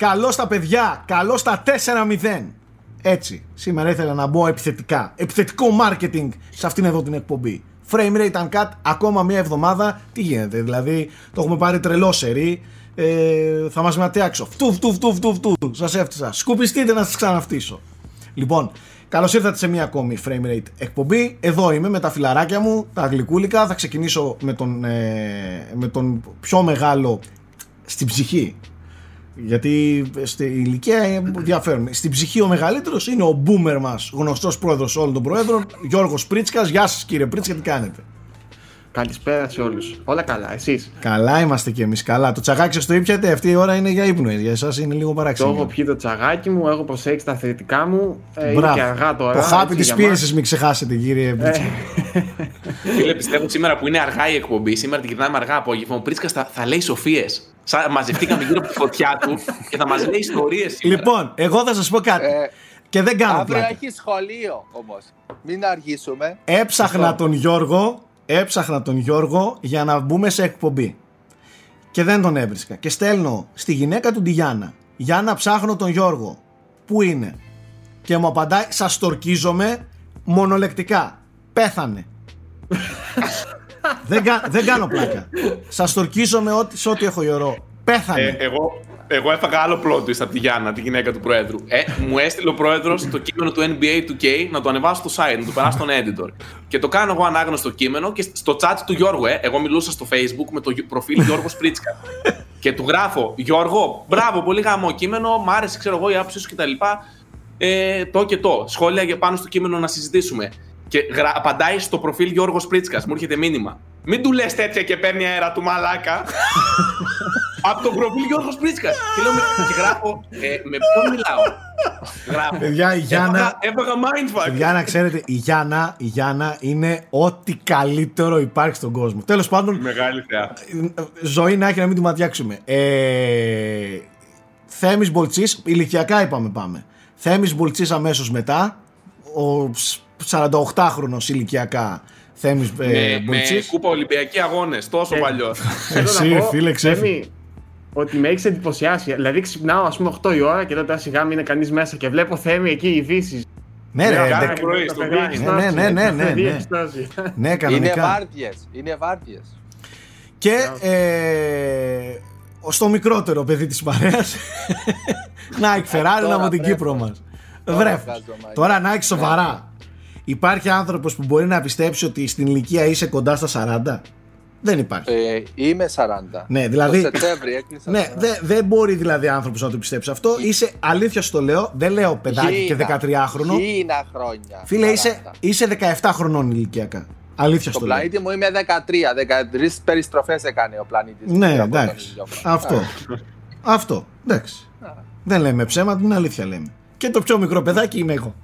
Καλό στα παιδιά, καλό στα 4-0. Έτσι, σήμερα ήθελα να μπω επιθετικά. Επιθετικό marketing σε αυτήν εδώ την εκπομπή. Frame rate uncut ακόμα μία εβδομάδα. Τι γίνεται, δηλαδή το έχουμε πάρει τρελό σερί. Ε, θα μας ματιάξω. Φτου, φτου, φτου, φτου, φτου. Σας έφτιασα. Σκουπιστείτε να σας ξαναφτύσω. Λοιπόν, καλώς ήρθατε σε μία ακόμη frame rate εκπομπή. Εδώ είμαι με τα φιλαράκια μου, τα γλυκούλικα. Θα ξεκινήσω με τον, ε, με τον πιο μεγάλο στην ψυχή γιατί στην ηλικία διαφέρουν. Στην ψυχή ο μεγαλύτερος είναι ο boomer μας, γνωστός πρόεδρος όλων των προέδρων, Γιώργος Πρίτσκα. Γεια σας κύριε Πρίτσκα, τι κάνετε; Καλησπέρα σε όλους. Όλα καλά, εσείς; Καλά είμαστε κι εμείς. Καλά. Το τσαγάκι σας το ήπιατε, αυτή η ώρα είναι για ύπνο. Για εσάς είναι λίγο παράξενο. Το έχω πιει το τσαγάκι μου, έχω προσέξει τα θετικά μου. Ε, είναι και αργά τώρα. Το χάπι της πίεσης, μην ξεχάσετε, κύριε ε. Πρίτσκα. Φίλε, πιστεύω σήμερα που είναι αργά η εκπομπή, σήμερα την γυρνάμε αργά απόγευμα. Ο Πρίτσκα θα, θα λέει σοφίες. Μαζευτήκαμε γύρω από τη φωτιά του και θα μας λέει ιστορίες. Λοιπόν, εγώ θα σας πω κάτι. Ε, και δεν κάνω Αύριο έχει σχολείο όμως. Μην αργήσουμε. Έψαχνα τον Γιώργο, έψαχνα τον Γιώργο για να μπούμε σε εκπομπή. Και δεν τον έβρισκα. Και στέλνω στη γυναίκα του τη Γιάννα. Γιάννα ψάχνω τον Γιώργο. Πού είναι; Και μου απαντάει, σας τορκίζομαι μονολεκτικά. Πέθανε. δεν, δεν κάνω πλάκα. Σας τορκίζομαι ό,τι, σε ό,τι έχω γερό. Πέθανε. Ε, εγώ, εγώ έφαγα άλλο plot twist από τη Γιάννα, τη γυναίκα του Προέδρου. Ε, μου έστειλε ο Πρόεδρος το κείμενο του NBA 2K να το ανεβάσω στο site, να το περάσω στον editor. Και το κάνω εγώ ανάγνωστο κείμενο και στο chat του Γιώργου, ε, εγώ μιλούσα στο Facebook με το προφίλ Γιώργος Πρίτσκα. και του γράφω, Γιώργο, μπράβο, πολύ γάμο κείμενο, μ' άρεσε, ξέρω εγώ, η άποψή σου κτλ. Ε, το και το. Σχόλια για πάνω στο κείμενο να συζητήσουμε. Και γρα... απαντάει στο προφίλ Γιώργος Πρίτσκα. Μου έρχεται μήνυμα. Μην του λες τέτοια και παίρνει αέρα του μαλάκα. Από το προφίλ Γιώργο Πρίτσκα. και λέω και γράφω. Ε, με ποιον μιλάω; Γράφω. Παιδιά, η Γιάννα. Έφαγα mindfuck. Παιδιά, να ξέρετε, η Γιάννα, η Γιάννα είναι ό,τι καλύτερο υπάρχει στον κόσμο. Τέλος πάντων. Μεγάλη θεά. Ζωή να έχει να μην τη ματιάξουμε. Ε, Θέμης Μπολτσής, ηλικιακά είπαμε πάμε. Θέμης Μπολτσής αμέσως μετά. Ο 48χρονο ηλικιακά Θέμης ε, με, με κούπα Ολυμπιακή αγώνες, τόσο ε, παλιό. Εσύ, φίλε, ξέφυγε. Ότι με έχεις εντυπωσιάσει. Δηλαδή, ξυπνάω ας πούμε 8 η ώρα και τότε σιγά μην είναι κανείς μέσα και βλέπω Θέμη εκεί ειδήσει. Ναι, ναι, ναι, ναι, ναι, ναι, ναι, ναι, κανονικά. Είναι βάρδιες, είναι βάρδιες. Και ε, στο μικρότερο παιδί της παρέας να εκφεράρει από την Κύπρο μας. Βρέφ. Τώρα να έχει σοβαρά. Υπάρχει άνθρωπος που μπορεί να πιστέψει ότι στην ηλικία είσαι κοντά στα 40. Δεν υπάρχει. Ε, είμαι 40. Ναι, δηλαδή. Το Σεπτέμβρη έκλεισα. Ναι, δεν δε μπορεί δηλαδή άνθρωπος να το πιστέψει αυτό. Είσαι αλήθεια στο λέω, δεν λέω παιδάκι και 13χρονο. Χίλια χρόνια. Φίλε, είσαι, είσαι 17 χρονών ηλικιακά. Αλήθεια στο λέω. Το πλανήτη μου είμαι 13. 13 περιστροφές έκανε ο πλανήτης. Ναι, εντάξει. Αυτό. αυτό. Εντάξει. Δεν λέμε ψέματα, την αλήθεια λέμε. Και το πιο μικρό παιδάκι είμαι εγώ.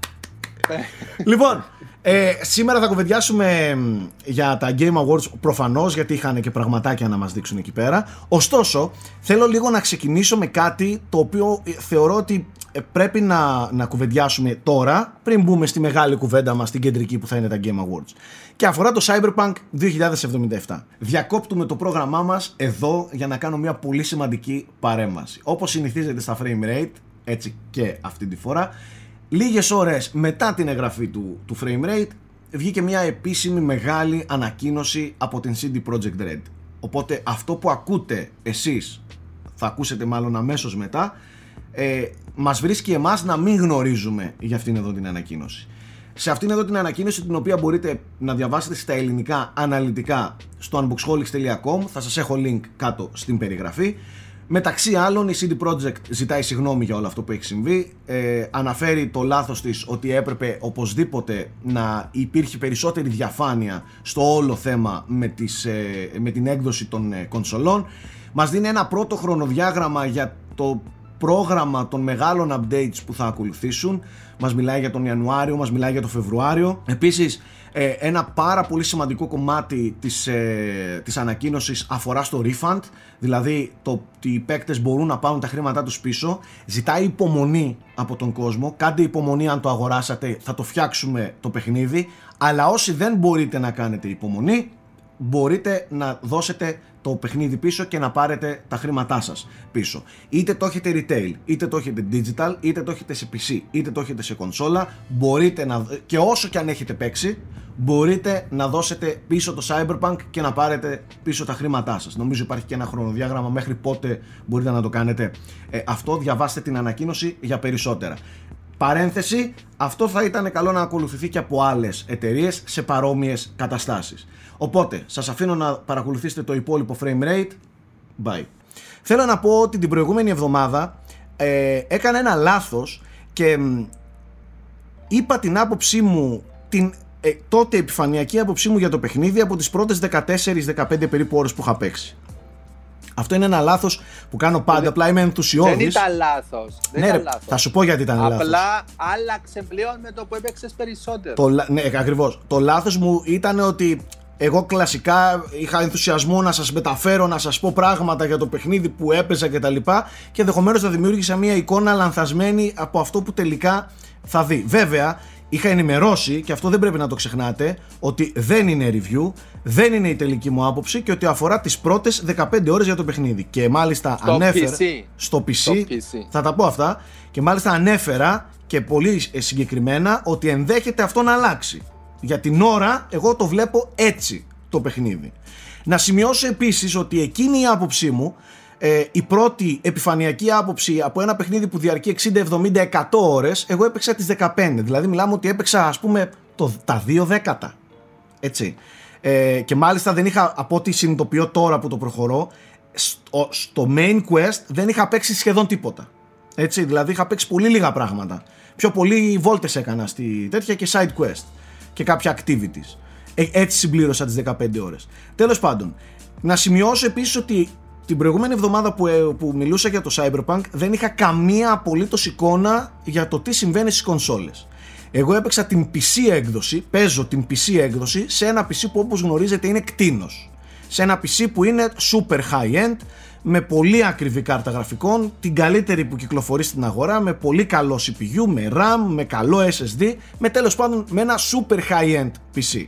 λοιπόν, ε, σήμερα θα κουβεντιάσουμε για τα Game Awards προφανώς γιατί είχαν και πραγματάκια να μας δείξουν εκεί πέρα. Ωστόσο, θέλω λίγο να ξεκινήσω με κάτι το οποίο ε, θεωρώ ότι ε, πρέπει να, να κουβεντιάσουμε τώρα πριν μπούμε στη μεγάλη κουβέντα μας, στην κεντρική που θα είναι τα Game Awards. Και αφορά το Cyberpunk 2077. Διακόπτουμε το πρόγραμμά μας εδώ για να κάνω μια πολύ σημαντική παρέμβαση. Όπως συνηθίζεται στα frame rate, έτσι και αυτή τη φορά, Λίγες ώρες μετά την εγγραφή του, του frame rate βγήκε μια επίσημη μεγάλη ανακοίνωση από την CD Projekt Red. Οπότε αυτό που ακούτε εσείς, θα ακούσετε μάλλον αμέσως μετά, ε, μας βρίσκει εμάς να μην γνωρίζουμε για αυτήν εδώ την ανακοίνωση. Σε αυτήν εδώ την ανακοίνωση την οποία μπορείτε να διαβάσετε στα ελληνικά αναλυτικά στο unboxholics.com θα σας έχω link κάτω στην περιγραφή Μεταξύ άλλων η CD Projekt ζητάει συγγνώμη για όλο αυτό που έχει συμβεί. Ε, Αναφέρει το λάθος της ότι έπρεπε οπωσδήποτε να υπήρχε περισσότερη διαφάνεια στο όλο θέμα με, τις, ε, με την έκδοση των ε, κονσολών. Μας δίνει ένα πρώτο χρονοδιάγραμμα για το πρόγραμμα των μεγάλων updates που θα ακολουθήσουν. Μας μιλάει για τον Ιανουάριο, μας μιλάει για τον Φεβρουάριο. Επίσης ε, ένα πάρα πολύ σημαντικό κομμάτι της, ε, της ανακοίνωσης αφορά στο refund δηλαδή το ότι οι παίκτες μπορούν να πάρουν τα χρήματά τους πίσω. Ζητάει υπομονή από τον κόσμο. Κάντε υπομονή αν το αγοράσατε θα το φτιάξουμε το παιχνίδι. Αλλά όσοι δεν μπορείτε να κάνετε υπομονή μπορείτε να δώσετε το παιχνίδι πίσω και να πάρετε τα χρήματά σας πίσω. Είτε το έχετε retail, είτε το έχετε digital, είτε το έχετε σε PC, είτε το έχετε σε κονσόλα, μπορείτε να, και όσο και αν έχετε παίξει, μπορείτε να δώσετε πίσω το Cyberpunk και να πάρετε πίσω τα χρήματά σας. Νομίζω υπάρχει και ένα χρονοδιάγραμμα μέχρι πότε μπορείτε να το κάνετε. Ε, αυτό διαβάστε την ανακοίνωση για περισσότερα. Παρένθεση, αυτό θα ήταν καλό να ακολουθηθεί και από άλλες εταιρείες σε παρόμοιες καταστάσεις. Οπότε, σας αφήνω να παρακολουθήσετε το υπόλοιπο frame rate. Bye. Θέλω να πω ότι την προηγούμενη εβδομάδα ε, έκανα ένα λάθος και είπα την άποψή μου, την ε, τότε επιφανειακή άποψή μου για το παιχνίδι από τις πρώτες 14-15 περίπου ώρες που είχα παίξει. Αυτό είναι ένα λάθος που κάνω πάντα. Απλά είμαι ενθουσιώδης. Δεν ήταν λάθος. Ναι, ρε, θα σου πω γιατί ήταν λάθος. Απλά άλλαξε πλέον με το που έπαιξες περισσότερο. Το, ναι, ακριβώς. Το λάθος μου ήταν ότι εγώ κλασικά είχα ενθουσιασμό να σας μεταφέρω, να σας πω πράγματα για το παιχνίδι που έπαιζα και τα λοιπά και ενδεχομένως θα δημιούργησα μια εικόνα λανθασμένη από αυτό που τελικά θα δει. Βέβαια, είχα ενημερώσει, και αυτό δεν πρέπει να το ξεχνάτε, ότι δεν είναι review, δεν είναι η τελική μου άποψη και ότι αφορά τις πρώτες 15 ώρες για το παιχνίδι. Και μάλιστα στο ανέφερα... PC. Στο PC, θα τα πω αυτά, και μάλιστα ανέφερα και πολύ συγκεκριμένα ότι ενδέχεται αυτό να αλλάξει. Για την ώρα εγώ το βλέπω έτσι το παιχνίδι. Να σημειώσω επίσης ότι εκείνη η άποψή μου ε, η πρώτη επιφανειακή άποψη από ένα παιχνίδι που διαρκεί 60, 70, 100 ώρες εγώ έπαιξα τις 15 δηλαδή μιλάμε ότι έπαιξα ας πούμε το, τα δύο δέκατα. Έτσι. Ε, και μάλιστα δεν είχα από ό,τι συνειδητοποιώ τώρα που το προχωρώ στο, στο main quest δεν είχα παίξει σχεδόν τίποτα. Έτσι δηλαδή είχα παίξει πολύ λίγα πράγματα. Πιο πολύ βόλτες έκανα στη τέτοια και side quest και κάποια activities ε, έτσι συμπλήρωσα τις 15 ώρες τέλος πάντων να σημειώσω επίσης ότι την προηγούμενη εβδομάδα που, ε, που μιλούσα για το Cyberpunk δεν είχα καμία απολύτως εικόνα για το τι συμβαίνει στις κονσόλες. Εγώ έπαιξα την PC έκδοση, παίζω την PC έκδοση σε ένα PC που όπως γνωρίζετε είναι κτίνος. Σε ένα PC που είναι super high-end, με πολύ ακριβή κάρτα γραφικών, την καλύτερη που κυκλοφορεί στην αγορά, με πολύ καλό CPU, με RAM, με καλό SSD, με τέλος πάντων με ένα super high-end PC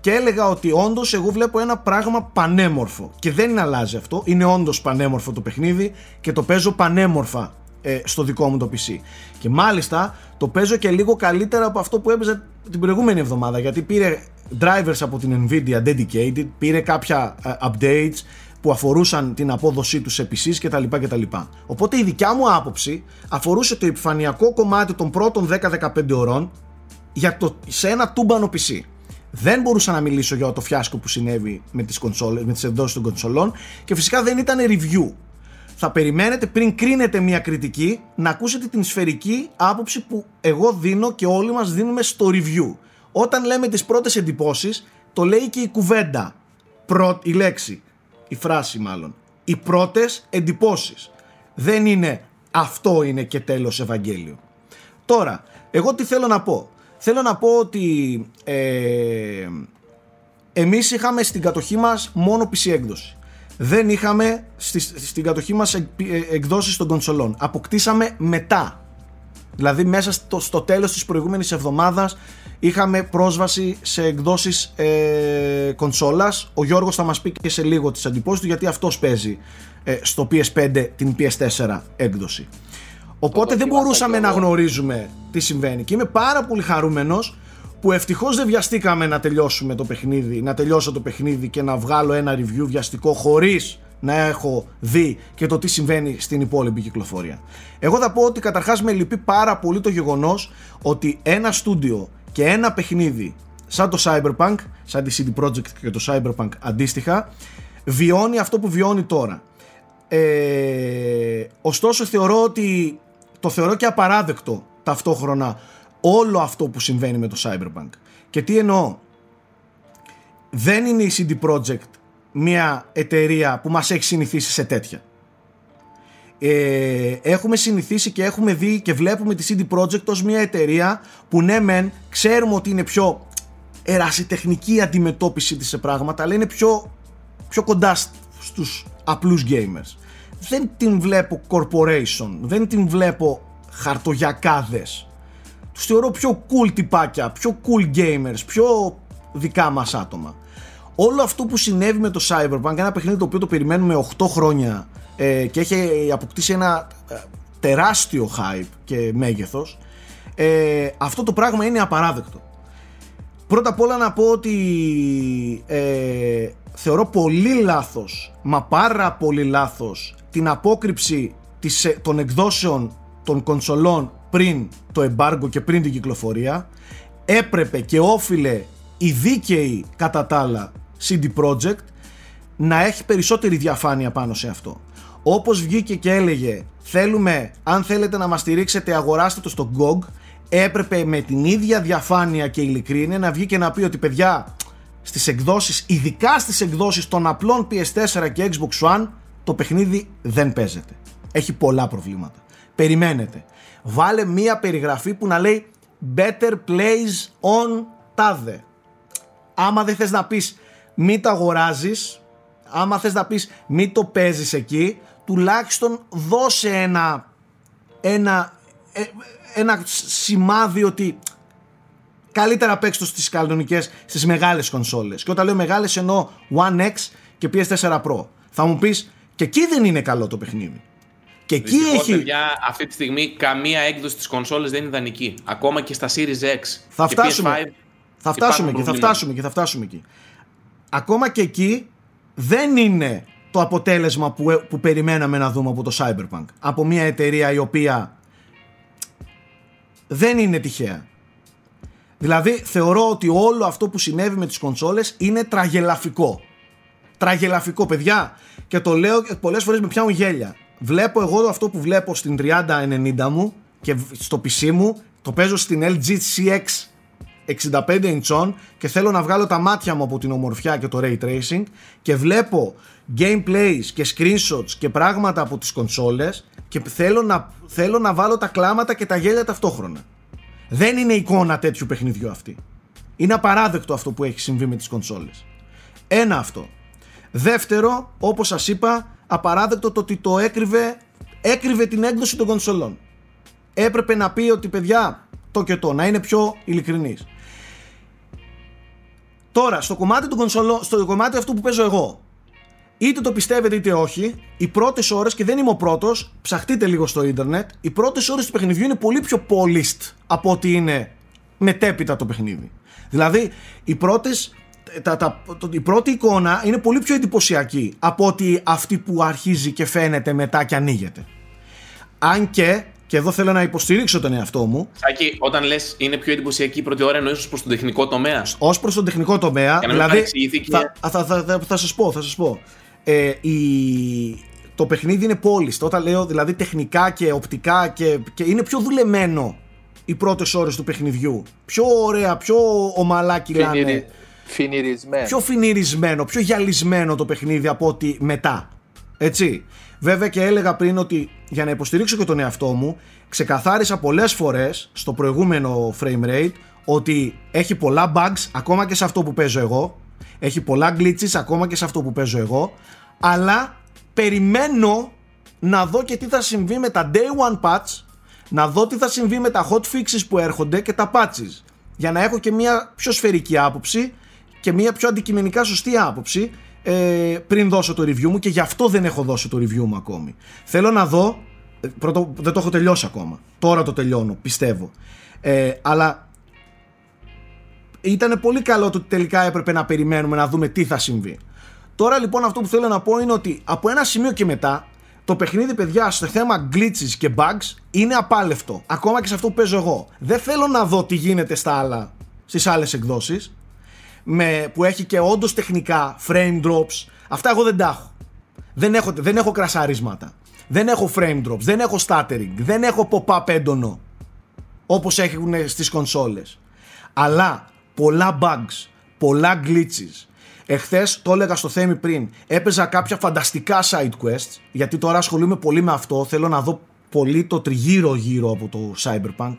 και έλεγα ότι όντως εγώ βλέπω ένα πράγμα πανέμορφο. Και δεν αλλάζει αυτό. Είναι όντως πανέμορφο το παιχνίδι και το παίζω πανέμορφα ε, στο δικό μου το PC. Και μάλιστα το παίζω και λίγο καλύτερα από αυτό που έπαιζα την προηγούμενη εβδομάδα. Γιατί πήρε drivers από την Nvidia dedicated, πήρε κάποια ε, updates που αφορούσαν την απόδοσή τους σε PCs κτλ. κτλ. Οπότε η δικιά μου άποψη αφορούσε το επιφανειακό κομμάτι των πρώτων 10-15 ωρών για το, σε ένα τούμπανο PC δεν μπορούσα να μιλήσω για το φιάσκο που συνέβη με τις, κονσόλες, με τις εκδόσεις των κονσολών και φυσικά δεν ήταν review. Θα περιμένετε πριν κρίνετε μια κριτική να ακούσετε την σφαιρική άποψη που εγώ δίνω και όλοι μας δίνουμε στο review. Όταν λέμε τις πρώτες εντυπώσεις το λέει και η κουβέντα, Πρω, η λέξη, η φράση μάλλον. Οι πρώτες εντυπώσεις. Δεν είναι αυτό είναι και τέλος Ευαγγέλιο. Τώρα, εγώ τι θέλω να πω. Θέλω να πω ότι ε, εμείς είχαμε στην κατοχή μας μόνο PC έκδοση. Δεν είχαμε στη, στην κατοχή μας ε, εκδόσεις των κονσολών. Αποκτήσαμε μετά. Δηλαδή μέσα στο, στο τέλος της προηγούμενης εβδομάδας είχαμε πρόσβαση σε εκδόσεις ε, κονσόλας. Ο Γιώργος θα μας πει και σε λίγο τις αντιπώσεις του γιατί αυτός παίζει ε, στο PS5 την PS4 έκδοση. Οπότε δεν μπορούσαμε να γνωρίζουμε τι συμβαίνει. Και είμαι πάρα πολύ χαρούμενος που ευτυχώς δεν βιαστήκαμε να τελειώσουμε το παιχνίδι, να τελειώσω το παιχνίδι και να βγάλω ένα review βιαστικό χωρίς να έχω δει και το τι συμβαίνει στην υπόλοιπη κυκλοφορία. Εγώ θα πω ότι καταρχάς με λυπεί πάρα πολύ το γεγονός ότι ένα στούντιο και ένα παιχνίδι σαν το Cyberpunk, σαν τη CD Projekt και το Cyberpunk αντίστοιχα, βιώνει αυτό που βιώνει τώρα. Ε, ωστόσο θεωρώ ότι το θεωρώ και απαράδεκτο ταυτόχρονα όλο αυτό που συμβαίνει με το Cyberpunk. Και τι εννοώ; Δεν είναι η CD Projekt μια εταιρεία που μας έχει συνηθίσει σε τέτοια. Ε, έχουμε συνηθίσει και έχουμε δει και βλέπουμε τη CD Projekt ως μια εταιρεία που ναι μεν ξέρουμε ότι είναι πιο ερασιτεχνική αντιμετώπιση της σε πράγματα αλλά είναι πιο, πιο κοντά στους απλούς gamers δεν την βλέπω corporation, δεν την βλέπω χαρτογιακάδες. Τους θεωρώ πιο cool τυπάκια, πιο cool gamers, πιο δικά μας άτομα. Όλο αυτό που συνέβη με το Cyberpunk, ένα παιχνίδι το οποίο το περιμένουμε 8 χρόνια ε, και έχει αποκτήσει ένα ε, τεράστιο hype και μέγεθος, ε, αυτό το πράγμα είναι απαράδεκτο. Πρώτα απ' όλα να πω ότι ε, θεωρώ πολύ λάθος, μα πάρα πολύ λάθος, την απόκρυψη της, ε, των εκδόσεων των κονσολών πριν το εμπάργκο και πριν την κυκλοφορία. Έπρεπε και όφιλε η δίκαιη κατά τα άλλα CD Projekt να έχει περισσότερη διαφάνεια πάνω σε αυτό. Όπως βγήκε και έλεγε θέλουμε αν θέλετε να μας στηρίξετε αγοράστε το στο GOG έπρεπε με την ίδια διαφάνεια και ειλικρίνεια να βγει και να πει ότι παιδιά στις εκδόσεις, ειδικά στις εκδόσεις των απλών PS4 και Xbox One το παιχνίδι δεν παίζεται. Έχει πολλά προβλήματα. Περιμένετε. Βάλε μία περιγραφή που να λέει Better plays on tade. Άμα δεν θες να πεις μη το αγοράζεις, άμα θες να πεις μη το παίζεις εκεί, τουλάχιστον δώσε ένα, ένα, ε, ένα σημάδι ότι καλύτερα παίξτε το στις κανονικές, στις μεγάλες κονσόλες. Και όταν λέω μεγάλες εννοώ One X και PS4 Pro. Θα μου πεις και εκεί δεν είναι καλό το παιχνίδι. Και εκεί έχει. Παιδιά, αυτή τη στιγμή καμία έκδοση της κονσόλε δεν είναι ιδανική. Ακόμα και στα Series X. Θα και φτάσουμε. PS5 θα φτάσουμε εκεί, θα προβλήματα. φτάσουμε εκεί, θα φτάσουμε εκεί. Ακόμα και εκεί δεν είναι το αποτέλεσμα που, ε, που περιμέναμε να δούμε από το Cyberpunk. Από μια εταιρεία η οποία δεν είναι τυχαία. Δηλαδή θεωρώ ότι όλο αυτό που συνέβη με τις κονσόλες είναι τραγελαφικό. Τραγελαφικό παιδιά και το λέω και πολλές φορές με πιάνουν γέλια. Βλέπω εγώ αυτό που βλέπω στην 3090 μου και στο PC μου το παίζω στην LG CX 65 ιντσών και θέλω να βγάλω τα μάτια μου από την ομορφιά και το ray tracing και βλέπω gameplays και screenshots και πράγματα από τις κονσόλες και θέλω να, θέλω να βάλω τα κλάματα και τα γέλια ταυτόχρονα. Δεν είναι εικόνα τέτοιου παιχνιδιού αυτή. Είναι απαράδεκτο αυτό που έχει συμβεί με τις κονσόλες. Ένα αυτό. Δεύτερο, όπως σας είπα, απαράδεκτο το ότι το έκρυβε, έκρυβε την έκδοση των κονσολών. Έπρεπε να πει ότι παιδιά, το και το, να είναι πιο ειλικρινής. Τώρα, στο κομμάτι του κονσολό, στο κομμάτι αυτού που παίζω εγώ, είτε το πιστεύετε είτε όχι, οι πρώτες ώρες, και δεν είμαι ο πρώτος, ψαχτείτε λίγο στο ίντερνετ, οι πρώτες ώρες του παιχνιδιού είναι πολύ πιο polished από ότι είναι μετέπειτα το παιχνίδι. Δηλαδή, οι πρώτες, τα, τα, το- η πρώτη εικόνα είναι πολύ πιο εντυπωσιακή από ότι αυτή που αρχίζει και φαίνεται μετά και ανοίγεται. Αν και, και εδώ θέλω να υποστηρίξω τον εαυτό μου, Σάκη, όταν λες είναι πιο εντυπωσιακή η πρώτη ώρα, εννοείς προς τον τεχνικό τομέα. ως προς τον τεχνικό τομέα, να μην δηλαδή. παρεξηγηθεί και- Θα, θα, θα, θα, θα σας πω, θα σας πω. Ε, η, το παιχνίδι είναι polished. Όταν λέω δηλαδή τεχνικά και οπτικά και, και είναι πιο δουλεμένο οι πρώτες ώρες του παιχνιδιού. Πιο ωραία, πιο ομαλά κυλάνε. Φινιρι... Φινιρισμένο. Πιο φινιρισμένο, πιο γυαλισμένο το παιχνίδι από ότι μετά. Έτσι. Βέβαια και έλεγα πριν ότι για να υποστηρίξω και τον εαυτό μου, ξεκαθάρισα πολλές φορές στο προηγούμενο frame rate ότι έχει πολλά bugs ακόμα και σε αυτό που παίζω εγώ. Έχει πολλά glitches ακόμα και σε αυτό που παίζω εγώ. Αλλά περιμένω να δω και τι θα συμβεί με τα day one patch, να δω τι θα συμβεί με τα hot fixes που έρχονται και τα patches. Για να έχω και μια πιο σφαιρική άποψη και μια πιο αντικειμενικά σωστή άποψη ε, πριν δώσω το review μου και γι' αυτό δεν έχω δώσει το review μου ακόμη. Θέλω να δω, ε, πρώτο, δεν το έχω τελειώσει ακόμα, τώρα το τελειώνω, πιστεύω. Ε, αλλά ήταν πολύ καλό το ότι τελικά έπρεπε να περιμένουμε να δούμε τι θα συμβεί. Τώρα λοιπόν αυτό που θέλω να πω είναι ότι από ένα σημείο και μετά το παιχνίδι παιδιά στο θέμα glitches και bugs είναι απάλευτο. Ακόμα και σε αυτό που παίζω εγώ. Δεν θέλω να δω τι γίνεται στα άλλα, στις άλλες εκδόσεις με, που έχει και όντως τεχνικά frame drops. Αυτά εγώ δεν τα έχω. Δεν έχω, δεν έχω κρασαρίσματα. Δεν έχω frame drops. Δεν έχω stuttering. Δεν έχω pop-up έντονο. Όπως έχουν στις κονσόλες. Αλλά πολλά bugs. Πολλά glitches. Εχθές το έλεγα στο Θέμη πριν. Έπαιζα κάποια φανταστικά side quests. Γιατί τώρα ασχολούμαι πολύ με αυτό. Θέλω να δω πολύ το τριγύρω γύρω από το Cyberpunk.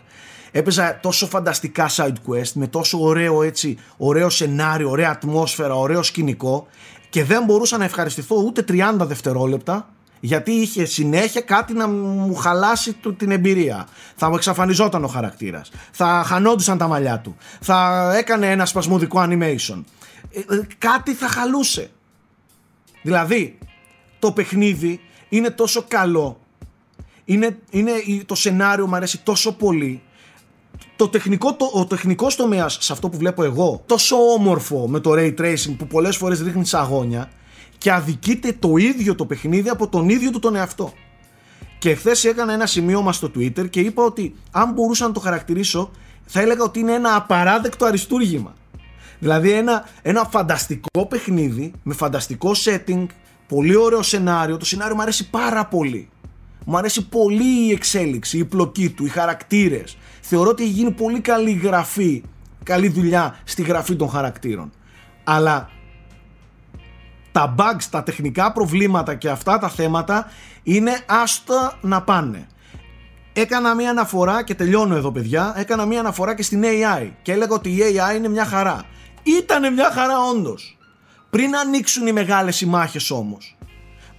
Έπαιζα τόσο φανταστικά side quest με τόσο ωραίο έτσι, ωραίο σενάριο, ωραία ατμόσφαιρα, ωραίο σκηνικό και δεν μπορούσα να ευχαριστηθώ ούτε 30 δευτερόλεπτα γιατί είχε συνέχεια κάτι να μου χαλάσει του- την εμπειρία. Θα μου εξαφανιζόταν ο χαρακτήρας. Θα χανόντουσαν τα μαλλιά του. Θα έκανε ένα σπασμωδικό animation. ε, ε, κάτι θα χαλούσε. Δηλαδή, το παιχνίδι είναι τόσο καλό, είναι, είναι, το σενάριο μου αρέσει τόσο πολύ, το τεχνικό, το, ο τεχνικός τομέας σε αυτό που βλέπω εγώ, τόσο όμορφο με το ray tracing που πολλές φορές ρίχνει αγώνια και αδικείται το ίδιο το παιχνίδι από τον ίδιο του τον εαυτό. Και χθες έκανα ένα σημείωμα στο Twitter και είπα ότι αν μπορούσα να το χαρακτηρίσω, θα έλεγα ότι είναι ένα απαράδεκτο αριστούργημα. Δηλαδή ένα, ένα φανταστικό παιχνίδι με φανταστικό setting, πολύ ωραίο σενάριο. Το σενάριο μου αρέσει πάρα πολύ. Μου αρέσει πολύ η εξέλιξη, η πλοκή του, οι χαρακτήρες. Θεωρώ ότι έχει γίνει πολύ καλή γραφή, καλή δουλειά στη γραφή των χαρακτήρων. Αλλά τα bugs, τα τεχνικά προβλήματα και αυτά τα θέματα είναι άστα να πάνε. Έκανα μία αναφορά και τελειώνω εδώ παιδιά, έκανα μία αναφορά και στην AI και έλεγα ότι η AI είναι μια χαρά. Ήτανε μια χαρά όντως. Πριν ανοίξουν οι μεγάλες οι μάχες όμως.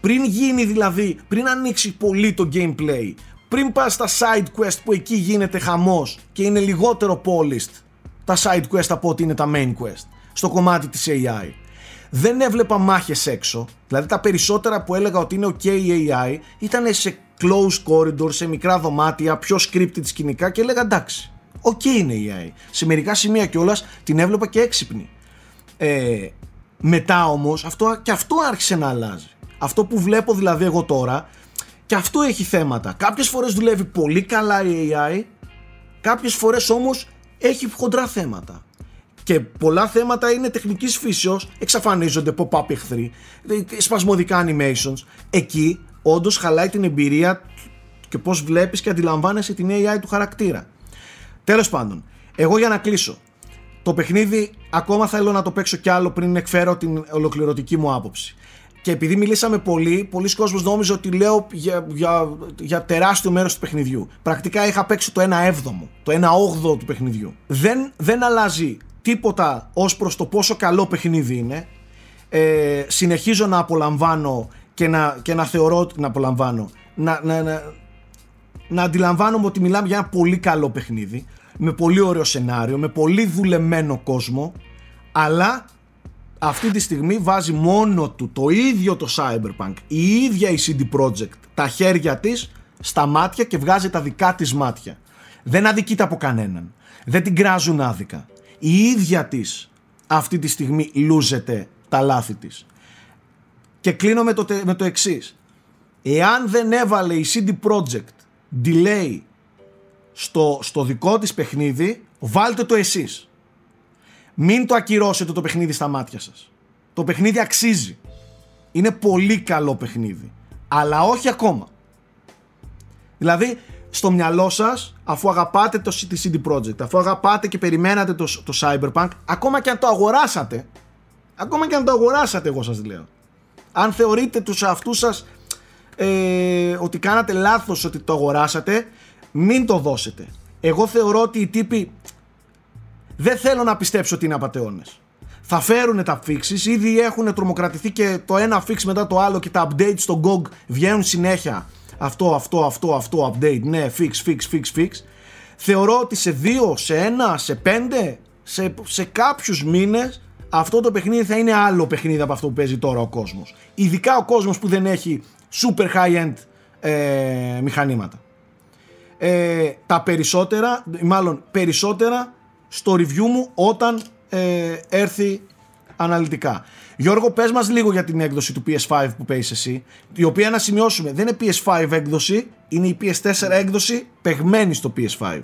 Πριν γίνει δηλαδή, πριν ανοίξει πολύ το gameplay, πριν πας στα side quest που εκεί γίνεται χαμός και είναι λιγότερο polished τα side quest από ότι είναι τα main quest στο κομμάτι της AI δεν έβλεπα μάχες έξω. Δηλαδή τα περισσότερα που έλεγα ότι είναι ok η AI ήταν σε close corridor, σε μικρά δωμάτια, πιο scripted σκηνικά και έλεγα εντάξει, ok είναι η AI. Σε μερικά σημεία κιόλας την έβλεπα και έξυπνη. Ε, μετά όμως αυτό, και αυτό άρχισε να αλλάζει. Αυτό που βλέπω δηλαδή εγώ τώρα και αυτό έχει θέματα. Κάποιες φορές δουλεύει πολύ καλά η AI, κάποιες φορές όμως έχει χοντρά θέματα και πολλά θέματα είναι τεχνικής φύσεως, εξαφανίζονται pop-up εχθροί, σπασμωδικά animations. Εκεί όντως χαλάει την εμπειρία και πώς βλέπεις και αντιλαμβάνεσαι την AI του χαρακτήρα. Τέλος πάντων, εγώ για να κλείσω. Το παιχνίδι ακόμα θέλω να το παίξω κι άλλο πριν εκφέρω την ολοκληρωτική μου άποψη. Και επειδή μιλήσαμε πολύ, πολλοί κόσμος νόμιζε ότι λέω για, για, για τεράστιο μέρος του παιχνιδιού. Πρακτικά είχα παίξει το 1 έβδομο, το 1 όγδοο του παιχνιδιού. Δεν, δεν αλλάζει τίποτα ως προς το πόσο καλό παιχνίδι είναι. Ε, συνεχίζω να απολαμβάνω και να, και να θεωρώ ότι να απολαμβάνω. Να, να, να, να αντιλαμβάνομαι ότι μιλάμε για ένα πολύ καλό παιχνίδι. Με πολύ ωραίο σενάριο, με πολύ δουλεμένο κόσμο. Αλλά αυτή τη στιγμή βάζει μόνο του το ίδιο το Cyberpunk, η ίδια η CD Projekt, τα χέρια της στα μάτια και βγάζει τα δικά της μάτια. Δεν αδικείται από κανέναν. Δεν την κράζουν άδικα η ίδια της αυτή τη στιγμή λούζεται τα λάθη της. Και κλείνω με το, με το εξής. Εάν δεν έβαλε η CD Projekt delay στο, στο δικό της παιχνίδι, βάλτε το εσείς. Μην το ακυρώσετε το παιχνίδι στα μάτια σας. Το παιχνίδι αξίζει. Είναι πολύ καλό παιχνίδι. Αλλά όχι ακόμα. Δηλαδή, στο μυαλό σας, αφού αγαπάτε το CD Projekt, αφού αγαπάτε και περιμένατε το, το Cyberpunk, ακόμα και αν το αγοράσατε, ακόμα και αν το αγοράσατε, εγώ σας λέω. Αν θεωρείτε τους αυτούς σας ε, ότι κάνατε λάθος ότι το αγοράσατε, μην το δώσετε. Εγώ θεωρώ ότι οι τύποι δεν θέλω να πιστέψω ότι είναι απαταιώνες. Θα φέρουν τα fixes, ήδη έχουν τρομοκρατηθεί και το ένα fix μετά το άλλο και τα updates στο GOG βγαίνουν συνέχεια αυτό, αυτό, αυτό, αυτό, update, ναι, fix, fix, fix, fix. Θεωρώ ότι σε δύο, σε ένα, σε πέντε, σε, σε κάποιους μήνες αυτό το παιχνίδι θα είναι άλλο παιχνίδι από αυτό που παίζει τώρα ο κόσμος. Ειδικά ο κόσμος που δεν έχει super high-end ε, μηχανήματα. Ε, τα περισσότερα, μάλλον περισσότερα στο review μου όταν ε, έρθει αναλυτικά. Γιώργο, πες μας λίγο για την έκδοση του PS5 που παίζεις εσύ, η οποία να σημειώσουμε δεν είναι PS5 έκδοση, είναι η PS4 έκδοση παιγμένη στο PS5.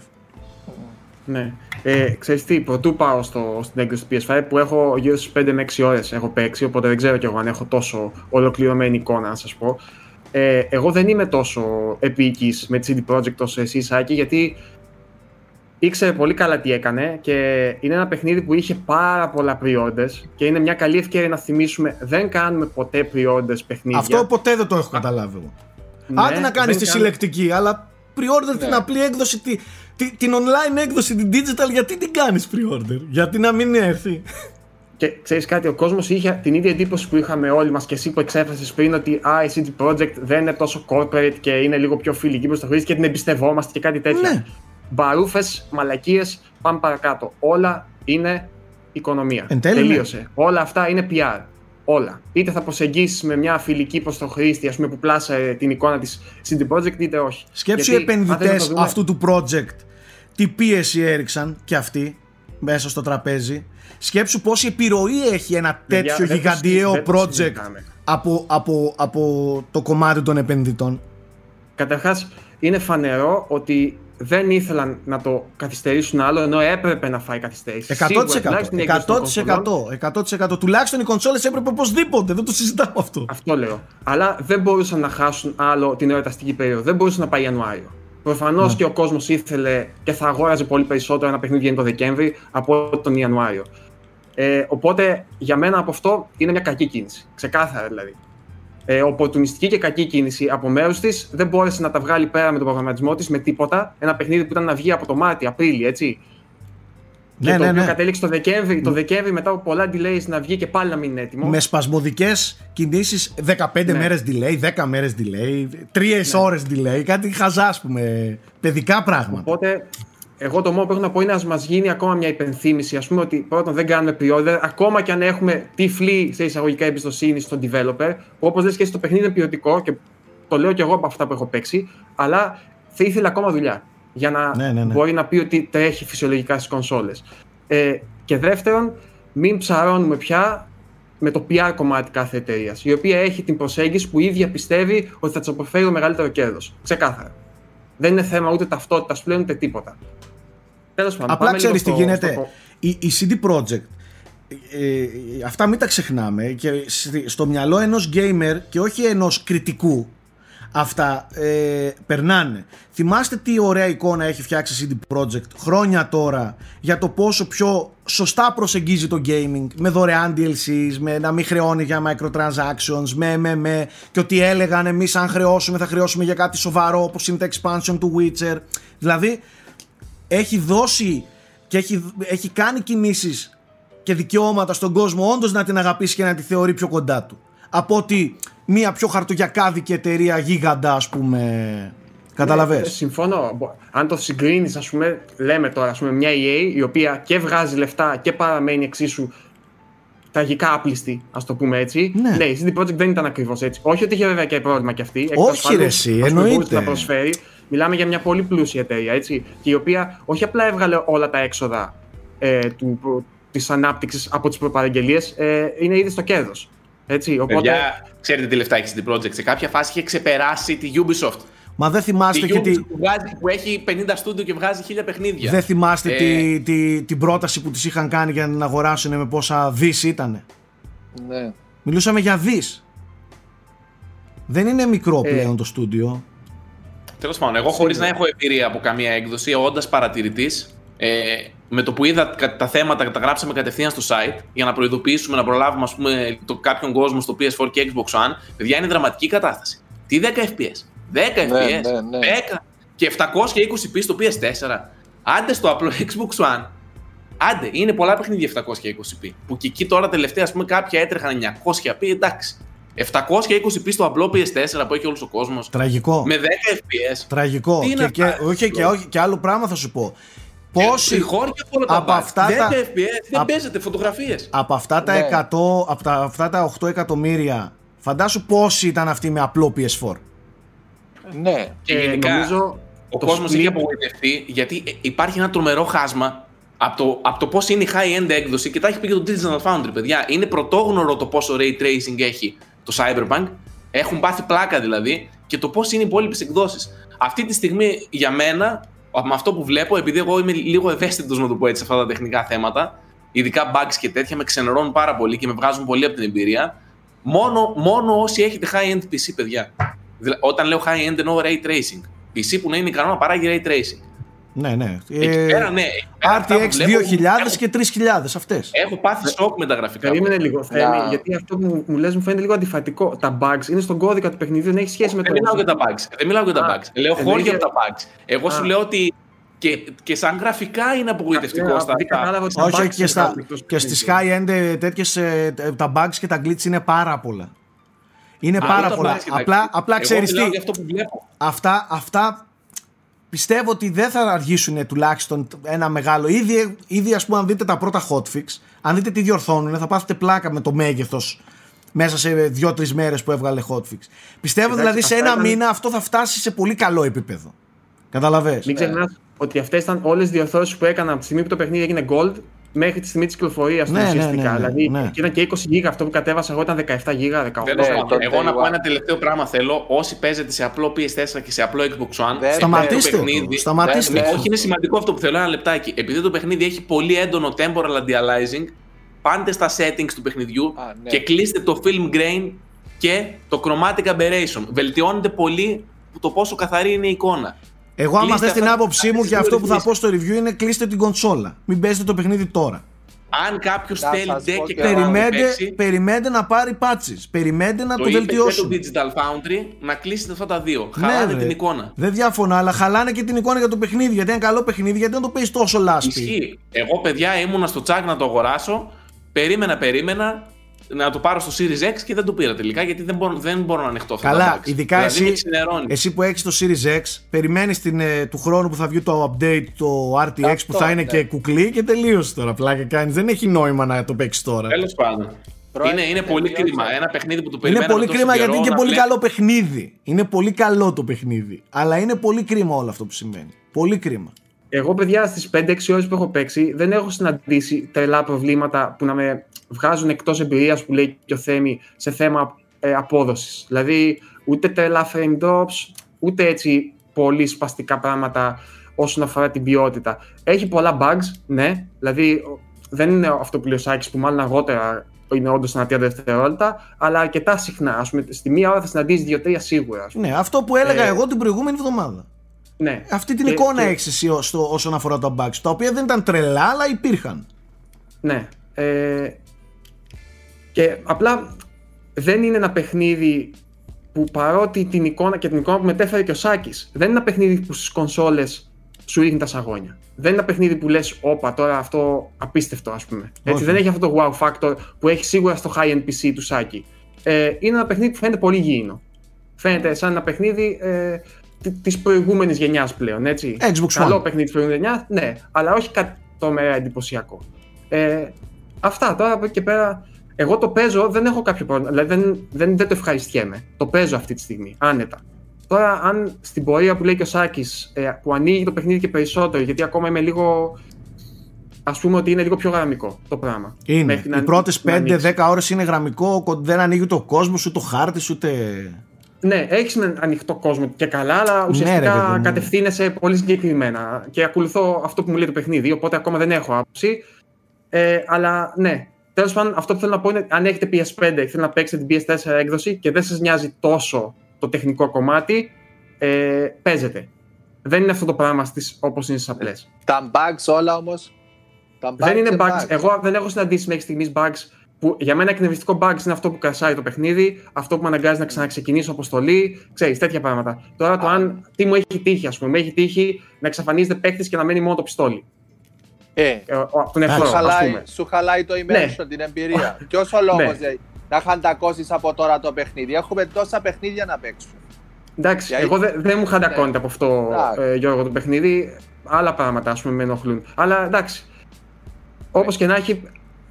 Ναι. Ε, ξέρεις τι, πρωτού πάω στο, στην έκδοση του PS5 που έχω γύρω στις 5 με 6 ώρες έχω παίξει, οπότε δεν ξέρω κι εγώ αν έχω τόσο ολοκληρωμένη εικόνα να σας πω. Ε, εγώ δεν είμαι τόσο επίκης με τη CD Projekt όσο εσύ Σάκη, γιατί ήξερε πολύ καλά τι έκανε και είναι ένα παιχνίδι που είχε πάρα πολλά pre-orders και είναι μια καλή ευκαιρία να θυμίσουμε δεν κάνουμε ποτέ pre-orders παιχνίδια. Αυτό ποτέ δεν το έχω καταλάβει εγώ. Ναι, Άντε να κάνεις τη συλλεκτική, αλλά pre-order την ναι. απλή έκδοση, τη, τη, την online έκδοση, την digital, γιατί την κάνεις pre-order, γιατί να μην έρθει; Και ξέρεις κάτι, ο κόσμος είχε την ίδια εντύπωση που είχαμε όλοι μας και εσύ που εξέφρασες πριν ότι α, η CD Projekt δεν είναι τόσο corporate και είναι λίγο πιο φιλική προς το χρήστη και την εμπιστευόμαστε και κάτι τέτοιο. Ναι μπαρούφες, μαλακίες, πάμε παρακάτω. Όλα είναι οικονομία. Εν τέλει, ναι. Τελείωσε. Όλα αυτά είναι PR. Όλα. Είτε θα προσεγγίσεις με μια φιλική προς τον χρήστη, ας πούμε, που πλάσε την εικόνα της CD Projekt, είτε όχι. Σκέψου Γιατί, οι επενδυτέ αν θες να το δούμε- αυτού του project τι πίεση έριξαν και αυτοί μέσα στο τραπέζι. Σκέψου πόση επιρροή έχει ένα Παιδιά, τέτοιο δεν το γιγαντιαίο συζη- δεν το project συζητάμε. από, από, από το κομμάτι των επενδυτών. Καταρχάς, είναι φανερό ότι δεν ήθελαν να το καθυστερήσουν άλλο, ενώ έπρεπε να φάει καθυστέρηση. 100%. Σίγουρα, τουλάχιστον η έκδοση των 100%. 100%. Τουλάχιστον οι κονσόλες έπρεπε οπωσδήποτε. Δεν το συζητάμε αυτό. Αυτό λέω. Αλλά δεν μπορούσαν να χάσουν άλλο την εορταστική περίοδο. Δεν μπορούσε να πάει Ιανουάριο. Προφανώς Ναι. και ο κόσμος ήθελε και θα αγόραζε πολύ περισσότερο ένα παιχνίδι βγαίνει το Δεκέμβρη από τον Ιανουάριο. Ε, οπότε για μένα από αυτό είναι μια κακή κίνηση. Ξεκάθαρα δηλαδή. Ε, οπορτουνιστική και κακή κίνηση από μέρους της δεν μπόρεσε να τα βγάλει πέρα με τον προγραμματισμό της με τίποτα. Ένα παιχνίδι που ήταν να βγει από το Μάρτιο, Απρίλιο, έτσι. Ναι, και το ναι, οποίο ναι. κατέληξε το Δεκέμβρη, το Δεκέμβρη μετά από πολλά delays να βγει και πάλι να μην είναι έτοιμο. Με σπασμωδικές κινήσεις 15 Ναι. μέρες delay, 10 μέρες delay, 3 ώρες delay, κάτι χαζά ας πούμε, παιδικά πράγματα. Οπότε, εγώ το μόνο που έχω να πω είναι να μας γίνει ακόμα μια υπενθύμηση. Α πούμε ότι πρώτον δεν κάνουμε pre-order, ακόμα και αν έχουμε τυφλή σε εισαγωγικά εμπιστοσύνη στον developer, που όπως λες και εσύ το παιχνίδι είναι ποιοτικό και το λέω και εγώ από αυτά που έχω παίξει, αλλά θα ήθελε ακόμα δουλειά για να Ναι, ναι, ναι. μπορεί να πει ότι τρέχει φυσιολογικά στις κονσόλες. Ε, και δεύτερον, μην ψαρώνουμε πια με το PR κομμάτι κάθε εταιρείας, η οποία έχει την προσέγγιση που η ίδια πιστεύει ότι θα της αποφέρει το μεγαλύτερο κέρδος. Ξεκάθαρα. Δεν είναι θέμα ούτε ταυτότητας πλέον ούτε τίποτα. Τέλος πάντων. Απλά πάμε λίγο ξέρεις τι στο- γίνεται. στο- Η, η CD Projekt, ε, ε, αυτά μην τα ξεχνάμε και στη- στο μυαλό ενός gamer και όχι ενός κριτικού αυτά ε, περνάνε. Θυμάστε τι ωραία εικόνα έχει φτιάξει η CD Projekt χρόνια τώρα για το πόσο πιο σωστά προσεγγίζει το gaming με δωρεάν DLCs, με να μην χρεώνει για microtransactions, με, με, με και ότι έλεγαν εμείς αν χρεώσουμε θα χρεώσουμε για κάτι σοβαρό όπως είναι τα expansion του Witcher. Δηλαδή έχει δώσει και έχει, έχει κάνει κινήσεις και δικαιώματα στον κόσμο όντως να την αγαπήσει και να τη θεωρεί πιο κοντά του. Από ότι μια πιο χαρτογιακάδικη εταιρεία γίγαντα ας πούμε. Ε, Καταλαβες. συμφωνώ. Μπο- Αν το συγκρίνεις, ας πούμε, λέμε τώρα, ας πούμε, μια EA η οποία και βγάζει λεφτά και παραμένει εξίσου τραγικά άπληστη, ας το πούμε έτσι. Ναι. η CD Projekt δεν ήταν ακριβώς έτσι. Όχι ότι είχε βέβαια και πρόβλημα κι αυτή. εκ του Όχι, ασφαλούς, ρε, εσύ, ας πούμε, εννοείται. μπορούσε να προσφέρει. Μιλάμε για μια πολύ πλούσια εταιρεία, έτσι. Και η οποία όχι απλά έβγαλε όλα τα έξοδα ε, του, της ανάπτυξης από τις προπαραγγελίες, ε, είναι ήδη στο κέρδος. Έτσι, οπότε... Παιδιά, ξέρετε τι λεφτά έχει στην Project. Σε κάποια φάση είχε ξεπεράσει τη Ubisoft. Μα δεν Τη θυμάστε και Ubisoft τι, που, βγάζει, που έχει 50 στούντιο και βγάζει 1000 παιχνίδια. δεν θυμάστε Ε, τι, τι, την πρόταση που τις είχαν κάνει για να την αγοράσουν με πόσα δις ήτανε; Ναι. Μιλούσαμε για δις. Δεν είναι μικρό Ε. πλέον το στούντιο. Τέλος πάντων, εγώ χωρίς να έχω εμπειρία από καμία έκδοση, όντας παρατηρητής, ε, με το που είδα κα- τα θέματα, τα γράψαμε κατευθείαν στο site για να προειδοποιήσουμε, να προλάβουμε ας πούμε, το, κάποιον κόσμο στο PS4 και Xbox One. Παιδιά, είναι δραματική κατάσταση. Τι 10 FPS. 10 FPS. ναι, ναι. 10 και 720p στο PS4. Άντε στο απλό Xbox One. Άντε, είναι πολλά παιχνίδια 720p. Που και εκεί τώρα τελευταία, ας πούμε, κάποια έτρεχαν 900p, εντάξει. 720p στο απλό PS4 που έχει όλος ο κόσμος. Τραγικό. Με 10 FPS. Τραγικό. Τι Και, είναι και, αυτά, όχι, και, όχι, και άλλο πράγμα θα σου πω. Πόσοι, Τριχώρια από όλα τα από bugs. αυτά 10 τα- FPS, δεν απ- παίζετε φωτογραφίες. από αυτά τα Ναι. 100, από τα, αυτά τα 8 εκατομμύρια, φαντάσου πόσοι ήταν αυτοί με απλό PS4. Ναι. Και Ε, γενικά νομίζω ο το κόσμος split- έχει απογοητευτεί γιατί ε, υπάρχει ένα τρομερό χάσμα από το, από το πώς είναι η high-end έκδοση και τα έχει πει και το Digital Foundry, παιδιά. Είναι πρωτόγνωρο το πόσο ray tracing έχει το Cyberpunk. Έχουν πάθει πλάκα δηλαδή και το πώς είναι οι υπόλοιπες εκδόσεις. Αυτή τη στιγμή για μένα, με αυτό που βλέπω, επειδή εγώ είμαι λίγο ευαίσθητος να το πω έτσι σε αυτά τα τεχνικά θέματα, ειδικά bugs και τέτοια, με ξενερώνουν πάρα πολύ και με βγάζουν πολύ από την εμπειρία. Μόνο, μόνο όσοι έχετε high-end PC, παιδιά. Δηλαδή, όταν λέω high-end εννοώ ray tracing. PC που να είναι ικανό να παράγει ray tracing. Ναι, ναι. Εκεί Ε, πέρα, ναι. εκεί πέρα αυτά που RTX βλέπω, 2000 έχω- και 3000 αυτές. Έχω πάθει σοκ με τα γραφικά. Περίμενε λίγο, Θέμη, Να. γιατί αυτό που μου λες μου φαίνεται λίγο αντιφατικό. Τα bugs είναι στον κώδικα του παιχνιδιού, δεν έχει σχέση με Δεν το. μιλάω για τα bugs. Δεν μιλάω για τα Α, bugs. Λέω εννοείς χώρια για- από τα bugs. Εγώ σου Α. λέω ότι και, και σαν γραφικά είναι απογοητευτικό Ναι, στα επειδή κατάλαβα ότι τα Όχι, bugs και, είναι στα, κάτι εκτός και στις παιχνιδιού. high-end ε, τέτοιες ε, ε, τα bugs και τα glitch είναι πάρα πολλά. Είναι Α, πάρα τα πολλά. bugs και τα Απλά, glitch. απλά Εγώ ξέρεις μιλάω τι, για αυτό που βλέπω. αυτά, αυτά πιστεύω ότι δεν θα αργήσουν τουλάχιστον ένα μεγάλο. Ήδη, ήδη ας πούμε αν δείτε τα πρώτα hotfix, Αν δείτε τι διορθώνουν, θα πάθετε πλάκα με το μέγεθος μέσα σε δύο-τρεις μέρες που έβγαλε hotfix. Πιστεύω Εντάξει, δηλαδή σε αυτά ένα ήταν- μήνα αυτό θα φτάσει σε πολύ καλό επίπεδο. Καταλαβες; Μην ξεχνάς ότι αυτές ήταν όλες οι διορθώσεις που έκανα από τη στιγμή που το παιχνίδι έγινε gold μέχρι τη στιγμή της κυκλοφορίας του Ναι, ναι, ουσιαστικά. ναι, ναι, δηλαδή ναι. και ήταν και 20 γίγα αυτό που κατέβασα εγώ ήταν 17 γίγα, 18. Τέλος Ναι, πάντων, το εγώ να day πω one. ένα τελευταίο πράγμα θέλω. Όσοι παίζετε σε απλό PS4 και σε απλό Xbox One, Δεν- Σταματήστε το το. παιχνίδι- Σταματήστε Ναι, το. Όχι, είναι σημαντικό αυτό που θέλω. Ένα λεπτάκι. Επειδή το παιχνίδι έχει πολύ έντονο temporal anti-aliasing, πάντε στα settings του παιχνιδιού Α, ναι. και κλείστε το film grain και το chromatic aberration. Βελτιώνεται πολύ το πόσο καθαρή είναι η εικόνα. Εγώ, άμα Κλείστε θες την αυτά- άποψή μου αυτά και αυτό που θα τις πω στο review είναι κλείστε την κονσόλα. Μην παίζετε το παιχνίδι τώρα. Αν κάποιος Να θέλει σας ντε πω και και καλά να Περιμένετε, παίξει, περιμένετε να πάρει patches. Περιμένετε να το, το είπε και το βελτιώσουν. Digital Foundry να κλείσετε αυτά τα δύο. Ναι, Χαλάνε ρε. την εικόνα. Δεν διαφωνώ, αλλά χαλάνε και την εικόνα για το παιχνίδι. Γιατί είναι καλό παιχνίδι, γιατί δεν το παίζει τόσο λάσπη. Ισχύει. Εγώ, παιδιά, ήμουνα στο τσάκ να το αγοράσω. Περίμενα, περίμενα να το πάρω στο Series X και δεν το πήρα τελικά γιατί δεν μπορώ, δεν μπορώ να ανοιχτώ αυτά τα Καλά, bugs. ειδικά δηλαδή, με εσύ, ξενερώνει. εσύ που έχεις το Series X, περιμένεις του χρόνου που θα βγει το update, το RTX που Αυτό, θα είναι ναι. και κουκλί και τελείωσε τώρα. Πλάκα κάνεις. Δεν έχει νόημα να το παίξεις τώρα. Τέλος πάντων. Πρόεδρε, είναι είναι πολύ τελείωσε. κρίμα. Ένα παιχνίδι που το Είναι περιμέναμε πολύ τόσο κρίμα καιρό, γιατί είναι και να πολύ βλέπω- καλό παιχνίδι. Είναι πολύ καλό το παιχνίδι. Αλλά είναι πολύ κρίμα όλο αυτό που σημαίνει. Πολύ κρίμα. Εγώ, παιδιά, στις 5-6 ώρες που έχω παίξει, δεν έχω συναντήσει τρελά προβλήματα που να με βγάζουν εκτός εμπειρίας που λέει και ο Θέμη σε θέμα ε, απόδοσης. Δηλαδή, ούτε τρελά frame drops, ούτε έτσι πολύ σπαστικά πράγματα όσον αφορά την ποιότητα. Έχει πολλά bugs, ναι. Δηλαδή, ο- δεν είναι αυτό που λέει ο Σάκης, που μάλλον αργότερα είναι όντως ένα 30 δευτερόλεπτα, αλλά αρκετά συχνά. Ας πούμε, στη μία ώρα θα συναντήσεις δύο-τρία σίγουρα. ας πούμε. Ναι, αυτό που έλεγα Ε, εγώ την προηγούμενη εβδομάδα. Ναι. Αυτή την Και- εικόνα και- έχεις εσύ ως- στο- όσον αφορά τα bugs, τα οποία δεν ήταν τρελά, αλλά υπήρχαν. Ναι. Ε, και απλά δεν είναι ένα παιχνίδι που παρότι την εικόνα και την εικόνα που μετέφερε και ο Σάκης, δεν είναι ένα παιχνίδι που στις κονσόλες σου ρίχνει τα σαγόνια. Δεν είναι ένα παιχνίδι που λες, όπα τώρα αυτό απίστευτο ας πούμε. Έτσι, Όχι. δεν έχει αυτό το wow factor που έχει σίγουρα στο high-end PC του Σάκη. Ε, είναι ένα παιχνίδι που φαίνεται πολύ γήινο. Φαίνεται σαν ένα παιχνίδι ε, τη- της προηγούμενης γενιάς πλέον, έτσι. Xbox Καλό One. παιχνίδι της προηγούμενης γενιάς, ναι, αλλά όχι κάτι τρομερά εντυπωσιακό. Ε, αυτά τώρα από εκεί και πέρα. Εγώ το παίζω, δεν έχω κάποιο πρόβλημα. Δηλαδή δεν, δεν, δεν το ευχαριστιέμαι. Το παίζω αυτή τη στιγμή, άνετα. Τώρα, αν στην πορεία που λέει και ο Σάκης, που ανοίγει το παιχνίδι και περισσότερο, γιατί ακόμα είμαι λίγο. Α πούμε ότι είναι λίγο πιο γραμμικό το πράγμα. Είναι. Μέχρι να- Οι πρώτες να ανοίξει. 5-10 ώρες είναι γραμμικό, κο- δεν ανοίγει ούτε ο κόσμος, ούτε ο χάρτης, ούτε. Ναι, έχεις έναν ανοιχτό κόσμο και καλά, αλλά ουσιαστικά Ναι, ρε παιδί μου. κατευθύνεσαι πολύ συγκεκριμένα. Και ακολουθώ αυτό που μου λέει το παιχνίδι, οπότε ακόμα δεν έχω άποψη. Ε, αλλά ναι, τέλος πάντων, αυτό που θέλω να πω είναι αν έχετε PS5 και θέλετε να παίξετε την PS4 έκδοση και δεν σας νοιάζει τόσο το τεχνικό κομμάτι, ε, παίζετε. Δεν είναι αυτό το πράγμα στις, όπως είναι στις απλές. Τα bugs όλα όμως. δεν είναι bugs. Εγώ δεν έχω συναντήσει μέχρι στιγμής bugs που για μένα εκνευριστικό bugs είναι αυτό που κρασάει το παιχνίδι, αυτό που με αναγκάζει να ξαναξεκινήσω αποστολή, ξέρεις, τέτοια πράγματα. Τώρα το Α. αν. Τι μου έχει τύχει, ας πούμε. Με έχει τύχει να εξαφανίζεται παίκτης και να μένει μόνο το πιστόλι. Ε, Ε, ο- ο- τον Εντάξει. εχθρό, σου, ας χαλάει, πούμε. σου χαλάει το immersion, την εμπειρία. Ποιος ο λόγος Ναι. να χαντακώσει από τώρα το παιχνίδι; Έχουμε τόσα παιχνίδια να παίξουμε. Εντάξει, Για- εγώ δεν δεν μου χαντακώνεται Ναι. από αυτό, Εντάξει. ε, Γιώργο, το παιχνίδι. Άλλα πράγματα, ας πούμε, με ενοχλούν. Αλλά εντάξει. Όπως και να έχει,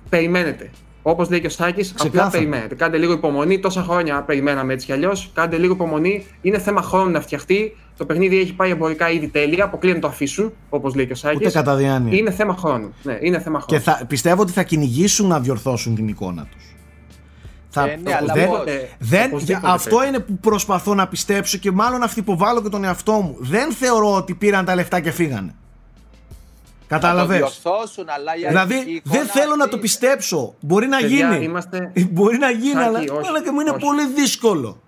περιμένετε. Όπως λέει και ο Σάκης, απλά Ξεκάθαρα. περιμένετε. Κάντε λίγο υπομονή. Τόσα χρόνια περιμέναμε έτσι κι αλλιώς. Κάντε λίγο υπομονή. Είναι θέμα χρόνου να φτιαχτεί. Το παιχνίδι έχει πάει εμπορικά ήδη τέλεια. Αποκλείεται να το αφήσουν, όπως λέει και ο ούτε Σάκη. κατά διάνοια. Είναι θέμα χρόνου. Ναι, είναι θέμα Και χρόνου. θα, πιστεύω ότι θα κυνηγήσουν να διορθώσουν την εικόνα τους. Θα, Ε, ναι, αλλά δεν, πώς; δεν, Οπωσδήποτε αυτό πρέπει. είναι που προσπαθώ να πιστέψω και μάλλον αυτυποβάλλω και τον εαυτό μου. Δεν θεωρώ ότι πήραν τα λεφτά και φύγανε. Να το Κατάλαβες. διορθώσουν, αλλά η αρχική Δηλαδή εικόνα δεν θέλω να αυτή- το πιστέψω. Μπορεί να Παιδιά, γίνει. Είμαστε, Μπορεί να γίνει, Σάκη, αλλά, όχι, αλλά και μου είναι όχι. πολύ δύσκολο.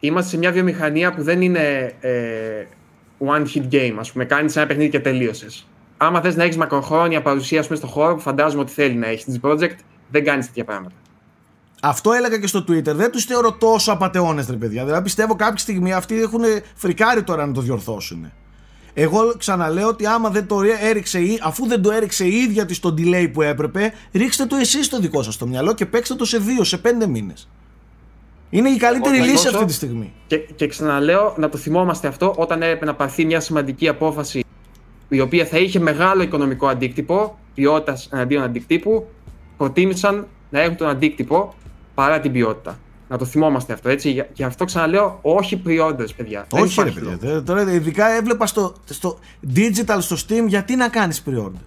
είμαστε σε μια βιομηχανία που δεν είναι ε, one hit game, ας πούμε. Κάνεις ένα παιχνίδι και τελείωσες. Άμα θες να έχεις μακροχρόνια παρουσία ας πούμε, στον χώρο που φαντάζομαι ότι θέλει να έχεις την project, δεν κάνεις τέτοια πράγματα. Αυτό έλεγα και στο Twitter. Δεν τους θεωρώ τόσο απαταιώνες, ρε παιδιά. Δηλαδή πιστεύω κάποια στιγμή αυτοί έχουν φρικάρει τώρα να το διορθώσουν. Εγώ ξαναλέω ότι άμα δεν το έριξε, η- αφού δεν το έριξε η ίδια της το delay που έπρεπε, ρίξτε το εσείς το δικό σας στο μυαλό και παίξτε το σε δύο, σε πέντε μήνες. Είναι η καλύτερη Εγώ θα λύση δώσω- αυτή τη στιγμή. Και, και ξαναλέω να το θυμόμαστε αυτό όταν έπρεπε να πάρθει μια σημαντική απόφαση η οποία θα είχε μεγάλο οικονομικό αντίκτυπο, ποιότητας εναντίον αντικτύπου. προτίμησαν να έχουν τον αντίκτυπο παρά την ποιότητα. Να το θυμόμαστε αυτό, έτσι. Γι' αυτό ξαναλέω, όχι pre-orders, παιδιά. Δεν Όχι, ρε υπάρχει λόγος. παιδιά. Τώρα, ειδικά έβλεπα στο, στο digital στο Steam γιατί να κάνεις pre-order.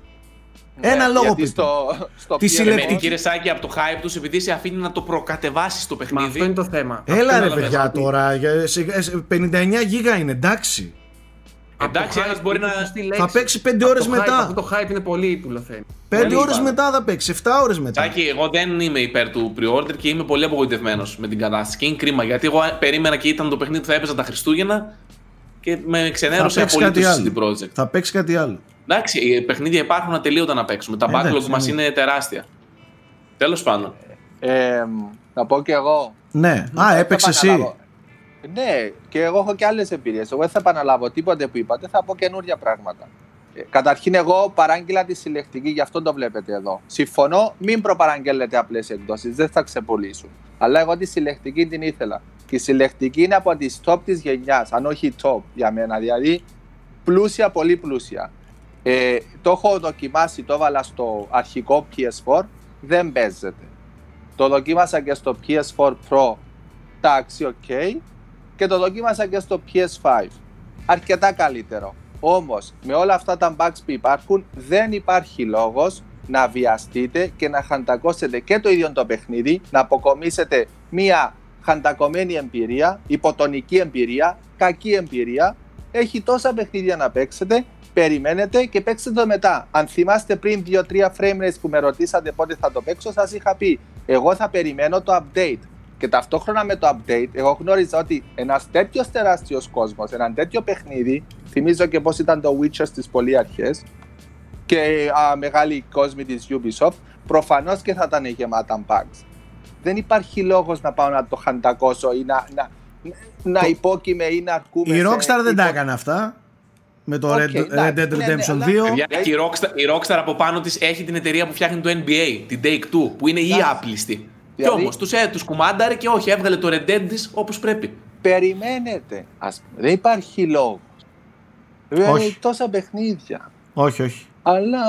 Ένα Ναι, λόγο γιατί πείτε. στο, στο Τη PS4 συλλεκτική- Κύριε Σάκη, από το hype τους, επειδή σε αφήνει να το προκατεβάσεις το Μα παιχνίδι. αυτό είναι το θέμα. Έλα Αυτό ρε είναι το παιδιά θέμα. τώρα. για- σε- σε- 59 γίγα είναι, εντάξει. Από Εντάξει, το ένας hype μπορεί είναι να- σωστή Θα λέξη. παίξει πέντε Από ώρες το hype, μετά. Αυτό το hype είναι πολύ πουλοθέμη. 5 Πολύ ώρες πάνω. μετά θα παίξει, 7 ώρες μετά. Σάκη, εγώ δεν είμαι υπέρ του pre-order και είμαι πολύ απογοητευμένος με την κατάσταση. Και είναι κρίμα γιατί εγώ περίμενα και ήταν το παιχνίδι που θα έπαιζα τα Χριστούγεννα και με θα ξενέρωσε παίξει απολύτως κάτι η άλλο. CD Projekt. Θα παίξει κάτι άλλο. Εντάξει, οι παιχνίδια υπάρχουν ατελείωτα να παίξουμε. Τα Εντάξει, backlog μας ναι. είναι τεράστια. Τέλος πάντων. Ε, να πω και εγώ. Ναι, α, Δεν θα έπαιξε εσύ. Επαναλάβω. Ναι, και εγώ έχω και άλλες εμπειρίες. Εγώ δεν θα επαναλάβω τίποτε που είπατε, θα πω καινούργια πράγματα. Ε, Καταρχήν, εγώ παράγγειλα τη συλλεκτική, γι' αυτό το βλέπετε εδώ. Συμφωνώ, μην προπαραγγέλλετε απλές εκδόσεις, δεν θα ξεπουλήσουν. Αλλά εγώ τη συλλεκτική την ήθελα. Και η συλλεκτική είναι από τις top της γενιάς, αν όχι top για μένα. Δηλαδή, πλούσια, πολύ πλούσια. Ε, το έχω δοκιμάσει, το έβαλα στο αρχικό PS4, δεν παίζεται. Το δοκίμασα και στο PS4 Pro, εντάξει, οκ. Και το δοκίμασα και στο PS5. Αρκετά καλύτερο. Όμως, με όλα αυτά τα bugs που υπάρχουν, δεν υπάρχει λόγος να βιαστείτε και να χαντακώσετε και το ίδιο το παιχνίδι, να αποκομίσετε μία χαντακωμένη εμπειρία, υποτονική εμπειρία, κακή εμπειρία. Έχει τόσα παιχνίδια να παίξετε, περιμένετε και παίξτε το μετά. Αν θυμάστε πριν 2-3 frame rates που με ρωτήσατε πότε θα το παίξω, σας είχα πει εγώ θα περιμένω το update. Και ταυτόχρονα με το update, εγώ γνώριζα ότι ένας τέτοιος τεράστιος κόσμος, ένα τέτοιο παιχνίδι, θυμίζω και πώς ήταν το Witcher στις πολύ αρχέ, και α, μεγάλοι κόσμοι της Ubisoft, προφανώς και θα ήταν γεμάτα bugs. Δεν υπάρχει λόγος να πάω να το χαντακώσω ή να, να, να Το- υπόκειμαι ή να αρκούμε. Η σε Rockstar δεν τα υπο- έκανε αυτά. Με το Οκ, Red, Red εντάξει, Dead ναι, ναι, Redemption αλλά- 2. Παιδιά, δεν- η, Rockstar, η Rockstar από πάνω της έχει την εταιρεία που φτιάχνει το NBA, την Take Two, που είναι η Εντάξει. Άπλιστη. Κι Δηλαδή- όμως τους ε, τους κουμάνταρε και όχι, έβγαλε το Red Dead της όπως πρέπει. Περιμένετε. Ας πούμε. Δεν υπάρχει λόγος. Βέβαια Όχι. είναι τόσα παιχνίδια. Όχι, όχι. Αλλά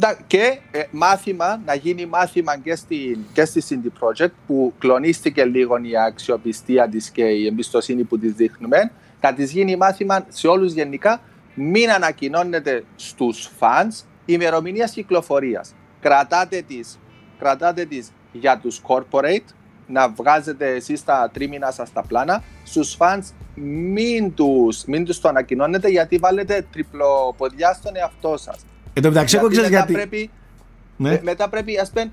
ντα- και ε, μάθημα, να γίνει μάθημα και, στην, και στη CD Projekt που κλονίστηκε λίγο η αξιοπιστία της και η εμπιστοσύνη που της δείχνουμε θα της γίνει μάθημα σε όλους γενικά μην ανακοινώνετε στους fans ημερομηνίας κυκλοφορίας. Κρατάτε τις, κρατάτε τις για τους corporate να βγάζετε εσείς τα τρίμηνα σας τα πλάνα στους fans μην τους, μην τους το ανακοινώνετε γιατί βάλετε τριπλοποδιά στον εαυτό σας Εν τω μεταξύ, εγώ ξέρει μετά γιατί. Πρέπει, Ναι. ε, μετά πρέπει, ας πούμε, ε,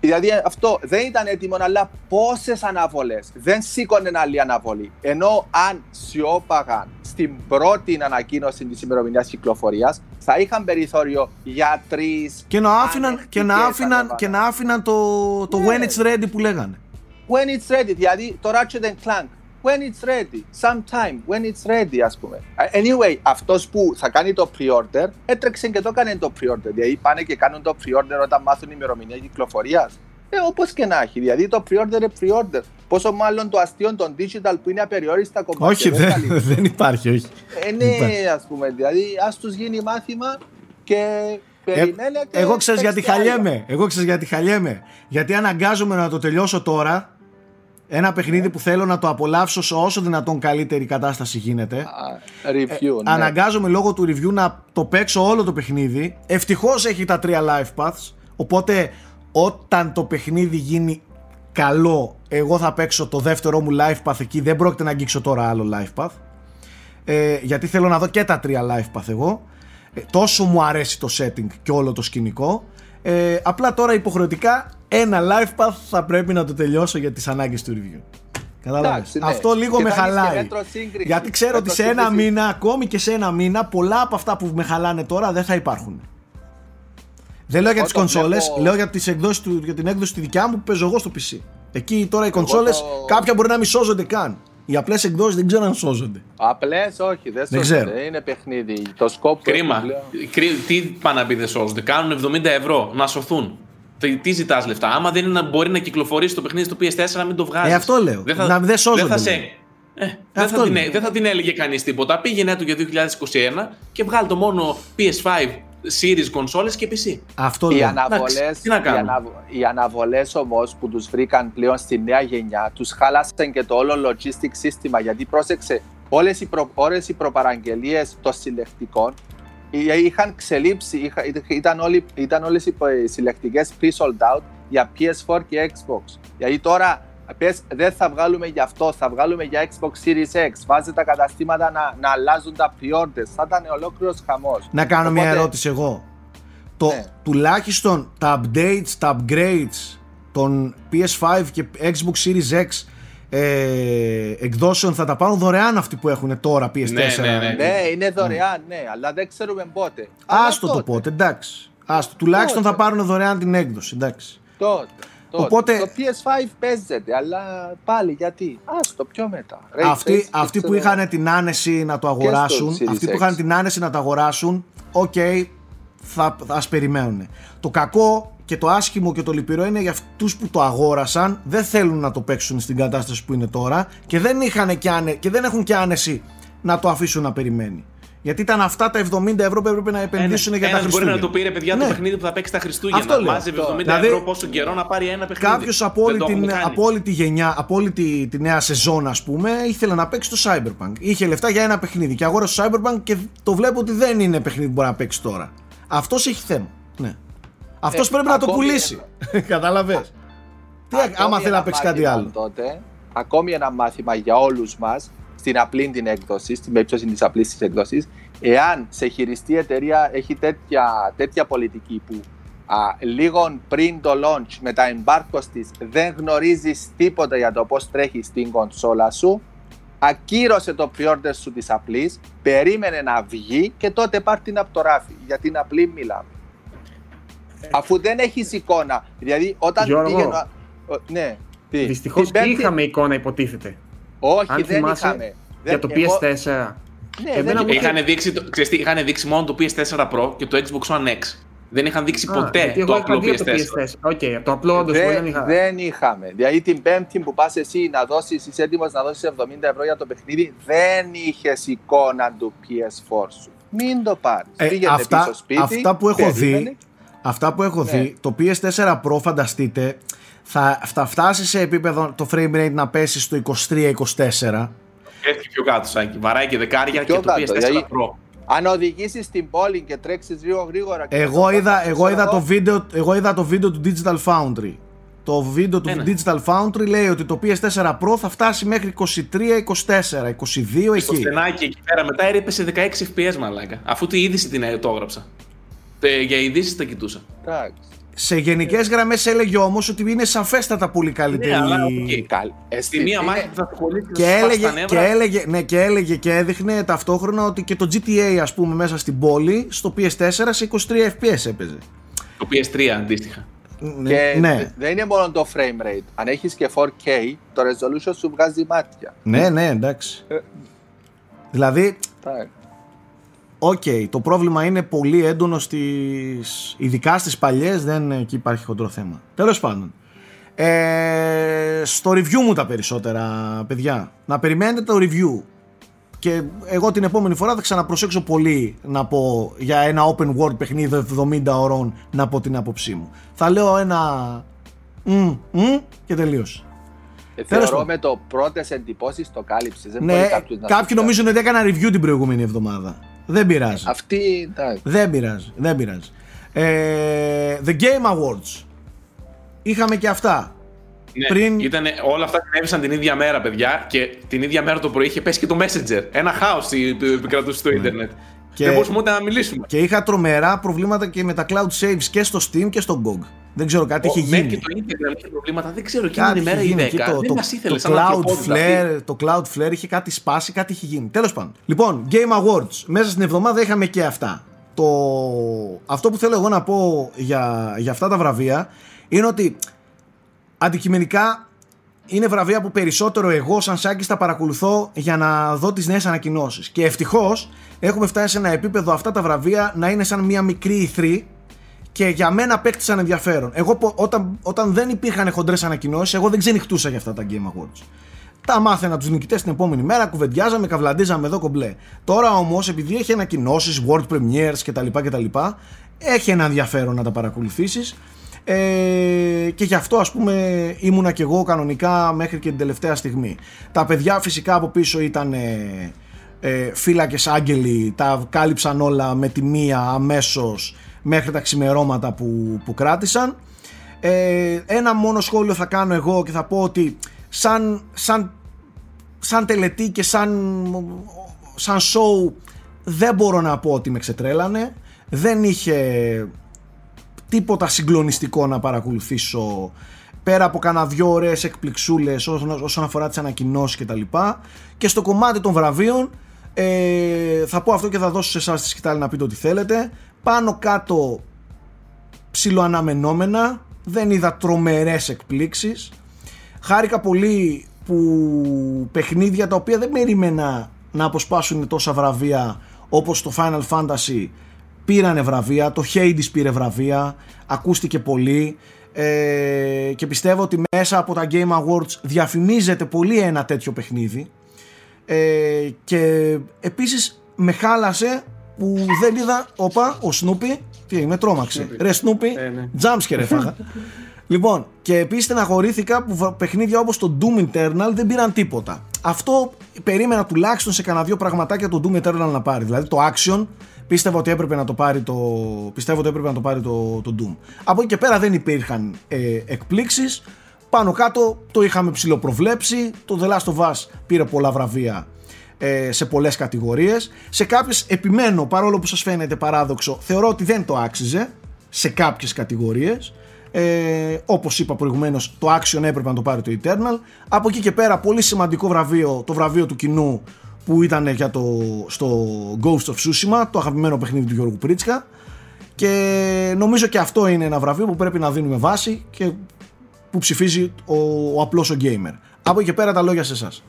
δηλαδή αυτό δεν ήταν έτοιμο, αλλά πόσες αναβολές. Δεν σήκωνε άλλη αναβολή. Ενώ αν σιώπαγαν στην πρώτη ανακοίνωση της ημερομηνίας κυκλοφορίας, θα είχαν περιθώριο για τρεις. Και να άφηναν, και να άφηναν, και να άφηναν το, το Ναι. when it's ready που λέγανε. When it's ready, δηλαδή το Ratchet and Clank. When it's ready, sometime, when it's ready, ας πούμε. Ε, Anyway, αυτός που θα κάνει το pre-order, έτρεξε και το έκανε το pre-order. Δηλαδή πάνε και κάνουν το pre-order όταν μάθουν η ημερομηνία κυκλοφορίας. Ε, όπως και να έχει. Δηλαδή το pre-order είναι pre-order. Πόσο μάλλον το αστείο των digital που είναι απεριόριστα κομμάτια. Όχι, δεν δεν, καλύπτει. δεν υπάρχει, όχι. Ε, ναι, ας πούμε. Δηλαδή ας τους γίνει μάθημα και Ε, περιμένετε. εγώ ξέρω γιατί παίξτε άλλα. χαλιέμαι. Εγώ ξέρω γιατί χαλιέμαι. Γιατί αναγκάζομαι να το τελειώσω τώρα. Ένα παιχνίδι που θέλω να το απολαύσω σε όσο δυνατόν καλύτερη κατάσταση γίνεται. Α, Review, ναι. Αναγκάζομαι λόγω του review να το παίξω όλο το παιχνίδι. Ευτυχώς έχει τα τρία life paths. Οπότε όταν το παιχνίδι γίνει καλό, εγώ θα παίξω το δεύτερό μου life path εκεί. Δεν πρόκειται να αγγίξω τώρα άλλο life path. Ε, γιατί θέλω να δω και τα τρία life path εγώ. Ε, τόσο μου αρέσει το setting και όλο το σκηνικό. Ε, απλά τώρα υποχρεωτικά ένα life path θα πρέπει να το τελειώσω για τις ανάγκες του review. Κατάλαβες; Εντάξει, ναι. Αυτό λίγο Και με θα έχεις και χαλάει. μέτρο σύγκρισης. Γιατί ξέρω ότι Μέτρο σε ένα σύγκρισης. μήνα, ακόμη και σε ένα μήνα, πολλά από αυτά που με χαλάνε τώρα δεν θα υπάρχουν. Δεν λέω για Εγώ τις το κονσόλες, βλέπω- λέω για, τις εκδόσεις του, για την έκδοση τη δικιά μου που παίζω εγώ στο PC. Εκεί τώρα οι κονσόλες το- κάποια μπορεί να μην σώζονται καν. Οι απλές εκδόσεις δεν ξέρω αν σώζονται. Απλές όχι, δεν, Δεν σώζεται, ξέρω. Είναι παιχνίδι. Το σκόπ Κρίμα. Κρί- Τι πάνε να πει δεν σώζονται. Κάνουν 70 ευρώ να σωθούν. Τι, τι ζητάς λεφτά; Άμα δεν είναι να μπορεί να κυκλοφορήσει το παιχνίδι στο PS4, να μην το βγάζεις. Ε, αυτό λέω. Να μην- δεν σώζονται, Δεν θα, σε, λέω. ε, δεν, Αυτό θα την, λέω. δεν θα την έλεγε κανείς τίποτα. Πήγαινε του για 2021 και βγάλει το μόνο PS5 series κονσόλες και PC. Αυτό Οι λέω. αναβολές, τι να οι, κάνουμε; αναβ- οι αναβολές όμως που τους βρήκαν πλέον στη νέα γενιά τους χάλασαν και το όλο logistic σύστημα γιατί πρόσεξε όλες οι, προ, όλες οι προπαραγγελίες των συλλεκτικών εί- είχαν ξελείψει, είχα, ήταν, όλοι, ήταν όλες οι π- οι συλλεκτικές pre-sold out για PS4 και Xbox. Γιατί τώρα πες, δεν θα βγάλουμε για αυτό, θα βγάλουμε για Xbox Series X. Βάζει τα καταστήματα να, να αλλάζουν τα pre-orders. Θα ήταν ολόκληρος χαμός. Να κάνω μια Οπότε- ερώτηση εγώ. Το, Ναι. Τουλάχιστον τα updates, τα upgrades των PS5 και Xbox Series X ε, εκδόσεων θα τα πάρουν δωρεάν αυτοί που έχουν τώρα PS4. Ναι, ναι, ναι. Ναι, είναι δωρεάν, ναι, αλλά δεν ξέρουμε πότε. Άστο Αλλά το πότε, εντάξει. Άστο, τουλάχιστον θα Τότε. πάρουν δωρεάν την έκδοση, εντάξει. Τότε. τότε. Οπότε- Το PS5 παίζεται, αλλά πάλι γιατί; Άστο πιο μετά. Ray Αυτοί, tracing, αυτοί που ξέρω. είχαν την άνεση να το αγοράσουν, Series αυτοί που X. είχαν την άνεση να το αγοράσουν, οκ, θα, θα ας περιμένουν. Το κακό και το άσχημο και το λυπηρό είναι για αυτούς που το αγόρασαν, δεν θέλουν να το παίξουν στην κατάσταση που είναι τώρα και δεν, είχαν και, άνε, και δεν έχουν και άνεση να το αφήσουν να περιμένει. Γιατί ήταν αυτά τα 70 ευρώ που έπρεπε να επενδύσουν για τα Ένας μπορεί Χριστούγεννα. να το πήρε, παιδιά, Ναι. το παιχνίδι που θα παίξει τα Χριστούγεννα. Αυτό λέω. Μάζευε 70 Δηλαδή, ευρώ πόσο καιρό να πάρει ένα παιχνίδι. Κάποιος από, όλη Δεν το την- έχουμε κάνει. από όλη τη γενιά, από όλη τη, τη νέα σεζόν, ας πούμε, ήθελε να παίξει το Cyberpunk. Είχε λεφτά για ένα παιχνίδι και αγόρασε το Cyberpunk και το βλέπω ότι δεν είναι παιχνίδι που μπορεί να παίξει τώρα. Αυτός έχει θέμα. Ναι. Αυτός Ε, πρέπει να το ακόμη πουλήσει. Κατάλαβες. Τι, Ακόμη άμα θέλει ένα να παίξει κάτι μάθημα άλλο. Τότε, ακόμη ένα μάθημα για όλους μας στην απλή την έκδοση, στην περίπτωση της απλής της έκδοσης, εάν σε χειριστή εταιρεία έχει τέτοια, τέτοια πολιτική που α, λίγο πριν το launch με τα embargoes της δεν γνωρίζεις τίποτα για το πώς τρέχει στην κονσόλα σου ακύρωσε το pre-order σου της απλής περίμενε να βγει και τότε πάρ την από το ράφι για την απλή μιλάμε αφού δεν έχεις εικόνα δηλαδή όταν Γιώργο, πήγαινε ο- ναι τι, Δυστυχώς την πέμπτη- είχαμε εικόνα, υποτίθεται. όχι αν δεν θυμάσαι, είχαμε Για το Δεν- εγώ- PS4. ναι, Εμένα δεν μου είχαμε. Είχαν δείξει, το- ξέρεις τι, είχαν δείξει μόνο το PS4 Pro και το Xbox One X. Δεν είχαν δείξει Α, ποτέ γιατί το εγώ είχα απλό δει το PS4. PS4. Οκ, το απλό όντως μπορεί να Δεν, είχα. δεν είχαμε. Δηλαδή την Πέμπτη που πας εσύ να δώσεις, είσαι έτοιμος να δώσεις 70 ευρώ για το παιχνίδι, δεν είχες εικόνα του PS4 σου. Μην το πάρεις. Ε, Πήγαινε αυτά, πίσω σπίτι. αυτά που έχω περίμενε. δει, αυτά που έχω Ναι. δει, το PS4 Pro φανταστείτε, θα, θα φτάσει σε επίπεδο το frame rate να πέσει στο 23-24. Έρχεται πιο κάτω, Σάκη. Βαράει και δεκάρια Πιο και το κάτω, PS4 δηλαδή- Pro. Αν οδηγήσεις στην πόλη και τρέξεις λίγο γρήγορα. και Εγώ να είδα, πάρεις, εγώ, είδα ξέρω το εγώ, βίντεο, εγώ είδα το βίντεο του Digital Foundry. Το βίντεο του Ε, ναι. Digital Foundry λέει ότι το PS4 Pro θα φτάσει μέχρι 23-24, 22 Στο εκεί. στενάκι εκεί πέρα μετά έρεπε σε 16 FPS μαλάκα. Αφού τη είδηση την ε, το έγραψα. Ε, για ειδήσεις τα κοιτούσα. Εντάξει. Σε γενικές γραμμές έλεγε όμως ότι είναι σαφέστατα πολύ καλύτερη. Ναι, αλλά οκ. Καλ- ε, Στη στη- μία είναι- μάχη που θα το κολλήσει Και θα σπάσει έλεγε, τα και, νεύρα. έλεγε, ναι, και έλεγε και έδειχνε ταυτόχρονα ότι και το GTA ας πούμε μέσα στην πόλη στο PS4 σε 23 FPS έπαιζε. Το PS3 αντίστοιχα. Ναι, Και ναι, δεν είναι μόνο το frame rate. Αν έχεις και 4K, το resolution σου βγάζει μάτια. ναι, ναι, εντάξει. Ε. Δηλαδή, Εντάξει. οκ, το πρόβλημα είναι πολύ έντονο στις... ειδικά στις παλιές, δεν εκεί υπάρχει χοντρό θέμα. Τέλος πάντων. Ε, στο review μου τα περισσότερα, παιδιά. Να περιμένετε το review. Και εγώ την επόμενη φορά θα ξαναπροσέξω πολύ να πω για ένα open world παιχνίδι 70 ωρών να πω την άποψή μου. Θα λέω ένα μ, μ και τελείωσε. Ε, Τέλος Θεωρώ πάντων. με το πρώτες εντυπώσεις το κάλυψες. Δεν Ναι, μπορεί κάποιος να κάποιοι σου πει. νομίζουν ότι έκανα review την προηγούμενη εβδομάδα. Δεν πειράζει. Αυτή. εντάξει. Δεν πειράζει, δεν πειράζει. Ε, The Game Awards. Είχαμε και αυτά. Ναι, Πριν- ήτανε, όλα αυτά συνέβησαν την ίδια μέρα, παιδιά, και την ίδια μέρα το πρωί είχε πέσει και το Messenger. Ένα χάος που επικρατούσε στο ίντερνετ. Ναι. Και- Δεν μπορούσαμε ούτε να μιλήσουμε. Και είχα τρομερά προβλήματα και με τα cloud saves και στο Steam και στο GOG. Δεν ξέρω, κάτι είχε Ο- μέχρι γίνει. Και το Instagram είχε προβλήματα, δεν ξέρω. Εκείνη Κάτι την είχε ημέρα η γίνει 10 εκεί, το, δεν το, μας ήθελε το, σαν Cloud ανθρωπότητα. Flare, το Cloudflare είχε κάτι σπάσει, κάτι είχε γίνει. Τέλος πάντων. Λοιπόν, Game Awards. Μέσα στην εβδομάδα είχαμε και αυτά. Το... Αυτό που θέλω εγώ να πω για, για αυτά τα βραβεία είναι ότι αντικειμενικά είναι βραβεία που περισσότερο εγώ σαν Σάκης τα παρακολουθώ για να δω τις νέες ανακοινώσεις. Και ευτυχώς έχουμε φτάσει σε ένα επίπεδο αυτά τα βραβεία να είναι σαν μια μικρή E3 και για μένα απέκτησαν ενδιαφέρον. Εγώ πο- όταν, όταν δεν υπήρχαν χοντρές ανακοινώσεις, εγώ δεν ξενυχτούσα για αυτά τα Game Awards. τα μάθαινα τους νικητές την επόμενη μέρα, κουβεντιάζαμε, καβλαντίζαμε εδώ κομπλέ. Τώρα όμως, επειδή έχει ανακοινώσεις, world premieres κτλ. κτλ έχει ένα ενδιαφέρον να τα παρακολουθήσεις. Ε, και γι' αυτό ας πούμε ήμουνα και εγώ κανονικά μέχρι και την τελευταία στιγμή. Τα παιδιά φυσικά από πίσω ήταν ε, ε, φύλακες άγγελοι, τα κάλυψαν όλα με τη μία αμέσως μέχρι τα ξημερώματα που, που κράτησαν. Ε, ένα μόνο σχόλιο θα κάνω εγώ και θα πω ότι σαν, σαν, σαν τελετή και σαν, σαν show δεν μπορώ να πω ότι με ξετρέλανε. Δεν είχε τίποτα συγκλονιστικό να παρακολουθήσω πέρα από κανένα δυο ωραίες εκπληξούλες όσον αφορά τις ανακοινώσεις και τα λοιπά. Και στο κομμάτι των βραβείων ε, θα πω αυτό και θα δώσω σε εσάς τη σκητάλη να πείτε ό,τι θέλετε. Πάνω κάτω ψιλοαναμενόμενα δεν είδα τρομερές εκπλήξεις. Χάρηκα πολύ που παιχνίδια τα οποία δεν περίμενα να αποσπάσουν τόσα βραβεία όπως το Final Fantasy πήρανε βραβεία, το Hades πήρε βραβεία, ακούστηκε πολύ ε, και πιστεύω ότι μέσα από τα Game Awards διαφημίζεται πολύ ένα τέτοιο παιχνίδι ε, και επίσης με χάλασε που δεν είδα, όπα, ο Snoopy, τι με τρόμαξε, ρε Snoopy, ε, ναι. jumpscare έφαγα. λοιπόν, και επίσης στεναχωρήθηκα που παιχνίδια όπως το Doom Eternal δεν πήραν τίποτα. Αυτό περίμενα τουλάχιστον σε κανένα δυο πραγματάκια το Doom Eternal να πάρει. Δηλαδή το Action πίστευα ότι έπρεπε να το πάρει το, πιστεύω ότι έπρεπε να το, πάρει το, το Doom. Από εκεί και πέρα δεν υπήρχαν ε, εκπλήξεις. Πάνω κάτω το είχαμε ψηλοπροβλέψει. Το The Last of Us πήρε πολλά βραβεία ε, σε πολλές κατηγορίες. Σε κάποιες επιμένω, παρόλο που σας φαίνεται παράδοξο, θεωρώ ότι δεν το άξιζε σε κάποιες κατηγορίες. Ε, όπως είπα προηγουμένως το Action έπρεπε να το πάρει το Eternal από εκεί και πέρα πολύ σημαντικό βραβείο το βραβείο του κοινού που ήταν για το, στο Ghost of Tsushima, το αγαπημένο παιχνίδι του Γιώργου Πρίτσκα και νομίζω και αυτό είναι ένα βραβείο που πρέπει να δίνουμε βάση και που ψηφίζει ο, ο απλός ο gamer. Από εκεί και πέρα τα λόγια σε εσάς.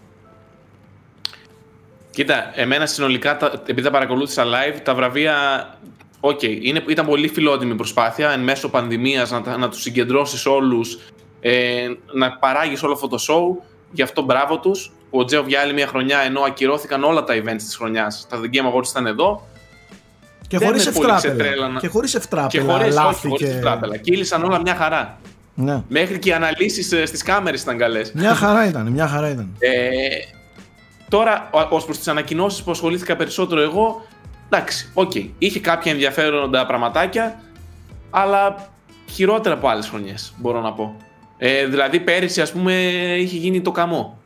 Κοίτα, εμένα συνολικά, επειδή τα παρακολούθησα live, τα βραβεία, OK, okay, ήταν πολύ φιλότιμη προσπάθεια εν μέσω πανδημίας να, να τους συγκεντρώσεις όλους, ε, να παράγεις όλο αυτό το show, γι' αυτό μπράβο τους που ο Geoff έβγαλε μια χρονιά ενώ ακυρώθηκαν όλα τα events της χρονιάς. Τα The Game Awards ήταν εδώ. Και χωρίς ευτράπελα. Και χωρίς ευτράπελα. Και χωρίς και... ευτράπελα. Κύλησαν όλα μια χαρά. Ναι. Μέχρι και οι αναλύσεις ε, στις κάμερες ήταν καλές. Μια χαρά ήταν. Μια χαρά ήταν. Ε, τώρα, ως προς τις ανακοινώσεις που ασχολήθηκα περισσότερο εγώ, εντάξει, OK. Okay. Είχε κάποια ενδιαφέροντα πραγματάκια, αλλά χειρότερα από άλλες χρονιές, μπορώ να πω. Ε, δηλαδή, πέρυσι, ας πούμε, είχε γίνει ο χαμός.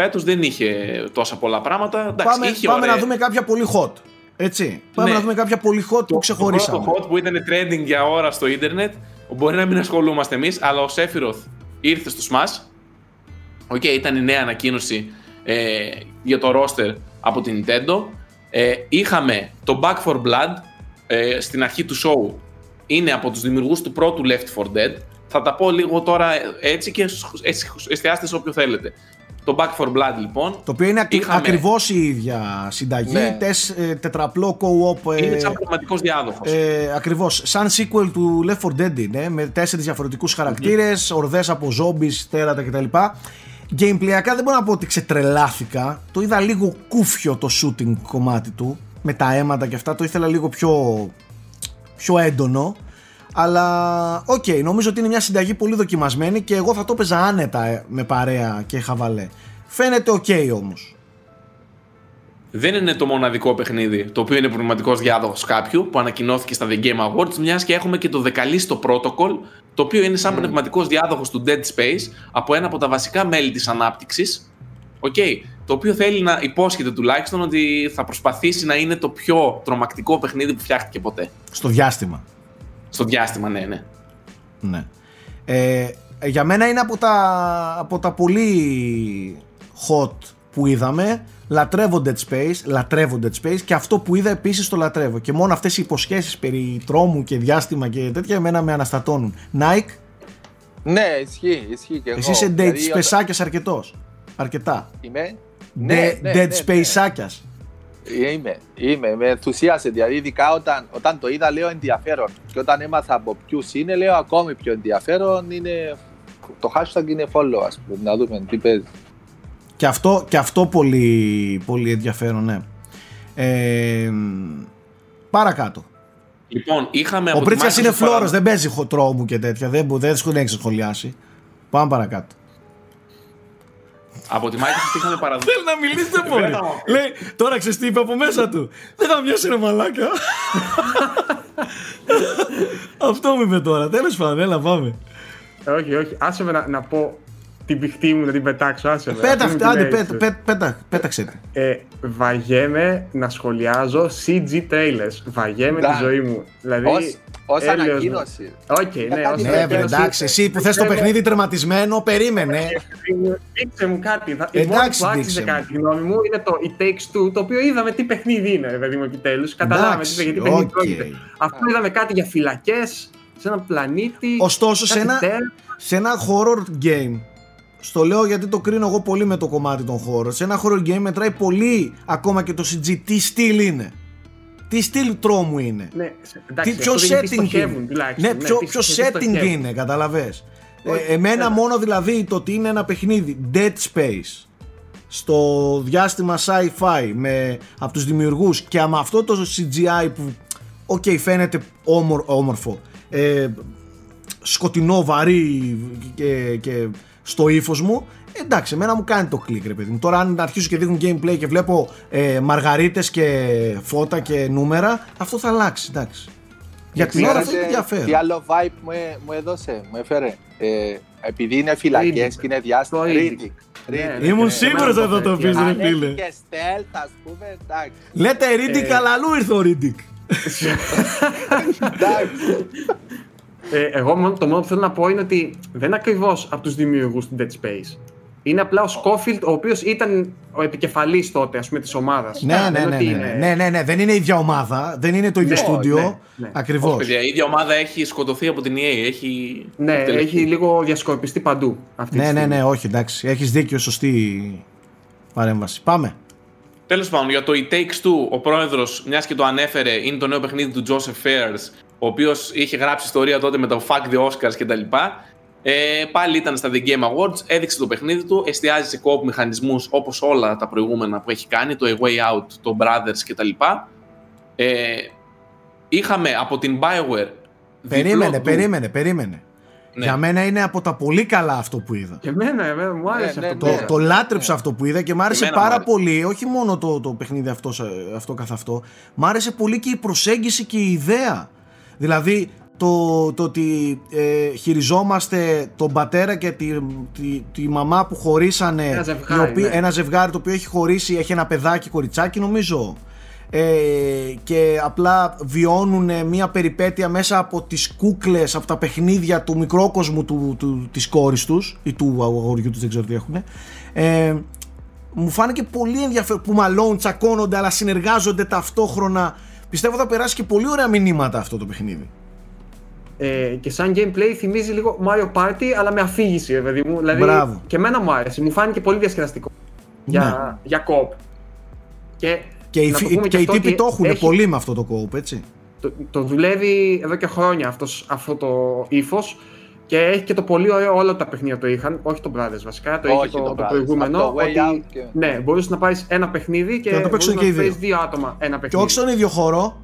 Φέτος δεν είχε τόσα πολλά πράγματα. Εντάξει, πάμε είχε πάμε να δούμε κάποια πολύ hot. Έτσι. Πάμε ναι. να δούμε κάποια πολύ hot που ξεχωρίσαμε. Το hot που ήταν trending για ώρα στο ίντερνετ, μπορεί να μην ασχολούμαστε εμείς, αλλά ο Sephiroth ήρθε στο Smash. Οκ, okay, ήταν η νέα ανακοίνωση ε, για το roster από την Nintendo. Ε, είχαμε το Back 4 Blood ε, στην αρχή του show. Είναι από τους δημιουργούς του πρώτου Left 4 Dead. Θα τα πω λίγο τώρα έτσι και εστιάστε σε όποιο θέλετε. Το Back 4 Blood λοιπόν. Το οποίο είναι είχαμε... ακριβώς η ίδια συνταγή. Ναι. Τες, ε, τετραπλό co-op. Ε, είναι σαν πραγματικός διάδοχος. Ε, ακριβώς. Σαν sequel του Left 4 Dead είναι. Με τέσσερις διαφορετικούς χαρακτήρες, mm-hmm. ορδές από zombies, τέρατα κτλ. Gameplay-ακά δεν μπορώ να πω ότι ξετρελάθηκα. Το είδα λίγο κούφιο το shooting κομμάτι του. Με τα αίματα και αυτά. Το ήθελα λίγο πιο, πιο έντονο. Αλλά οκ, okay, νομίζω ότι είναι μια συνταγή πολύ δοκιμασμένη και εγώ θα το έπαιζα άνετα ε, με παρέα και χαβαλέ. Φαίνεται οκ okay όμως. Δεν είναι το μοναδικό παιχνίδι το οποίο είναι πραγματικό διάδοχο κάποιου που ανακοινώθηκε στα The Game Awards, μιας και έχουμε και το The Callisto Protocol, το οποίο είναι σαν mm. πνευματικός διάδοχος του Dead Space από ένα από τα βασικά μέλη της ανάπτυξης. Okay, το οποίο θέλει να υπόσχεται τουλάχιστον ότι θα προσπαθήσει να είναι το πιο τρομακτικό παιχνίδι που φτιάχτηκε ποτέ. Στο διάστημα. Στο διάστημα, ναι, ναι. ναι. Ε, για μένα είναι από τα, από τα πολύ hot που είδαμε. Λατρεύω Dead Space, λατρεύω Dead Space και αυτό που είδα επίσης το λατρεύω. Και μόνο αυτές οι υποσχέσεις περί τρόμου και διάστημα και τέτοια εμένα με αναστατώνουν. Nike; Ναι, ισχύει, ισχύει και εγώ. Εσύ είσαι Dead δηλαδή, Space αρκετός. Αρκετά. Είμαι. Ναι, ναι, Dead ναι, Space ναι. Είμαι, είμαι, με ενθουσίασε. Δηλαδή, ειδικά όταν, όταν το είδα, λέω ενδιαφέρον. Και όταν έμαθα από ποιους είναι, λέω ακόμη πιο ενδιαφέρον. Είναι, το hashtag είναι follow, ας πούμε, να δούμε τι παίζει. Και αυτό, και αυτό πολύ, πολύ ενδιαφέρον, ναι. Ε, παρακάτω. Λοιπόν, είχαμε Ο Πρίτσα είναι φλόρος, δεν παίζει τρόμου και τέτοια. Δεν, δεν έχεις σχολιάσει. Πάμε παρακάτω. Από τη Microsoft είχαμε παραδώσει. Θέλει να μιλήσει, δεν μπορεί. Λέει, τώρα ξέρεις τι είπε από μέσα του. Δεν θα μοιάσει ρε μαλάκα. Αυτό μου είπε τώρα. Τέλος πάντων, έλα πάμε. Όχι, όχι. Άσε με να, να πω την μπηχτή μου να την πετάξω. Άσε με. Πέταχτε, άντε, πέτα, πέτα, πέταξε. Ε, βαριέμαι να σχολιάζω CG trailers. Βαριέμαι τη ζωή μου. Δηλαδή, Ω ανακοίνωση. Οκ, ναι, ναι, εντάξει, εσύ που θες το παιχνίδι τερματισμένο, περίμενε. Δείξε μου κάτι. Η μόνη που άξιζε κάτι, γνώμη μου, είναι το It Takes Two, το οποίο είδαμε τι παιχνίδι είναι, παιδί μου, επιτέλους. Καταλάβαμε τι γιατί παιχνίδι πρόκειται. Αυτό είδαμε κάτι για φυλακές, σε ένα πλανήτη. Ωστόσο, σε ένα, σε ένα horror game στο λέω γιατί το κρίνω εγώ πολύ με το κομμάτι των χώρων. Σε ένα horror game μετράει πολύ ακόμα και το CG τι στυλ είναι. Τι στυλ τρόμου είναι. Ναι, εντάξει, τι, ποιο setting είναι. Ναι, ποιο, ποιο setting είναι, καταλαβες. Ε, εμένα μόνο δηλαδή το ότι είναι ένα παιχνίδι Dead Space στο διάστημα sci-fi με, από τους δημιουργούς και με αυτό το CGI που οκ okay, φαίνεται όμορ, όμορφο ε, σκοτεινό, βαρύ και, και στο ύφος μου, εντάξει, εμένα μου κάνει το κλικ, ρε παιδί μου. Τώρα, αν αρχίσω και δείχνουν gameplay και βλέπω ε, μαργαρίτες και φώτα και νούμερα, αυτό θα αλλάξει, εντάξει. Για την ώρα αυτό είναι ενδιαφέρον. Τι άλλο vibe μου, ε, μου έδωσε, μου έφερε; Ε, επειδή είναι φυλακές και είναι διάστημα. Riddick. Ναι, Ήμουν σίγουρος ότι θα το πεις, ρε φίλε. Και stealth, ας πούμε, εντάξει. Λέτε Riddick, αλλά αλλού ήρθε ο Riddick. Εντάξει. Ε, εγώ μόνο, το μόνο που θέλω να πω είναι ότι δεν είναι ακριβώς από τους δημιουργούς του Dead Space. Είναι απλά ο Σκόφιλτ, ο οποίος ήταν ο επικεφαλής τότε, ας πούμε, της ομάδας. Ναι, ναι, ναι, ναι, ναι, ναι, ναι, δεν είναι η ίδια ομάδα, δεν είναι το ίδιο ναι, στούντιο. Ναι, ναι. Ακριβώς. Η ίδια ομάδα έχει σκοτωθεί από την EA. Έχει... Ναι, έχει λίγο διασκορπιστεί παντού. Αυτή ναι, ναι, ναι, όχι, εντάξει. Έχεις δίκιο, σωστή παρέμβαση. Πάμε. Τέλος πάντων, για το It Takes Two, ο πρόεδρος, μιας και το ανέφερε, είναι το νέο παιχνίδι του Joseph Fairs, ο οποίος είχε γράψει ιστορία τότε με το Fuck the Oscars κτλ. Ε, πάλι ήταν στα The Game Awards, έδειξε το παιχνίδι του, εστιάζει σε co-op μηχανισμούς όπως όλα τα προηγούμενα που έχει κάνει, το A Way Out, το Brothers κτλ. Ε, είχαμε από την Bioware... Περίμενε, περίμενε, περίμενε. Ναι. Για μένα είναι από τα πολύ καλά αυτό που είδα. Και εμένα, εμένα μου άρεσε ναι, αυτό. Ναι, το, το λάτρεψα αυτό που είδα και μου άρεσε πάρα πολύ. Όχι μόνο το, το παιχνίδι αυτός, αυτό καθ' αυτό. Μ' άρεσε πολύ και η προσέγγιση και η ιδέα. Δηλαδή το, το ότι ε, χειριζόμαστε τον πατέρα και τη, τη, τη μαμά που χωρίσανε. Ένα ζευγάρι, ναι. ένα ζευγάρι το οποίο έχει χωρίσει, έχει ένα παιδάκι κοριτσάκι νομίζω ε, και απλά βιώνουν μια περιπέτεια μέσα από τις κούκλες, από τα παιχνίδια του μικρόκοσμου του, του, της κόρης τους ή του αγοριού τους, δεν ξέρω τι έχουν ε, μου φάνηκε πολύ ενδιαφέρον που μαλώνουν, τσακώνονται αλλά συνεργάζονται ταυτόχρονα πιστεύω θα περάσει και πολύ ωραία μηνύματα αυτό το παιχνίδι ε, και σαν gameplay θυμίζει λίγο Mario Party αλλά με αφήγηση, παιδί μου. Δηλαδή, Μπράβο. και εμένα μου άρεσε, μου φάνηκε πολύ διασκεδαστικό για, ναι. για co Και και οι, και οι τύποι το έχουν έχει... πολύ με αυτό το co έτσι. Το, το δουλεύει εδώ και χρόνια αυτός, αυτό το ύφος. Και έχει και το πολύ ωραίο, όλα τα παιχνίδια το είχαν. Όχι το Brothers βασικά, το έχει το, το, το προηγούμενο. Το ότι, και... Ναι, μπορείς να πάρεις ένα παιχνίδι και, και να το παίξουν και οι δύο. δύο άτομα ένα παιχνίδι. Και όχι στον ίδιο χώρο.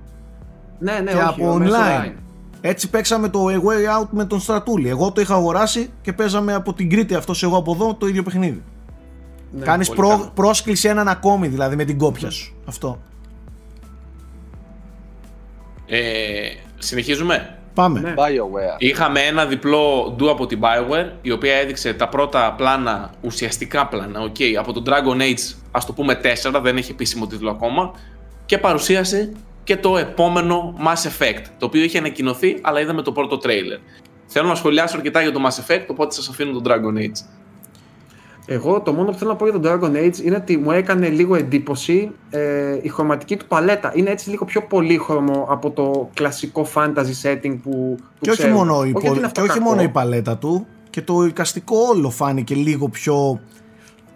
Ναι, ναι, και όχι, από online. Έτσι παίξαμε το A Way Out με τον Στρατούλη. Εγώ το είχα αγοράσει και παίζαμε από την Κρήτη αυτός εγώ από εδώ το ίδιο παιχνίδι. Ναι, Κάνεις προ, πρόσκληση έναν ακόμη δηλαδή με την κόπια σου. Αυτό. Ε, συνεχίζουμε; Πάμε. Ναι. BioWare. Είχαμε ένα διπλό ντου από την BioWare, η οποία έδειξε τα πρώτα πλάνα, ουσιαστικά πλάνα, okay, από το Dragon Age, ας το πούμε 4, δεν έχει επίσημο τίτλο ακόμα, και παρουσίασε και το επόμενο Mass Effect, το οποίο είχε ανακοινωθεί, αλλά είδαμε το πρώτο τρέιλερ. Θέλω να σχολιάσω αρκετά για το Mass Effect, οπότε σας αφήνω το Dragon Age. Εγώ το μόνο που θέλω να πω για τον Dragon Age είναι ότι μου έκανε λίγο εντύπωση ε, η χρωματική του παλέτα. Είναι έτσι λίγο πιο πολύχρωμο από το κλασικό fantasy setting που, που και, όχι μόνο, η, και όχι μόνο η παλέτα του, και το εικαστικό όλο φάνηκε λίγο πιο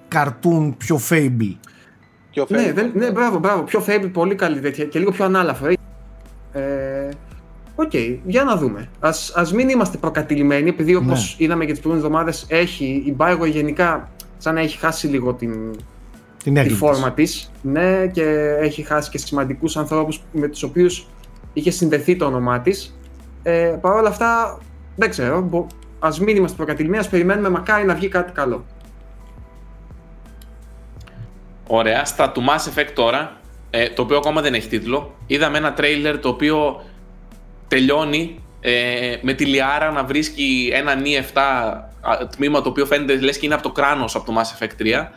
cartoon, πιο fable. Πιο ναι, δεν, ναι, μπράβο, μπράβο, πιο fable, πολύ καλή τέτοια και λίγο πιο ανάλαφρο. Ε, Οκ, okay, για να δούμε. Α ας μην είμαστε προκατειλημμένοι, επειδή όπως ναι. είδαμε και τις προηγούμενες εβδομάδες, έχει η Bioware γενικά σαν να έχει χάσει λίγο την, Την τη φόρμα της. Ναι, και έχει χάσει και σημαντικούς ανθρώπους με τους οποίους είχε συνδεθεί το όνομά της. Ε, Παρ' όλα αυτά, δεν ξέρω. Α μην είμαστε προκατηλημένοι, ας περιμένουμε μακάρι να βγει κάτι καλό. Ωραία. Στα του Mass Effect τώρα, ε, το οποίο ακόμα δεν έχει τίτλο, είδαμε ένα τρέιλερ το οποίο τελειώνει ε, με τη Λιάρα να βρίσκει ένα νι 7 α, τμήμα το οποίο φαίνεται λες και είναι από το κράνος από το Mass Effect 3.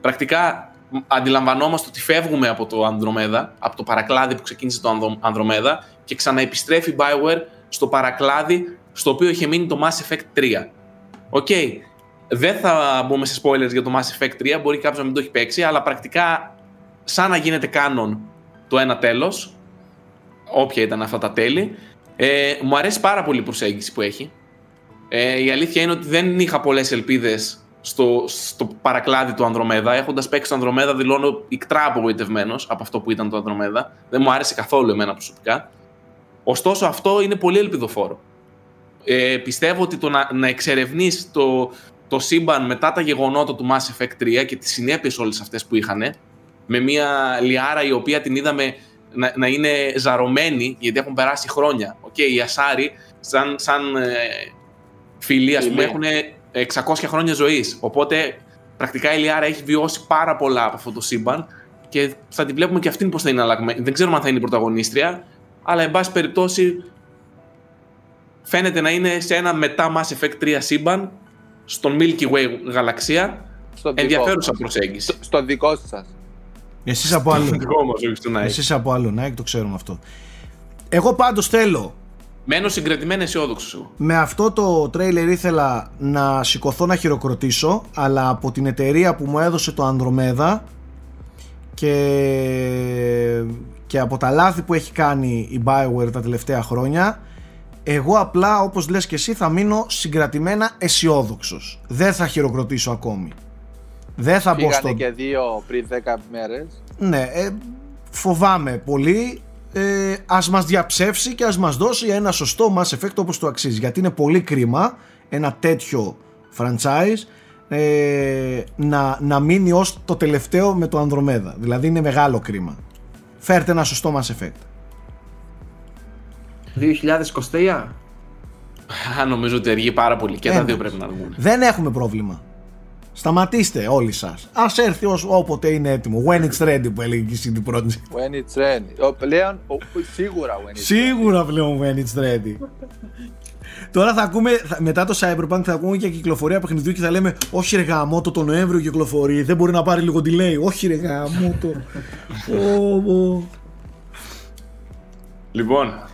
Πρακτικά μ, αντιλαμβανόμαστε ότι φεύγουμε από το Ανδρομέδα, από το παρακλάδι που ξεκίνησε το Ανδρο- Ανδρομέδα και ξαναεπιστρέφει η Bioware στο παρακλάδι στο οποίο είχε μείνει το Mass Effect 3. Οκ, δεν θα μπούμε σε spoilers για το Mass Effect 3, μπορεί κάποιος να μην το έχει παίξει, αλλά πρακτικά σαν να γίνεται canon το ένα τέλος, όποια ήταν αυτά τα τέλη. Ε, μου αρέσει πάρα πολύ η προσέγγιση που έχει. Ε, η αλήθεια είναι ότι δεν είχα πολλές ελπίδες στο, στο παρακλάδι του Andromeda. Έχοντας παίξει το Andromeda δηλώνω οικτρά απογοητευμένος από αυτό που ήταν το Andromeda. Δεν μου άρεσε καθόλου εμένα προσωπικά. Ωστόσο αυτό είναι πολύ ελπιδοφόρο. Ε, πιστεύω ότι το να, να εξερευνείς το, το σύμπαν μετά τα γεγονότα του Mass Effect 3 και τις συνέπειες όλες αυτές που είχαν με μια Λιάρα η οποία την είδαμε να, να είναι ζαρωμένη γιατί έχουν περάσει χρόνια. Οκ, οι Ασάρι σαν, σαν ε, φίλοι ας πούμε έχουν 600 χρόνια ζωής. Οπότε πρακτικά η Λιάρα έχει βιώσει πάρα πολλά από αυτό το σύμπαν και θα τη βλέπουμε και αυτήν πώς θα είναι αλλαγμένη. Δεν ξέρουμε αν θα είναι η πρωταγωνίστρια, αλλά εν πάση περιπτώσει φαίνεται να είναι σε ένα μετά Mass Effect 3 σύμπαν στον Milky Way γαλαξία. Στον δικό Ενδιαφέρουσα σας. προσέγγιση. Στο- Στον δικό σας. Εσείς από άλλο. Δικό μας, όχι στον Nike. Εσείς από άλλο, Nike, το ξέρουμε αυτό. Εγώ πάντως θέλω Μένω συγκρατημένα αισιόδοξος εγώ. με αυτό το τρέιλερ ήθελα να σηκωθώ να χειροκροτήσω αλλά από την εταιρεία που μου έδωσε το Ανδρομέδα και, και από τα λάθη που έχει κάνει η Bioware τα τελευταία χρόνια εγώ απλά όπως λες και εσύ θα μείνω συγκρατημένα αισιόδοξος. δεν θα χειροκροτήσω ακόμη δεν θα μπω στο... Πήγανε και δύο πριν 10 μέρες. Ναι, ε, φοβάμαι πολύ. Ε, ας μας διαψεύσει και ας μας δώσει ένα σωστό Mass Effect όπως το αξίζει. Γιατί είναι πολύ κρίμα ένα τέτοιο franchise ε, να, να μείνει ως το τελευταίο με το Ανδρομέδα. Δηλαδή είναι μεγάλο κρίμα. Φέρτε ένα σωστό Mass Effect. 2023. Α, νομίζω ότι αργεί πάρα πολύ. Και τα Ένα. δύο πρέπει να αργούν. Δεν έχουμε πρόβλημα. Σταματήστε όλοι σας. Ας έρθει ως, όποτε είναι έτοιμο. When it's ready που έλεγε και η CD Projekt. When it's ready. Ο, πλέον, ο, σίγουρα when it's Σίγουρα πλέον when it's ready. Τώρα θα ακούμε, θα- μετά το Cyberpunk θα ακούμε και κυκλοφορία παιχνιδιού και θα λέμε Όχι ρε γαμότο το Νοέμβριο κυκλοφορεί, δεν μπορεί να πάρει λίγο delay. Όχι ρε γαμότο. Ω, ω. Λοιπόν,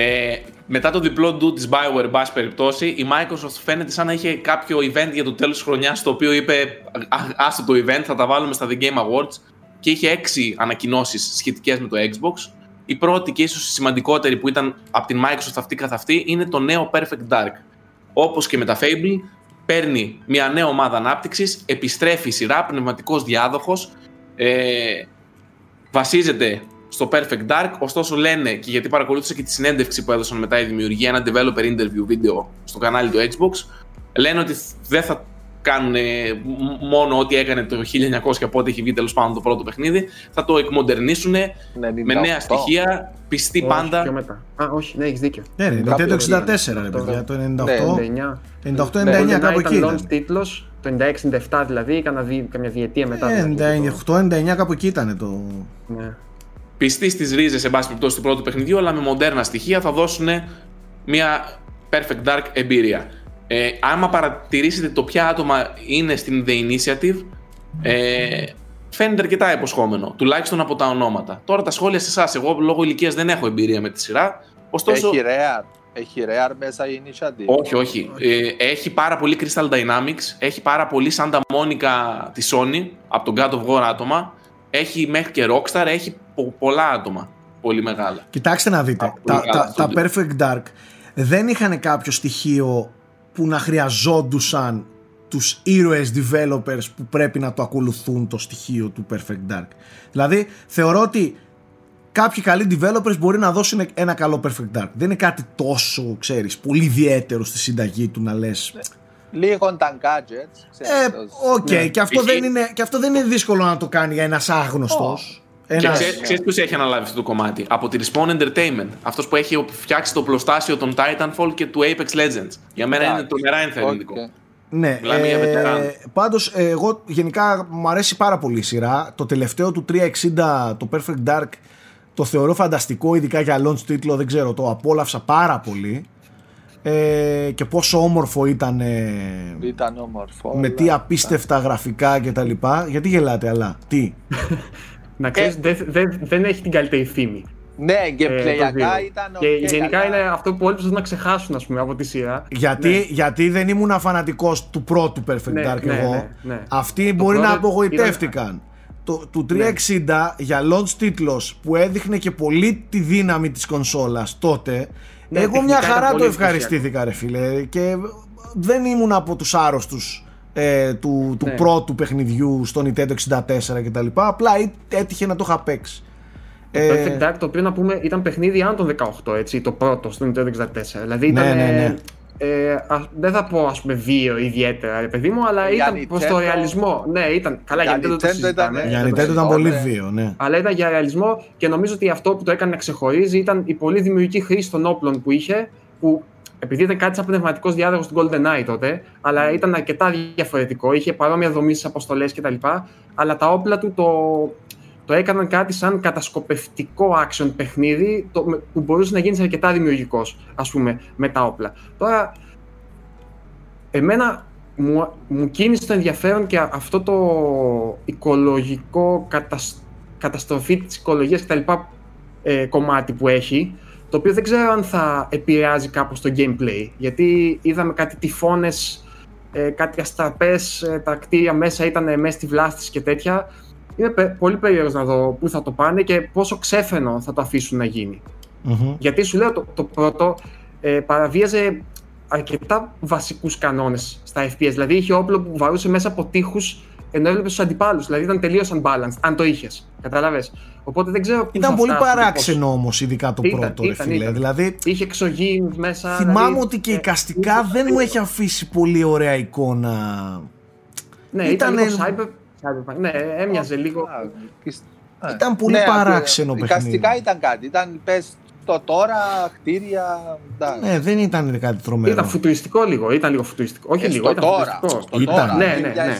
ε, μετά το διπλό ντου της Bioware, εν πάση περιπτώσει, η Microsoft φαίνεται σαν να είχε κάποιο event για το τέλος της χρονιάς, το οποίο είπε «Α, άστο το event, θα τα βάλουμε στα The Game Awards και είχε έξι ανακοινώσεις σχετικές με το Xbox. Η πρώτη και ίσως η σημαντικότερη που ήταν από την Microsoft αυτή καθ' αυτή είναι το νέο Perfect Dark. Όπως και με τα Fable, παίρνει μια νέα ομάδα ανάπτυξης, επιστρέφει η σειρά, πνευματικός διάδοχος, ε, βασίζεται στο Perfect Dark, ωστόσο λένε και γιατί παρακολούθησα και τη συνέντευξη που έδωσαν μετά η δημιουργία, ένα developer interview βίντεο στο κανάλι του Xbox, λένε ότι δεν θα κάνουν ε, μ- μόνο ό,τι έκανε το 1900 πότε έχει βγει τέλος πάντων το πρώτο παιχνίδι, θα το εκμοντερνήσουν με νέα στοιχεία, πιστοί Όχι, πάντα. πιο μετά. Α, όχι, ναι, έχεις δίκιο. Ναι, ρε, το Κάποιο 64 ρε παιδιά, το 98. 99. 98-99 Ναι, κάπου εκεί ήταν launch ήταν. τίτλος, το 96-97 δηλαδή, κάνα δι- καμιά διετία μετά. δηλαδή, Ε, το- 98-99 κάπου εκεί ήταν το. Ναι. πιστοί στις ρίζες, εν πάση περιπτώσει, του πρώτου παιχνιδιού, αλλά με μοντέρνα στοιχεία θα δώσουν μια Perfect Dark εμπειρία. Ε, άμα παρατηρήσετε το ποια άτομα είναι στην The Initiative, ε, φαίνεται αρκετά υποσχόμενο, τουλάχιστον από τα ονόματα. Τώρα τα σχόλια σε εσάς. Εγώ λόγω ηλικίας δεν έχω εμπειρία με τη σειρά. Ωστόσο, Έχει rare. Έχει rare μέσα η initiative. όχι, όχι. Ε, έχει πάρα πολύ Crystal Dynamics, έχει πάρα πολύ Santa Monica τη Sony, από τον God of War άτομα. Έχει μέχρι και Rockstar, έχει πο- πολλά άτομα. Πολύ μεγάλα. Κοιτάξτε να δείτε. Από Τα, μεγάλα τα, τα στούντιο. Perfect Dark δεν είχαν κάποιο στοιχείο που να χρειαζόντουσαν τους ήρωες developers που πρέπει να το ακολουθούν το στοιχείο του Perfect Dark. Δηλαδή θεωρώ ότι κάποιοι καλοί developers μπορεί να δώσουν ένα καλό Perfect Dark. Δεν είναι κάτι τόσο, ξέρεις, πολύ ιδιαίτερο στη συνταγή του να λες Λίγο τα gadgets. Ε, οκ, okay. ναι. και, αυτό δεν είναι, και αυτό δεν είναι δύσκολο να το κάνει για ένας άγνωστος. Oh. Ένας... Και ξέρεις ξέρεις ποιος έχει αναλάβει αυτό το κομμάτι; Από τη Respawn Entertainment. Αυτός που έχει φτιάξει το πλωστάσιο των Titanfall και του Apex Legends. Για μένα είναι τρομερά ενθαρρυντικό. Okay. Ναι, ε, πάντως εγώ γενικά μου αρέσει πάρα πολύ η σειρά. Το τελευταίο του 360, το Perfect Dark, το θεωρώ φανταστικό, ειδικά για launch τίτλο, δεν ξέρω, το απόλαυσα πάρα πολύ. Ε, και πόσο όμορφο ήταν. Ήταν όμορφο. Με τι απίστευτα γραφικά κτλ. Γιατί γελάτε, αλλά τι; Να ξέρεις, ε, δεν, δεν έχει την καλύτερη φήμη. Ναι, και ε, ήταν. Και okay, γενικά καλά. είναι αυτό που όλοι προσπαθούν να ξεχάσουν ας πούμε, από τη σειρά. Γιατί, ναι. γιατί δεν ήμουν φανατικό του πρώτου Perfect ναι, Dark ναι, εγώ. Ναι, ναι. Αυτοί το μπορεί να απογοητεύτηκαν. Ήταν... Το, του 360 ναι. για launch τίτλος που έδειχνε και πολύ τη δύναμη της κονσόλας τότε ναι, εγώ μια χαρά το ευχαριστήθηκα ρε φίλε και δεν ήμουν από τους άρρωστους ε, του, του πρώτου παιχνιδιού στο Nintendo 64 κτλ. Απλά έτυχε να το είχα παίξει. Το ε, Perfect Dark το οποίο να πούμε ήταν παιχνίδι άνω των 18, έτσι, το πρώτο στο Nintendo 64. Δηλαδή ήταν. Ναι, ναι, ναι. Ε, α, δεν θα πω ας πούμε βίο ιδιαίτερα, παιδί μου, αλλά για ήταν προς το ρεαλισμό. Ναι, ήταν. Καλά, για Nintendo το συζητάμε. Για Nintendo ήταν πολύ βίο, ναι. Αλλά ήταν για ρεαλισμό και νομίζω ότι αυτό που το έκανε να ξεχωρίζει ήταν η πολύ δημιουργική χρήση των όπλων που είχε, που επειδή ήταν κάτι σαν πνευματικός διάδοχος του GoldenEye τότε, αλλά ήταν αρκετά διαφορετικό. Είχε παρόμοια δομή στις αποστολές κτλ. Αλλά τα όπλα του το, το έκαναν κάτι σαν κατασκοπευτικό action παιχνίδι το, που μπορούσε να γίνεις αρκετά δημιουργικός, ας πούμε, με τα όπλα. Τώρα, εμένα μου, μου κίνησε το ενδιαφέρον και αυτό το οικολογικό κατασ, καταστροφή της οικολογίας κτλ. Ε, κομμάτι που έχει, το οποίο δεν ξέρω αν θα επηρεάζει κάπως το gameplay, γιατί είδαμε κάτι τυφώνες, ε, κάτι αστραπές, ε, τα κτίρια μέσα ήταν μέσα στη βλάστη και τέτοια, είναι πολύ περίεργος να δω πού θα το πάνε και πόσο ξέφρενο θα το αφήσουν να γινει Γιατί σου λέω το, το πρώτο ε, παραβίαζε αρκετά βασικούς κανόνες στα FPS. Δηλαδή είχε όπλο που βαρούσε μέσα από τείχους ενώ έβλεπες τους αντιπάλους. Δηλαδή ήταν τελείως unbalanced, αν το είχες. Κατάλαβε. Οπότε δεν ξέρω. Ήταν πολύ παράξενο όμως, ειδικά το ήταν, πρώτο, ήταν, ρε φίλε. Δηλαδή, είχε εξωγήινους μέσα. Θυμάμαι δηλαδή, ότι και η καστικά δεν μου έχει αφήσει πολύ ωραία εικόνα. Ναι, ήταν, ήταν λίγο cyber, ναι, έμοιαζε λίγο. Ήταν πολύ ναι, παράξενο παιχνίδι. Καστικά ήταν κάτι. Ήταν πες το τώρα, κτίρια. Ναι, δεν ήταν κάτι τρομερό. Ήταν φουτουριστικό λίγο. Ήταν λίγο φουτουριστικό. Όχι λίγο, ήταν τώρα. Στο ήταν. Τώρα, ναι, ναι, ναι,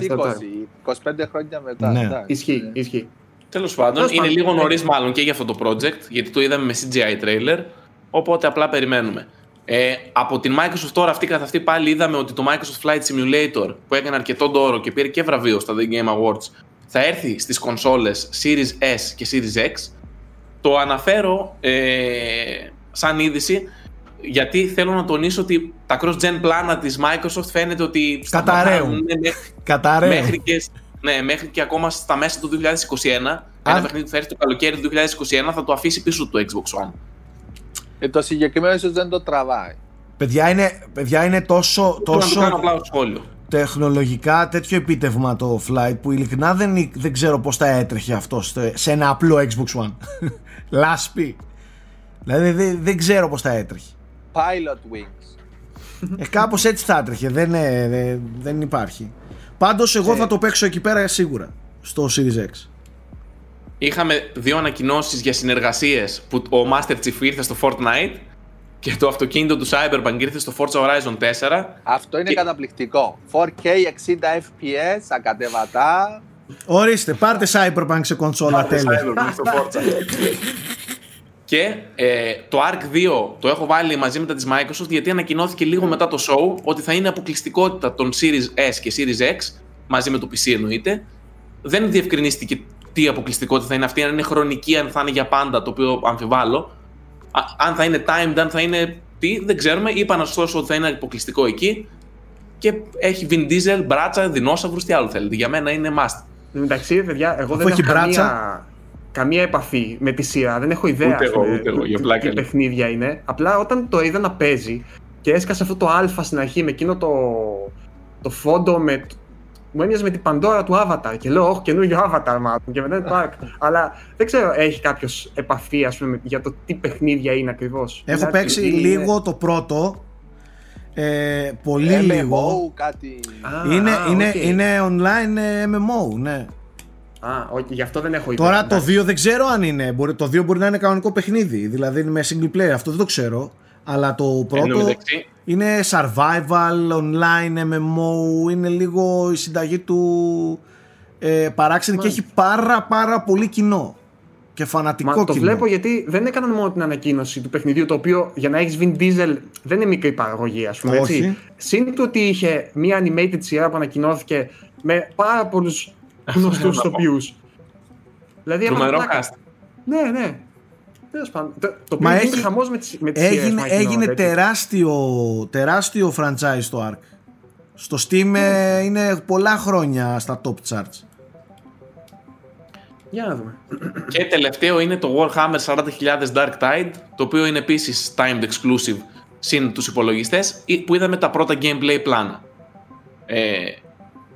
20, 25 χρόνια μετά. Ναι. Ισχύει, ισχύει. Τέλος πάντων, είναι λίγο νωρίς μάλλον και για αυτό το project, γιατί το είδαμε με CGI trailer. Οπότε απλά περιμένουμε. Ε, από την Microsoft τώρα αυτή καθ' αυτή πάλι είδαμε ότι το Microsoft Flight Simulator που έκανε αρκετό δώρο και πήρε και βραβείο στα The Game Awards θα έρθει στις κονσόλες Series S και Series X. Το αναφέρω ε, σαν είδηση γιατί θέλω να τονίσω ότι τα cross-gen πλάνα της Microsoft φαίνεται ότι Καταραίουν. Καταραίουν. Μέχρι και, ναι, μέχρι και ακόμα στα μέσα του 2021 ένα παιχνίδι που θα έρθει το καλοκαίρι του 2021 θα το αφήσει πίσω του Xbox One. Ε, το συγκεκριμένο ίσως δεν το τραβάει. Παιδιά είναι, παιδιά είναι τόσο, τόσο σχόλιο. Τεχνολογικά τέτοιο επίτευγμα το Flight που ειλικρινά δεν, δεν ξέρω πώς θα έτρεχε αυτό σε ένα απλό Xbox One. Λάσπη. Δηλαδή δεν, δεν ξέρω πώς θα έτρεχε. Pilot Wings. Ε, κάπως έτσι θα έτρεχε. Δεν, δεν, δεν υπάρχει. Πάντως εγώ θα το παίξω εκεί πέρα σίγουρα στο Series X. Είχαμε δύο ανακοινώσεις για συνεργασίες που ο Master Chief ήρθε στο Fortnite και το αυτοκίνητο του Cyberpunk ήρθε στο Forza Horizon 4. Αυτό είναι και... καταπληκτικό. 4K 60 FPS, ακατεβατά. Ορίστε, πάρτε Cyberpunk σε κονσόλα τέλος. και ε, το Ark 2 το έχω βάλει μαζί με τα της Microsoft γιατί ανακοινώθηκε λίγο μετά το show ότι θα είναι αποκλειστικότητα των Series S και Series X μαζί με το PC εννοείται. Δεν διευκρινίστηκε τι αποκλειστικότητα θα είναι αυτή, αν είναι χρονική, αν θα είναι για πάντα, το οποίο αμφιβάλλω. Αν θα είναι timed, αν θα είναι τι, δεν ξέρουμε. Είπαν ωστόσο ότι θα είναι αποκλειστικό εκεί. Και έχει Vin Diesel, μπράτσα, δεινόσαυρου, τι άλλο θέλετε. Για μένα είναι must. Εντάξει, παιδιά, εγώ δεν έχω καμία, καμία επαφή με τη σειρά. Δεν έχω ιδέα ούτε εγώ, ούτε εγώ, για τι παιχνίδια είναι. Απλά όταν το είδα να παίζει και έσκασε αυτό το Α στην αρχή με εκείνο το, το φόντο με μου έμοιαζε με την Παντόρα του Avatar και λέω, Όχι, καινούριο Avatar μάλλον και μετά το Ark. Αλλά δεν ξέρω, έχει κάποιος επαφή ας πούμε, για το τι παιχνίδια είναι ακριβώς. Έχω παίξει λίγο το πρώτο. Ε, πολύ MMO, λίγο. κάτι. Α, Είναι, α, είναι, οκ. είναι online ε, MMO, ναι. Α, όχι, γι' αυτό δεν έχω Τώρα ιδέα. το 2 δεν ξέρω αν είναι. Μπορεί, το 2 μπορεί να είναι κανονικό παιχνίδι. Δηλαδή είναι με single player. Αυτό δεν το ξέρω. Αλλά το Εν τω πρώτο μεταξύ, είναι survival, online, MMO. Είναι λίγο η συνταγή του ε, παράξενη και έχει πάρα πάρα πολύ κοινό. Και φανατικό Μα το κοινό. βλέπω γιατί δεν έκαναν μόνο την ανακοίνωση του παιχνιδιού, το οποίο για να έχεις Vin Diesel δεν είναι μικρή παραγωγή, ας πούμε. Όχι. Έτσι. Συν του ότι είχε μια animated σειρά που ανακοινώθηκε με πάρα πολλούς γνωστούς να πω. ηθοποιού. Δηλαδή, έβαλε τρομερό πλάκα. cast. Ναι, ναι. Τέλος πάντων. Το, το Μα οποίο έχει- γίνεται χαμός με τι με τις σειρές Έγινε, που ανακοινώνονται, έγινε έτσι. τεράστιο, τεράστιο franchise το Ark. Στο Steam ε, είναι πολλά χρόνια στα top charts. Για να δούμε. Και τελευταίο είναι το Warhammer 40.000 Dark Tide, το οποίο είναι επίσης timed exclusive συν τους υπολογιστές, ή- που είδαμε τα πρώτα gameplay πλάνα. Ε,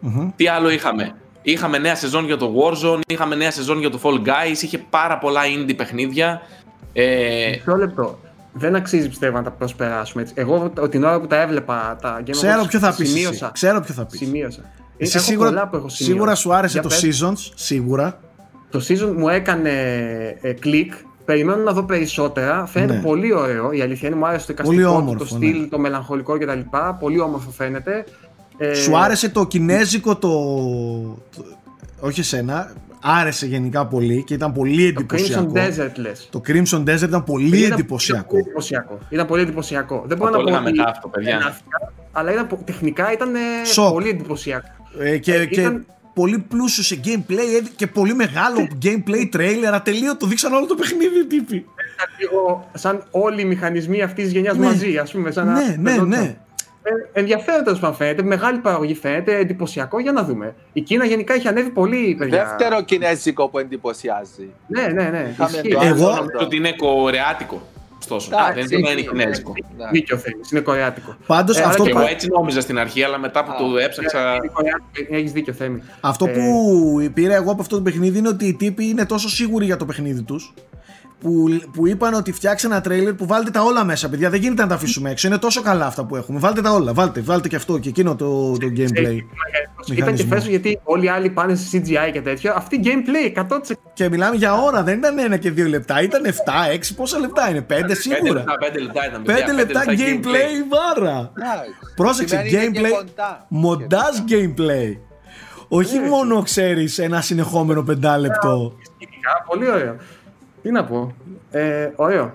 Μμμ. τι άλλο είχαμε; Είχαμε νέα σεζόν για το Warzone, είχαμε νέα σεζόν για το Fall Guys, είχε πάρα πολλά indie παιχνίδια. Ε, Μισό λεπτό. Δεν αξίζει πιστεύω να τα προσπεράσουμε έτσι. Εγώ ο- την ώρα που τα έβλεπα τα Game Ξέρω Awards, ποιο θα πεις εσύ. Σημείωσα. Ξέρω ποιο θα πεις. Σημείωσα. Εσύ Έχω σίγουρα, πολλά που έχω σημειώσει. σίγουρα σου άρεσε Για το πες. Seasons, σίγουρα. Το season μου έκανε ε, κλικ. Περιμένω να δω περισσότερα. Φαίνεται Ναι. πολύ ωραίο. Η αλήθεια είναι μου άρεσε το Πολύ εικαστικό του, όμορφο, το στυλ, ναι. το μελαγχολικό κτλ. Πολύ όμορφο φαίνεται. Ε, Σου άρεσε το κινέζικο το... το- Όχι εσένα, άρεσε γενικά πολύ και ήταν πολύ Το Crimson εντυπωσιακό. Desert λες. Το Crimson Desert ήταν πολύ Ήταν εντυπωσιακό. πολύ εντυπωσιακό. Ήταν πολύ εντυπωσιακό. Δεν Θα μπορώ το να πω έλεγα ότι μετά αυτό, παιδιά. ενάθηκα, αλλά ήταν, πο- τεχνικά ήταν ε, Σοκ. πολύ εντυπωσιακό. Ε, και, Ε, και ήταν- πολύ πλούσιο σε gameplay ε, και πολύ μεγάλο gameplay trailer. Ατελείωτο, το δείξαν όλο το παιχνίδι οι τύποι. Ήταν λίγο σαν όλοι οι μηχανισμοί αυτής της γενιάς Ναι. μαζί, ας πούμε. Σαν να- Ναι, ναι, εδώ- ναι. Ε, ενδιαφέρον τέλο πάντων φαίνεται, μεγάλη παραγωγή φαίνεται, εντυπωσιακό για να δούμε. Η Κίνα γενικά έχει ανέβει πολύ, παιδιά. Δεύτερο κινέζικο που εντυπωσιάζει. Ναι, ναι, ναι. Είχαμε Ισχύει. το Εγώ- άλλο. νομίζω ότι είναι κορεάτικο. Ωστόσο, Εντάξει, δεν είναι εκεί, κινέζικο. ναι. Δίκιο θέλεις, είναι κορεάτικο. Πάντως Ε, αλλά αυτό, Και που, εγώ έτσι νόμιζα στην αρχή, αλλά μετά που Α, το έψαξα. Έχεις δίκιο, Θέμη. αυτό Ε, που πήρα εγώ από αυτό το παιχνίδι είναι ότι οι τύποι είναι τόσο σίγουροι για το παιχνίδι τους που, που είπαν ότι φτιάξε ένα τρέιλερ που βάλτε τα όλα μέσα, παιδιά. Δεν γίνεται να τα αφήσουμε έξω. Είναι τόσο καλά αυτά που έχουμε. Βάλτε τα όλα. Βάλτε, βάλτε και αυτό και εκείνο το, το gameplay. Ήταν και Μηχανισμό. φέσο γιατί όλοι οι άλλοι πάνε σε CGI και τέτοιο. Αυτή gameplay 100%. Και μιλάμε για ώρα, δεν ήταν ένα και δύο λεπτά. Ήταν 7, 6, πόσα λεπτά είναι, 5 Πέντε σίγουρα. λεπτά, πέντε λεπτά ήταν. 5 παιδιά, πέντε λεπτά gameplay βάρα. Εντάξει. Πρόσεξε, Σημαίνει είναι και gameplay, κοντά. μοντάζ gameplay. Όχι μόνο ξέρεις ένα συνεχόμενο πεντάλεπτο. Σκηνικά, πολύ ωραίο. Τι να πω. Ε, ωραίο.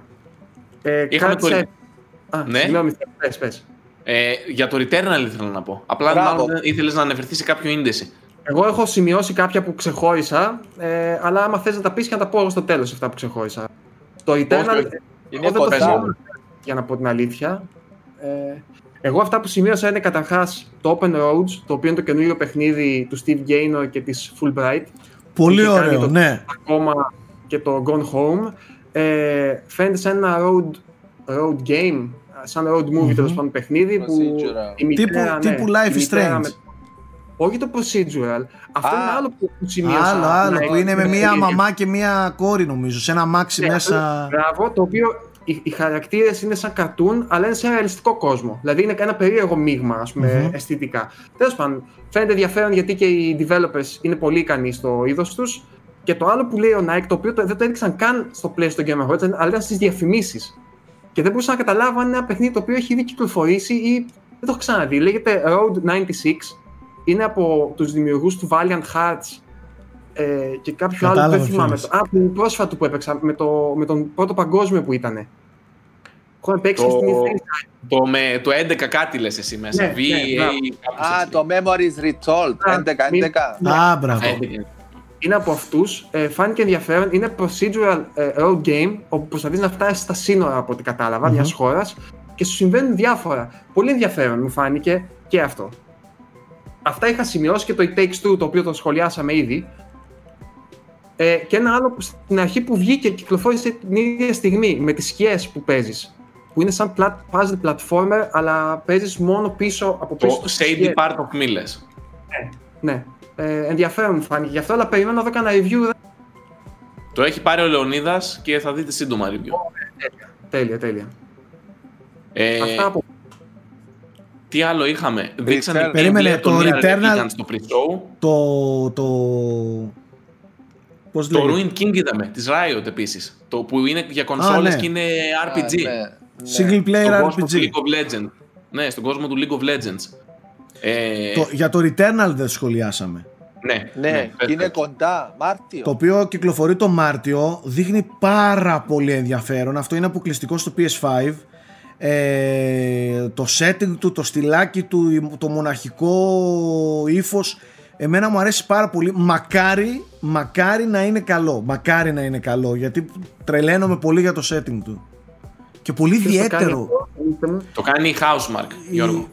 Ε, Είχαμε κάτσε- Α, Ναι. συγγνώμη, πες, πες. Ε, για το Returnal ήθελα να πω. Απλά Μπράβο. μάλλον δεν ήθελες να αναφερθεί σε κάποιο ίνδεση. Εγώ έχω σημειώσει κάποια που ξεχώρισα, ε, αλλά άμα θες να τα πεις και να τα πω εγώ στο τέλος αυτά που ξεχώρισα. Το Eternal, όχι. εγώ Είναι δεν το κοντά. θυμάμαι, για να πω την αλήθεια. Ε, εγώ αυτά που σημείωσα είναι καταρχάς το Open Roads, το οποίο είναι το καινούριο παιχνίδι του Steve Gaynor και της Fulbright. Πολύ είχε κάνει ωραίο, το- ναι. ακόμα και το Gone Home. Ε, φαίνεται σαν ένα road, road game, σαν road movie Μμμ. τέλος πάντων παιχνίδι που Procedural. η μητέρα, Τύπου- ναι, τύπου η Life is μητέρα Strange. με- Όχι το procedural. Αυτό Α. είναι άλλο που, που σημείωσα. Άλλο, άλλο, Ναι, που είναι με ναι, μία ναι. μαμά και μία κόρη νομίζω, σε ένα μάξι Ναι, μέσα. Μπράβο, το οποίο οι, οι χαρακτήρες είναι σαν καρτούν, αλλά είναι σε ένα ρεαλιστικό κόσμο. Δηλαδή είναι ένα περίεργο μείγμα, ας πούμε, Μμμ. αισθητικά. Τέλος πάντων, φαίνεται ενδιαφέρον γιατί και οι developers είναι πολύ ικανοί στο είδος τους. Και το άλλο που λέει ο Nike, το οποίο το- δεν το έδειξαν καν στο PlayStation Game Awards, αλλά ήταν στις διαφημίσεις. Και δεν μπορούσα να καταλάβω αν είναι ένα παιχνίδι το οποίο έχει ήδη κυκλοφορήσει ή δεν το έχω ξαναδεί. Λέγεται Road 96. Είναι από τους δημιουργούς του Valiant Hearts ε, και κάποιο άλλο Κατάλαβα δεν θυμάμαι. ποιος. Α, του πρόσφατου που έπαιξα με, το, με τον πρώτο παγκόσμιο που ήταν. Έχω παίξει και Το, στην E3. το, με, το 11 κάτι λες εσύ μέσα. Ναι, VA, ναι, μπράβο. κάπως Α, έτσι. το Memories Retold. Α, 11-11. μην- Α, μπράβο. Ε, ε, Είναι από αυτούς. Ε, φάνηκε ενδιαφέρον. Είναι procedural ε, road game, όπου προσπαθείς να φτάσεις στα σύνορα από ό,τι κατάλαβα, Μμμ. μιας χώρας και σου συμβαίνουν διάφορα. Πολύ ενδιαφέρον μου φάνηκε και αυτό. Αυτά είχα σημειώσει και το It Takes Two, το οποίο το σχολιάσαμε ήδη. Ε, και ένα άλλο που στην αρχή που βγήκε και κυκλοφόρησε την ίδια στιγμή με τις σκιές που παίζεις. Που είναι σαν plat, puzzle platformer, αλλά παίζεις μόνο πίσω από πίσω το στις Shady σκιές. Part of Miles. Ναι. Ε, ενδιαφέρον μου φάνηκε γι' αυτό, αλλά περιμένω να δω κανένα review. Το έχει πάρει ο Λεωνίδας και θα δείτε σύντομα review. Τέλεια, τέλεια. Ε, Αυτά από... Τι άλλο είχαμε; Δείξανε Περίμενε, gameplay το των Nier Returnal- Replicant στο pre-show. Το. το... Πώς Το λέγεται; Ruin King είδαμε, της Riot επίσης. Το που είναι για κονσόλες ναι. και είναι RPG. Α, ναι, ναι. Single player Στον κόσμο του RPG. League of Legends. Ναι, στον κόσμο του League of Legends. Ε, Το, για το Returnal δεν σχολιάσαμε. ναι, Ναι, πες και είναι το. κοντά, Μάρτιο. Το οποίο κυκλοφορεί το Μάρτιο, δείχνει πάρα πολύ ενδιαφέρον. Αυτό είναι αποκλειστικό στο PS5. Ε, το setting του, το στυλάκι του, το μοναχικό ύφος. Εμένα μου αρέσει πάρα πολύ. Μακάρι, μακάρι να είναι καλό. Μακάρι να είναι καλό. Γιατί τρελαίνομαι πολύ για το setting του. Και πολύ Ποιος το κάνει ιδιαίτερο. αυτό, πείτε μου. Το κάνει η Housemark, Γιώργο.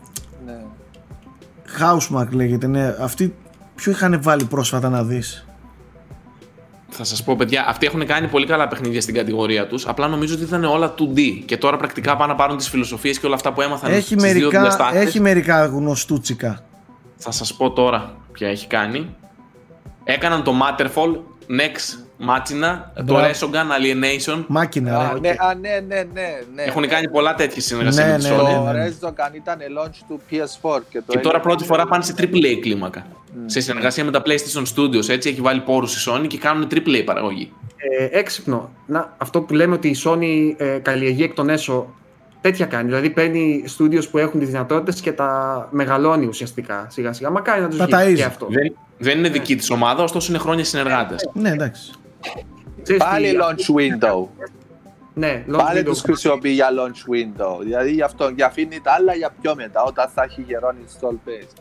Ναι. Housemark λέγεται, ναι. Αυτοί ποιο είχαν βάλει πρόσφατα να δεις; Θα σας πω, παιδιά, αυτοί έχουν κάνει πολύ καλά παιχνίδια στην κατηγορία τους. Απλά νομίζω ότι ήταν όλα 2D. Και τώρα πρακτικά πάνε να πάρουν τις φιλοσοφίες και όλα αυτά που έμαθαν Έχει στις δύο μερικά, διαστάσεις. έχει μερικά γνωστούτσικα. Θα σας πω τώρα ποια έχει κάνει. Έκαναν το Matterfall, Next, Machina, το Μπράβο. Resogun, Alienation. Μάκινα, Α, ρε. ναι, α, ναι, ναι, ναι, ναι. Έχουν κάνει πολλά τέτοιες συνεργασίες Ναι, με τη ναι, Sony. ναι, Το ναι. Resogun ήταν launch του PS4 και, το Και τώρα έγινε- πρώτη φορά πάνε σε AAA κλίμακα. Σε συνεργασία με τα PlayStation Studios. Έτσι έχει βάλει πόρους η Sony και κάνουν AAA παραγωγή. Ε, έξυπνο. Να, αυτό που λέμε ότι η Sony ε, καλλιεργεί εκ των έσω, τέτοια κάνει. Δηλαδή παίρνει studios που έχουν τις δυνατότητες και τα μεγαλώνει ουσιαστικά σιγά σιγά. Μακάρι να τους Τα βγει ταΐζει. και αυτό. Δεν, δεν είναι δική της ομάδα, ωστόσο είναι χρόνια συνεργάτες. Ναι, εντάξει. Ξέρεις τι, Πάλι launch window. Ναι, launch Πάλι window. τους χρησιμοποιεί για launch window. Δηλαδή γι' αυτό και αφήνει τα άλλα για πιο μετά, όταν θα έχει γερόν install base.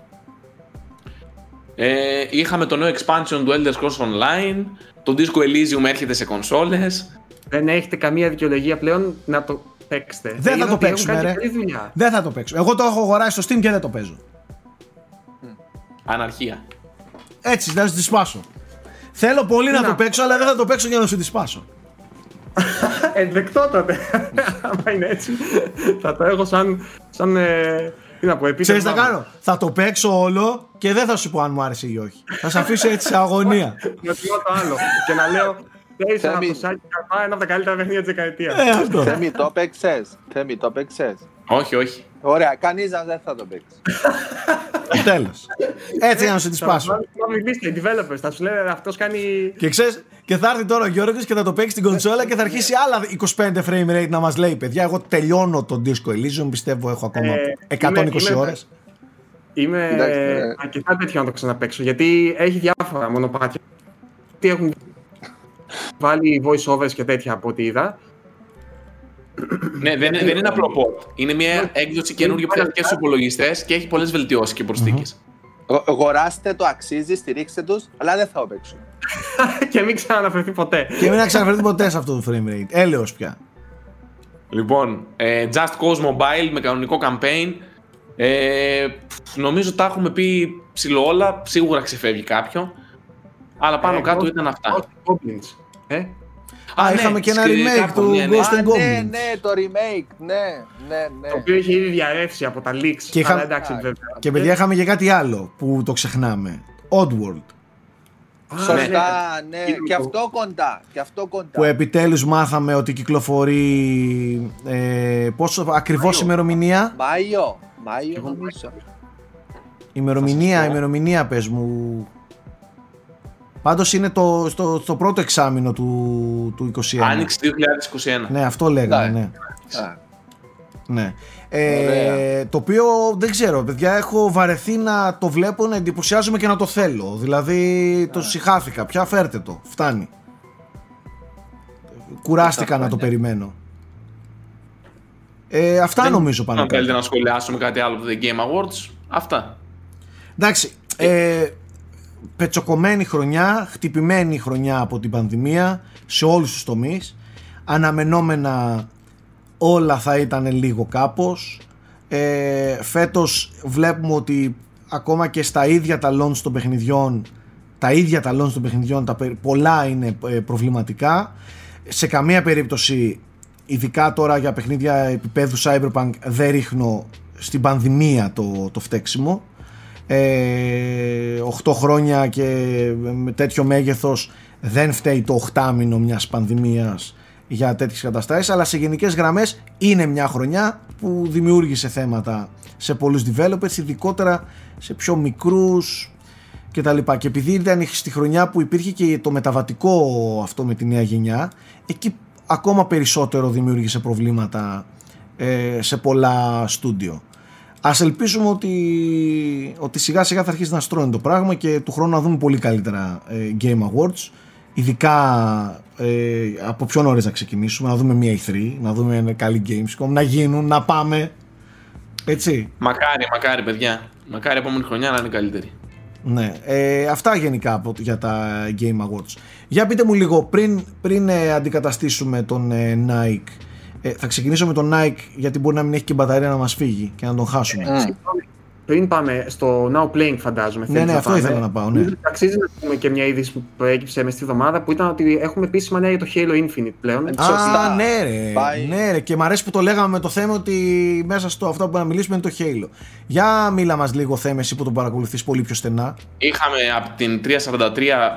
Ε, είχαμε το νέο expansion του Elder Scrolls Online. Το Disco Elysium έρχεται σε κονσόλες. Δεν έχετε καμία δικαιολογία πλέον να το παίξετε. Δεν θα Είναι το ότι έχουν παίξουμε, κάνει ρε. καλή δουλειά. Δεν θα το παίξω. Εγώ το έχω αγοράσει στο Steam και δεν το παίζω. Αναρχία. Έτσι, να σου τη σπάσω. Θέλω πολύ να Να. το παίξω, αλλά δεν θα το παίξω για να σου τη σπάσω. Ενδεκτό τότε. Άμα είναι έτσι. θα το έχω σαν. σαν ε, τι να πω, επίτευγμα. Ξέρεις τι θα κάνω; Θα το παίξω όλο και δεν θα σου πω αν μου άρεσε ή όχι. Θα σε αφήσω έτσι σε αγωνία. Να τιμώ το άλλο. και να λέω. Θέλει ένα Θέμη. κουσάκι καρπά, ένα από τα καλύτερα παιχνίδια της δεκαετίας. Ε, αυτό. Θέμη, το παίξες. Θέμη, το παίξες. Όχι, όχι. Ωραία, κανείς σας δεν θα το παίξει. Τέλος. Έτσι για να σου τη σπάσω. Θα μιλήσετε, οι developers, θα σου λένε αυτός κάνει. Και ξέρεις, και θα έρθει τώρα ο Γιώργος και θα το παίξει στην κονσόλα και θα αρχίσει άλλα 25 frame rate να μας λέει παιδιά εγώ τελειώνω τον Disco Elysium πιστεύω έχω ακόμα Ε, 120 είμαι- είμαι- ώρες Είμαι Εντάξει, ε, ναι. αρκετά τέτοιο να το ξαναπαίξω γιατί έχει διάφορα μονοπάτια. Τι έχουν βάλει voice overs και τέτοια από ό,τι είδα. Ναι, δεν, δεν είναι απλό port. Είναι μια έκδοση καινούργια που φτιάχτηκε στου υπολογιστές και έχει πολλές βελτιώσεις και προσθήκες. Γο- Αγοράστε το, αξίζει, στηρίξτε τους, αλλά δεν θα το παίξουν. και μην ξαναναφερθεί ποτέ. και μην ξαναφερθεί ποτέ σε αυτό το frame rate έλεος πια Λοιπόν, ε, Just Cause Mobile με κανονικό campaign. Ε, πφ, νομίζω τα έχουμε πει ψηλό όλα. Σίγουρα ξεφεύγει κάποιο. Αλλά πάνω Ε, κάτω Ghost- ήταν αυτά. Ghost Goblins. Ε, Α, είχαμε και ένα σκε- remake κάπου, του ναι, ναι. Ghost Α, and ναι, Goblins. ναι, το remake, ναι, ναι, ναι. Το οποίο είχε ήδη διαρρεύσει από τα leaks. Και είχα- Αλλά εντάξει, βέβαια. Και παιδιά είχαμε και κάτι άλλο που το ξεχνάμε Oddworld Α, Σωστά, ναι. ναι, Είναι και το- αυτό κοντά, και αυτό κοντά. που επιτέλους μάθαμε ότι κυκλοφορεί ε, πόσο ακριβώς Μάιο. ημερομηνία; Μάιο, Μάιο Εγώ νομίζω. ημερομηνία, πω. ημερομηνία πες μου Πάντως είναι το, στο, στο πρώτο εξάμεινο του, του 21 Άνοιξη 2021. Ναι αυτό λέγανε Ναι. ναι. Α, Ναι. Ε, Ωραία. το οποίο δεν ξέρω, παιδιά, έχω βαρεθεί να το βλέπω, να εντυπωσιάζομαι και να το θέλω. Δηλαδή, το συχάθηκα. Πια φέρτε το. Φτάνει. Κουράστηκα να το περιμένω. Ε, αυτά Δεν- νομίζω πάνω Αν κάτω. θέλετε να σχολιάσουμε κάτι άλλο από το The Game Awards, αυτά. Εντάξει, ε, πετσοκομμένη χρονιά, χτυπημένη χρονιά από την πανδημία σε όλους τους τομείς. Αναμενόμενα όλα θα ήταν λίγο κάπως. Ε, φέτος βλέπουμε ότι ακόμα και στα ίδια τα launch των παιχνιδιών τα ίδια τα launch των παιχνιδιών τα, περι- πολλά είναι ε, προβληματικά. Σε καμία περίπτωση ειδικά τώρα για παιχνίδια επίπεδου Cyberpunk δεν ρίχνω στην πανδημία το, το φταίξιμο ε, 8 χρόνια και με τέτοιο μέγεθος δεν φταίει το 8 μήνο μιας πανδημίας για τέτοιες καταστάσεις αλλά σε γενικές γραμμές είναι μια χρονιά που δημιούργησε θέματα σε πολλούς developers ειδικότερα σε πιο μικρούς και τα λοιπά. Και επειδή ήταν στη χρονιά που υπήρχε και το μεταβατικό αυτό με τη νέα γενιά εκεί ακόμα περισσότερο δημιούργησε προβλήματα ε, σε πολλά στούντιο. Ας ελπίσουμε ότι, ότι σιγά σιγά θα αρχίσει να στρώνει το πράγμα και του χρόνου να δούμε πολύ καλύτερα ε, Game Awards ειδικά ε, από πιο νωρίς να ξεκινήσουμε, να δούμε μια E3, να δούμε ένα καλή Gamescom, να γίνουν, να πάμε. Έτσι. Μακάρι, μακάρι παιδιά. Μακάρι επόμενη χρονιά να είναι καλύτερη. Ναι, ε, αυτά γενικά για τα Game Awards. Για πείτε μου λίγο, πριν, πριν ε, αντικαταστήσουμε τον ε, Nike, ε, θα ξεκινήσω με τον Nike γιατί μπορεί να μην έχει και μπαταρία να μας φύγει και να τον χάσουμε. Mm πριν πάμε στο Now Playing, φαντάζομαι. Ναι, ναι, αυτό πάμε. ήθελα να πάω. Ναι. Αξίζει να πούμε και μια είδηση που προέκυψε μες στη εβδομάδα που ήταν ότι έχουμε επίσημα νέα για το Halo Infinite πλέον. Α, ναι, ρε. ναι, ρε. Και μου αρέσει που το λέγαμε με το θέμα ότι μέσα στο αυτό που να μιλήσουμε είναι το Halo. Για μίλα μας λίγο, θέμα, εσύ που τον παρακολουθείς πολύ πιο στενά. Είχαμε από την 343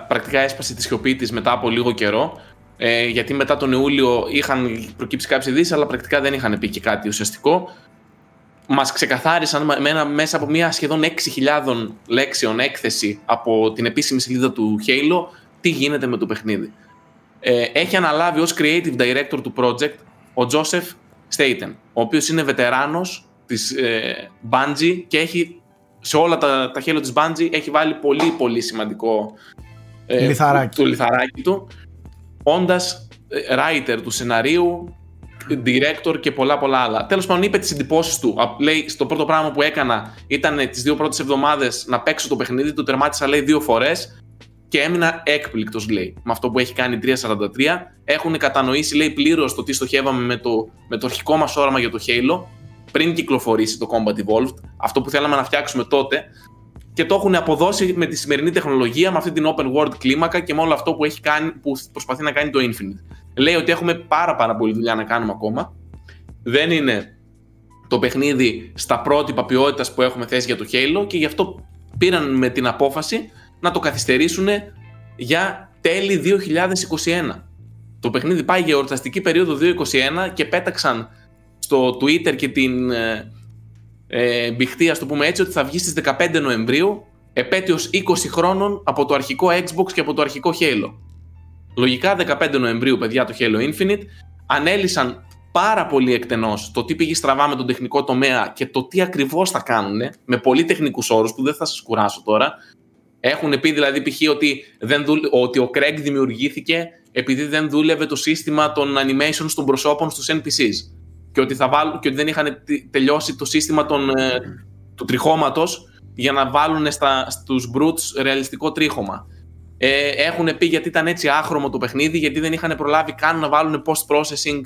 πρακτικά έσπασε τη σιωπή της μετά από λίγο καιρό. Ε, γιατί μετά τον Ιούλιο είχαν προκύψει κάποιες ειδήσεις, αλλά πρακτικά δεν είχαν πει και κάτι ουσιαστικό μας ξεκαθάρισαν μέσα από μια σχεδόν 6.000 λέξεων έκθεση από την επίσημη σελίδα του Halo τι γίνεται με το παιχνίδι. Ε, έχει αναλάβει ως creative director του project ο Joseph Staten, ο οποίος είναι βετεράνος της ε, Bungie και έχει σε όλα τα, τα Halo της Bungie έχει βάλει πολύ πολύ σημαντικό ε, λιθαράκι. το λιθαράκι του όντας ε, writer του σεναρίου director και πολλά πολλά άλλα. Τέλος πάντων, είπε τις εντυπώσεις του. Λέει, στο πρώτο πράγμα που έκανα ήταν τις δύο πρώτες εβδομάδες να παίξω το παιχνίδι. Το τερμάτισα, λέει, δύο φορές και έμεινα έκπληκτος, λέει, με αυτό που έχει κάνει 343. Έχουν κατανοήσει, λέει, πλήρως το τι στοχεύαμε με το, με το αρχικό μας όραμα για το Halo πριν κυκλοφορήσει το Combat Evolved, αυτό που θέλαμε να φτιάξουμε τότε. Και το έχουν αποδώσει με τη σημερινή τεχνολογία, με αυτή την open world κλίμακα και με όλο αυτό που, έχει κάνει, που προσπαθεί να κάνει το Infinite λέει ότι έχουμε πάρα πάρα πολύ δουλειά να κάνουμε ακόμα. Δεν είναι το παιχνίδι στα πρότυπα ποιότητας που έχουμε θέσει για το Halo και γι' αυτό πήραν με την απόφαση να το καθυστερήσουν για τέλη 2021. Το παιχνίδι πάει για εορταστική περίοδο 2021 και πέταξαν στο Twitter και την ε, ε, μπηχτή, το πούμε έτσι, ότι θα βγει στις 15 Νοεμβρίου, επέτειος 20 χρόνων από το αρχικό Xbox και από το αρχικό Halo. Λογικά 15 Νοεμβρίου, παιδιά, το Halo Infinite, ανέλησαν πάρα πολύ εκτενώς το τι πήγε στραβά με τον τεχνικό τομέα και το τι ακριβώς θα κάνουν, με πολύ τεχνικούς όρους που δεν θα σας κουράσω τώρα. Έχουν πει δηλαδή π.χ. ότι, δεν ότι ο Craig δημιουργήθηκε επειδή δεν δούλευε το σύστημα των animations των προσώπων στους NPCs και ότι, θα βάλουν, και ότι δεν είχαν τελειώσει το σύστημα των, ε, του τριχώματος για να βάλουν στα, στους brutes ρεαλιστικό τρίχωμα. Ε, έχουν πει γιατί ήταν έτσι άχρωμο το παιχνίδι, γιατί δεν είχαν προλάβει καν να βάλουν post-processing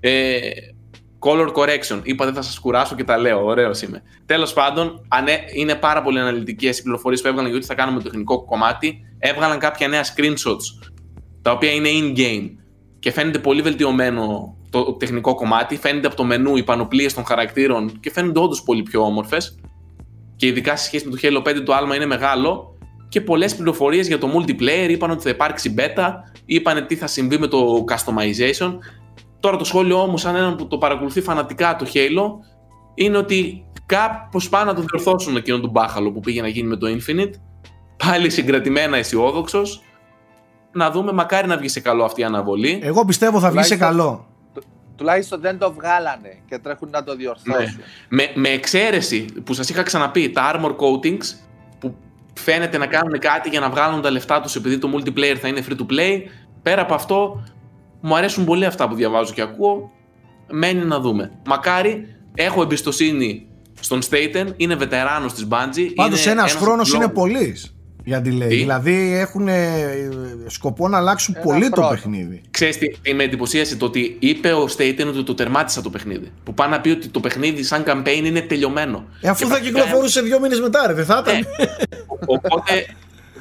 ε, color correction. Είπα δεν θα σας κουράσω και τα λέω. Ωραίος είμαι. Τέλος πάντων, είναι πάρα πολύ αναλυτικές οι πληροφορίες που έβγαλαν για ό,τι θα κάνουμε το τεχνικό κομμάτι. Έβγαλαν κάποια νέα screenshots τα οποία είναι in-game και φαίνεται πολύ βελτιωμένο το τεχνικό κομμάτι. Φαίνεται από το μενού οι πανοπλίες των χαρακτήρων και φαίνονται όντως πολύ πιο όμορφες. Και ειδικά σε σχέση με το Halo 5 το άλμα είναι μεγάλο και πολλές πληροφορίες για το multiplayer, είπαν ότι θα υπάρξει beta, είπαν τι θα συμβεί με το customization. Τώρα το σχόλιο όμως, σαν έναν που το παρακολουθεί φανατικά το Halo, είναι ότι κάπως πάνε να το διορθώσουν εκείνον τον μπάχαλο που πήγε να γίνει με το Infinite. Πάλι συγκρατημένα αισιόδοξος. Να δούμε, μακάρι να βγει σε καλό αυτή η αναβολή. Εγώ πιστεύω θα βγει σε καλό. Τουλάχιστον δεν το βγάλανε και τρέχουν να το διορθώσουν. Ναι. Με, με εξαίρεση που σας είχα ξαναπεί, τα armor coatings φαίνεται να κάνουν κάτι για να βγάλουν τα λεφτά τους επειδή το multiplayer θα είναι free to play. Πέρα από αυτό, μου αρέσουν πολύ αυτά που διαβάζω και ακούω. Μένει να δούμε. Μακάρι, έχω εμπιστοσύνη στον Staten, είναι βετεράνος της Bungie. Πάντως ένας, ένας χρόνος είναι πολύς για delay. Δηλαδή έχουν σκοπό να αλλάξουν πολύ το παιχνίδι. Ξέρεις τι, με εντυπωσίασε το ότι είπε ο Staten ότι το τερμάτισα το παιχνίδι. Που πάει να πει ότι το παιχνίδι σαν campaign είναι τελειωμένο. Ε, αφού θα κυκλοφορούσε δύο μήνες μετά, ρε, δεν θα ήταν. Ε, οπότε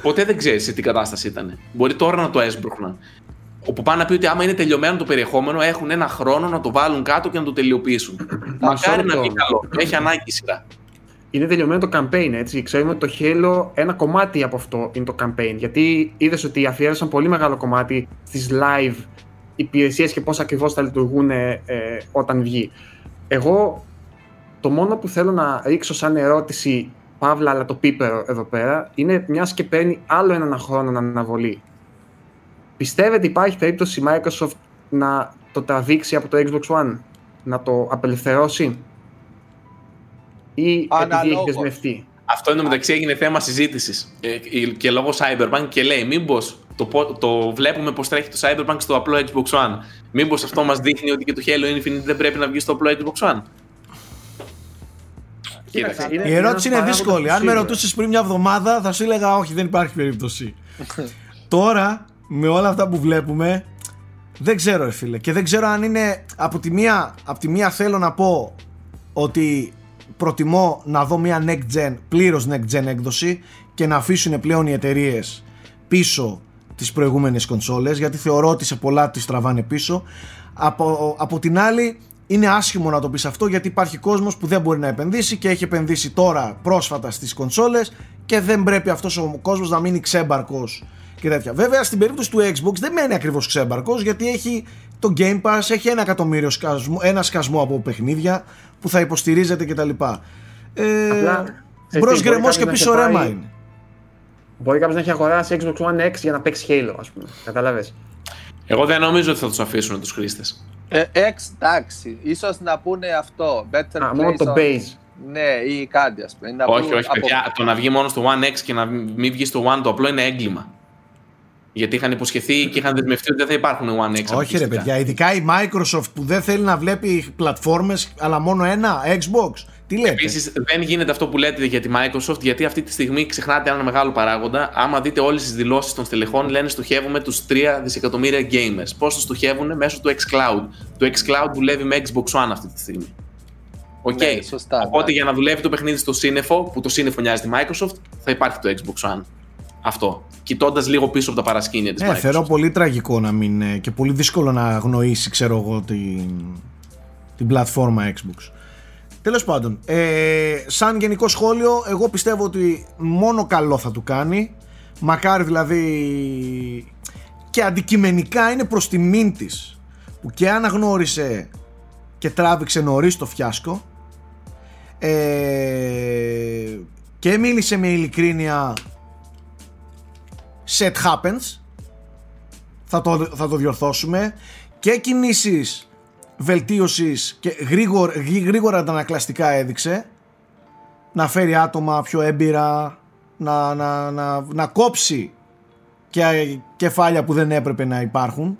ποτέ δεν ξέρεις σε τι κατάσταση ήταν. Μπορεί τώρα να το έσπροχναν. Όπου πάνε να πει ότι άμα είναι τελειωμένο το περιεχόμενο, έχουν ένα χρόνο να το βάλουν κάτω και να το τελειοποιήσουν. Μακάρι να βγει καλό. Έχει ανάγκη σειρά είναι τελειωμένο το campaign, έτσι. Ξέρουμε ότι το Halo ένα κομμάτι από αυτό είναι το campaign. Γιατί είδες ότι αφιέρωσαν πολύ μεγάλο κομμάτι στις live υπηρεσίες και πώς ακριβώς θα λειτουργούν ε, όταν βγει. Εγώ το μόνο που θέλω να ρίξω σαν ερώτηση, παύλα αλλά το πίπερο εδώ πέρα, είναι μιας και παίρνει άλλο έναν χρόνο να αναβολεί. Πιστεύετε υπάρχει περίπτωση η Microsoft να το τραβήξει από το Xbox One, να το απελευθερώσει; Ή επειδή έχεις δεσμευτεί. Αυτό είναι μεταξύ έγινε θέμα συζήτησης ε, και λόγω Cyberpunk και λέει μήπως το, το βλέπουμε πως τρέχει το Cyberpunk στο απλό Xbox One. Μήπως αυτό μας δείχνει ότι και το Halo Infinite δεν πρέπει να βγει στο απλό Xbox One. Η ερώτηση είναι δύσκολη. Αν με ρωτούσες πριν μια εβδομάδα, θα σου έλεγα όχι, δεν υπάρχει περίπτωση. Τώρα, με όλα αυτά που βλέπουμε, δεν ξέρω, ρε φίλε. Και δεν ξέρω αν είναι. Από τη μία, από τη μία θέλω να πω ότι προτιμώ να δω μια next gen, πλήρως next gen έκδοση και να αφήσουν πλέον οι εταιρείες πίσω τις προηγούμενες κονσόλες γιατί θεωρώ ότι σε πολλά τις τραβάνε πίσω από, από την άλλη είναι άσχημο να το πεις αυτό γιατί υπάρχει κόσμος που δεν μπορεί να επενδύσει και έχει επενδύσει τώρα πρόσφατα στις κονσόλες και δεν πρέπει αυτός ο κόσμος να μείνει ξέμπαρκος και τέτοια. Βέβαια στην περίπτωση του Xbox δεν μένει ακριβώς ξέμπαρκος γιατί έχει το Game Pass, έχει ένα εκατομμύριο σκασμό, ένα σκασμό από παιχνίδια που θα υποστηρίζεται κτλ. Ε, Μπρος γκρεμός και πίσω ρέμα είναι. Μπορεί κάποιος να έχει αγοράσει Xbox One X για να παίξει Halo, ας πούμε. Κατάλαβε. Εγώ δεν νομίζω ότι θα τους αφήσουν τους χρήστες. Ε, X, εντάξει. σω να πούνε αυτό. Better Α, μόνο το base. Ναι, ή κάτι ας πούμε. όχι, όχι, από... παιδιά. Το να βγει μόνο στο One X και να μην βγει στο One το απλό είναι έγκλημα. Γιατί είχαν υποσχεθεί και είχαν δεσμευτεί ότι δεν θα υπάρχουν One X. Όχι, ρε παιδιά. Ειδικά η Microsoft που δεν θέλει να βλέπει πλατφόρμες αλλά μόνο ένα, Xbox. Τι λέτε; Επίσης, δεν γίνεται αυτό που λέτε για τη Microsoft, γιατί αυτή τη στιγμή ξεχνάτε ένα μεγάλο παράγοντα. Άμα δείτε όλες τις δηλώσεις των στελεχών, λένε στοχεύουμε τους 3 δισεκατομμύρια gamers. Πώς το στοχεύουν μέσω του xCloud. Το xCloud δουλεύει με Xbox One αυτή τη στιγμή. Οκ. Okay. Ναι, σωστά, Οπότε ναι. για να δουλεύει το παιχνίδι στο σύννεφο, που το σύννεφο νοιάζει τη Microsoft, θα υπάρχει το Xbox One. Αυτό. Κοιτώντας λίγο πίσω από τα παρασκήνια της. Ναι, Microsoft. θεωρώ πολύ τραγικό να μην. Ε, και πολύ δύσκολο να αγνοήσει, ξέρω εγώ, την, την πλατφόρμα Xbox. Τέλος πάντων, ε, σαν γενικό σχόλιο, εγώ πιστεύω ότι μόνο καλό θα του κάνει. Μακάρι δηλαδή και αντικειμενικά είναι προς τιμήν της που και αναγνώρισε και τράβηξε νωρίς το φιάσκο ε, και μίλησε με ειλικρίνεια set happens. Θα το, θα το διορθώσουμε. Και κινήσεις βελτίωσης και γρήγορα, γρήγορα αντανακλαστικά έδειξε. Να φέρει άτομα πιο έμπειρα να, να, να, να κόψει και κεφάλια που δεν έπρεπε να υπάρχουν.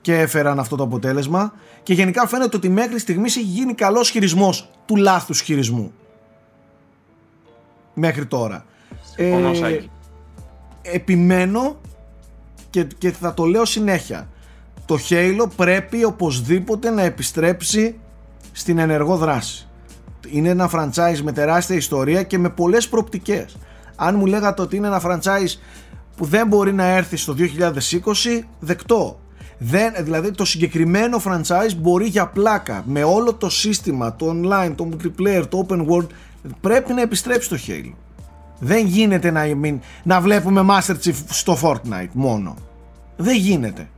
Και έφεραν αυτό το αποτέλεσμα. Και γενικά φαίνεται ότι μέχρι στιγμής έχει γίνει καλός χειρισμός του λάθους χειρισμού. Μέχρι τώρα. Ε, επιμένω και, και θα το λέω συνέχεια το Halo πρέπει οπωσδήποτε να επιστρέψει στην ενεργό δράση. Είναι ένα franchise με τεράστια ιστορία και με πολλές προπτικές. Αν μου λέγατε ότι είναι ένα franchise που δεν μπορεί να έρθει στο 2020, δεκτό. Δεν, δηλαδή το συγκεκριμένο franchise μπορεί για πλάκα με όλο το σύστημα, το online, το multiplayer, το open world πρέπει να επιστρέψει το Halo. Δεν γίνεται να, να βλέπουμε Master Chief στο Fortnite μόνο. Δεν γίνεται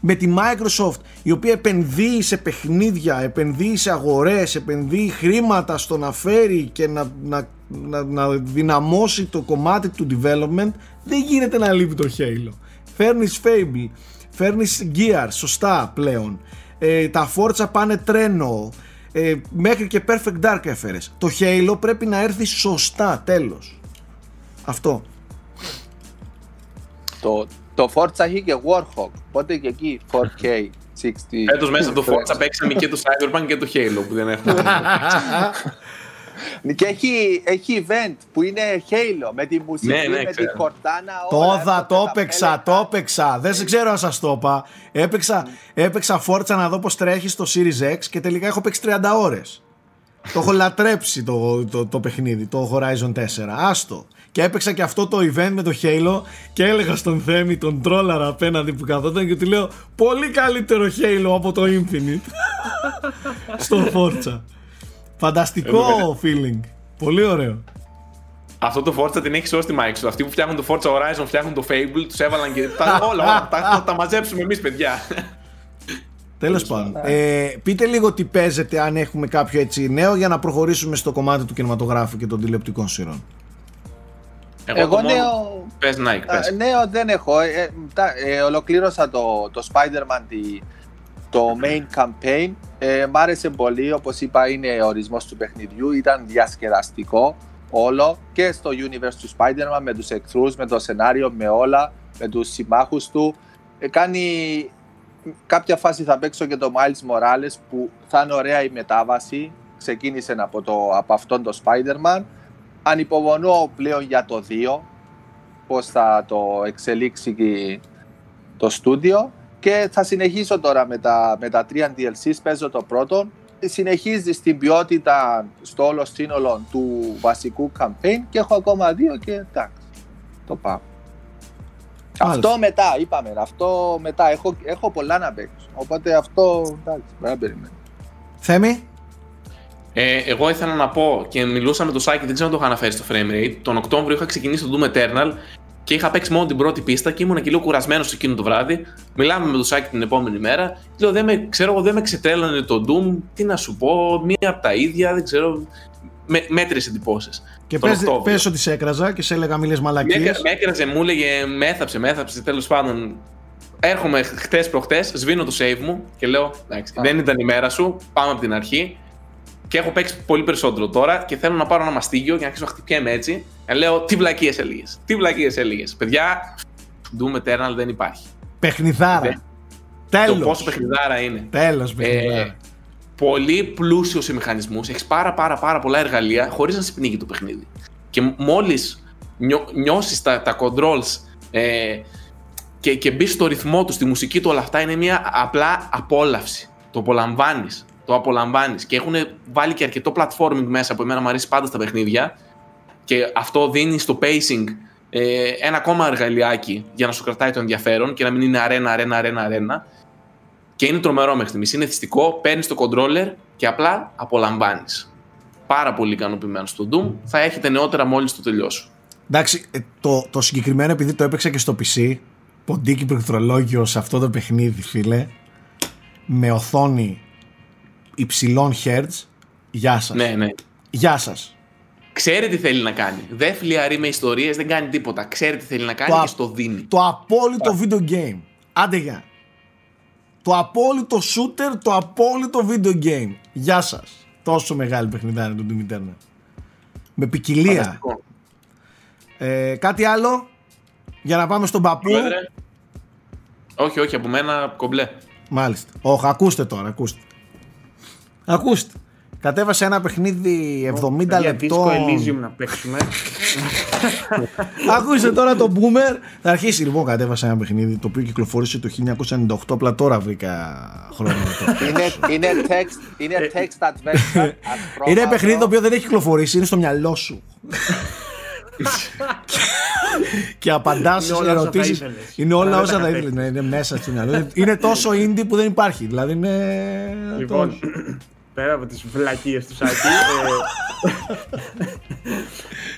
με τη Microsoft η οποία επενδύει σε παιχνίδια, επενδύει σε αγορές, επενδύει χρήματα στο να φέρει και να, να, να, να δυναμώσει το κομμάτι του development δεν γίνεται να λείπει το Halo. Φέρνεις Fable, φέρνεις Gear, σωστά πλέον. Ε, τα Forza πάνε τρένο, ε, μέχρι και Perfect Dark έφερες. Το Halo πρέπει να έρθει σωστά, τέλος. Αυτό. Το, το Forza έχει και Warhawk, οπότε και εκεί 4K 60. Φέτος μέσα το Forza παίξαμε και το Cyberpunk και το Halo που δεν έχουμε. και έχει, έχει event που είναι Halo με τη μουσική, ναι, ναι, με την κορτάνα. Το είδα, το έπαιξα, το έπαιξα. Δεν σε ξέρω αν σας το είπα. Έπαιξα, έπαιξα Forza να δω πώς τρέχει στο Series X και τελικά έχω παίξει 30 ώρες. το έχω λατρέψει το, το, το, παιχνίδι, το Horizon 4. Άστο. Και έπαιξα και αυτό το event με το Halo και έλεγα στον Θέμη, τον τρόλαρα απέναντι που καθόταν και του λέω πολύ καλύτερο Halo από το Infinite στο Forza. Φανταστικό feeling. Πολύ ωραίο. Αυτό το Forza την έχει σώσει τη Microsoft. Αυτοί που φτιάχνουν το Forza Horizon, φτιάχνουν το Fable, τους έβαλαν και. τα, όλα, όλα. τα, τα μαζέψουμε εμείς, παιδιά. Τέλος πάντων. Ε, πείτε λίγο τι παίζετε, αν έχουμε κάποιο έτσι νέο, για να προχωρήσουμε στο κομμάτι του κινηματογράφου και των τηλεοπτικών σειρών. Εγώ, Εγώ νέο... Πες, Nike, πες. νέο δεν έχω. Ε, ε, ολοκλήρωσα το, το Spider-Man, το main campaign. Ε, μ' άρεσε πολύ, όπως είπα είναι ο ορισμός του παιχνιδιού, ήταν διασκεδαστικό όλο και στο universe του Spider-Man με τους εχθρούς, με το σενάριο, με όλα, με τους συμμάχους του. Ε, κάνει κάποια φάση θα παίξω και το Miles Morales που θα είναι ωραία η μετάβαση. Ξεκίνησε από, το, από αυτόν το Spider-Man. Ανυπομονώ πλέον για το 2, πώς θα το εξελίξει το στούντιο. Και θα συνεχίσω τώρα με τα, με τα 3 DLCs, παίζω το πρώτο. Συνεχίζει στην ποιότητα στο όλο σύνολο του βασικού campaign και έχω ακόμα δύο και εντάξει, το πάω. Αυτό μετά, είπαμε. Αυτό μετά. Έχω, έχω πολλά να παίξω. Οπότε αυτό εντάξει, δεν περιμένω. Θέμη; Ε, εγώ ήθελα να πω και μιλούσα με το Σάκη, δεν ξέρω αν το είχα αναφέρει στο frame rate. Τον Οκτώβριο είχα ξεκινήσει το Doom Eternal και είχα παίξει μόνο την πρώτη πίστα και ήμουν και λίγο κουρασμένος εκείνο το βράδυ. Μιλάμε με τον Σάκη την επόμενη μέρα. Λέω, δεν με, ξέρω εγώ, δεν με ξετρέλανε το Doom. Τι να σου πω, μία από τα ίδια, δεν ξέρω. Με, μέτρε εντυπώσει. Και πες, ότι σε έκραζα και σε έλεγα μίλες μαλακίες. Με, έκραζε, μου έλεγε, με έθαψε, με έθαψε. Τέλος πάντων, έρχομαι χτες προχτές, σβήνω το save μου και λέω: Εντάξει, δεν ήταν η μέρα σου, πάμε από την αρχή. Και έχω παίξει πολύ περισσότερο τώρα και θέλω να πάρω ένα μαστίγιο για να αρχίσω να χτυπιέμαι έτσι. Και λέω: Τι βλακίες έλεγες. Τι βλακίες έλεγες. Παιδιά, Doom Eternal δεν υπάρχει. Παιχνιδάρα. Τέλο. Το πόσο παιχνιδάρα είναι. Τέλος, παιχνιδάρα. Ε, πολύ πλούσιος σε μηχανισμούς, έχεις πάρα, πάρα, πάρα πολλά εργαλεία χωρίς να σε πνίγει το παιχνίδι. Και μόλις νιώ, νιώσεις τα, τα controls ε, και, και μπεις στο ρυθμό τους, στη μουσική του, όλα αυτά είναι μια απλά απόλαυση. Το απολαμβάνεις. Το απολαμβάνεις. Και έχουν βάλει και αρκετό platforming μέσα που εμένα μου αρέσει πάντα στα παιχνίδια. Και αυτό δίνει στο pacing ε, ένα ακόμα εργαλειάκι για να σου κρατάει το ενδιαφέρον και να μην είναι αρένα, αρένα, αρένα, αρένα. Και είναι τρομερό μέχρι στιγμής. Είναι θυστικό, παίρνεις το controller και απλά απολαμβάνεις. Πάρα πολύ ικανοποιημένος στο Doom. Θα έχετε νεότερα μόλις το τελειώσω. Εντάξει, ε, το, το συγκεκριμένο επειδή το έπαιξα και στο PC, ποντίκι πληκτρολόγιο σε αυτό το παιχνίδι, φίλε, με οθόνη υψηλών hertz. Γεια σας. Ναι, ναι. Γεια σας. Ξέρει τι θέλει να κάνει. Δεν φλιαρεί με ιστορίες, δεν κάνει τίποτα. Ξέρει τι θέλει να κάνει το και στο δίνει. Το απόλυτο video game. Άντε για. Το απόλυτο shooter, το απόλυτο video game. Γεια σας. Τόσο μεγάλη παιχνιδά είναι το Doom Eternal. Με ποικιλία. Ε, κάτι άλλο; Για να πάμε στον παππού. Όχι, όχι, από μένα κομπλέ. Μάλιστα. Όχι, ακούστε τώρα, ακούστε. Ακούστε. Κατέβασε ένα παιχνίδι 70 λεπτών. Για δίσκο Elysium να παίξουμε. Ακούστε τώρα το Boomer. Θα αρχίσει λοιπόν, κατέβασε ένα παιχνίδι το οποίο κυκλοφόρησε το 1998. Απλά τώρα βρήκα χρόνο. είναι, είναι text, είναι ε, text adventure. είναι παιχνίδι το οποίο δεν έχει κυκλοφορήσει, είναι στο μυαλό σου. και απαντάς σε ερωτήσεις. Είναι όλα όσα θα ήθελες. Είναι μέσα στο μυαλό. Είναι τόσο indie που δεν υπάρχει. Δηλαδή είναι. Λοιπόν, πέρα από τις βλακίες του Σάκη.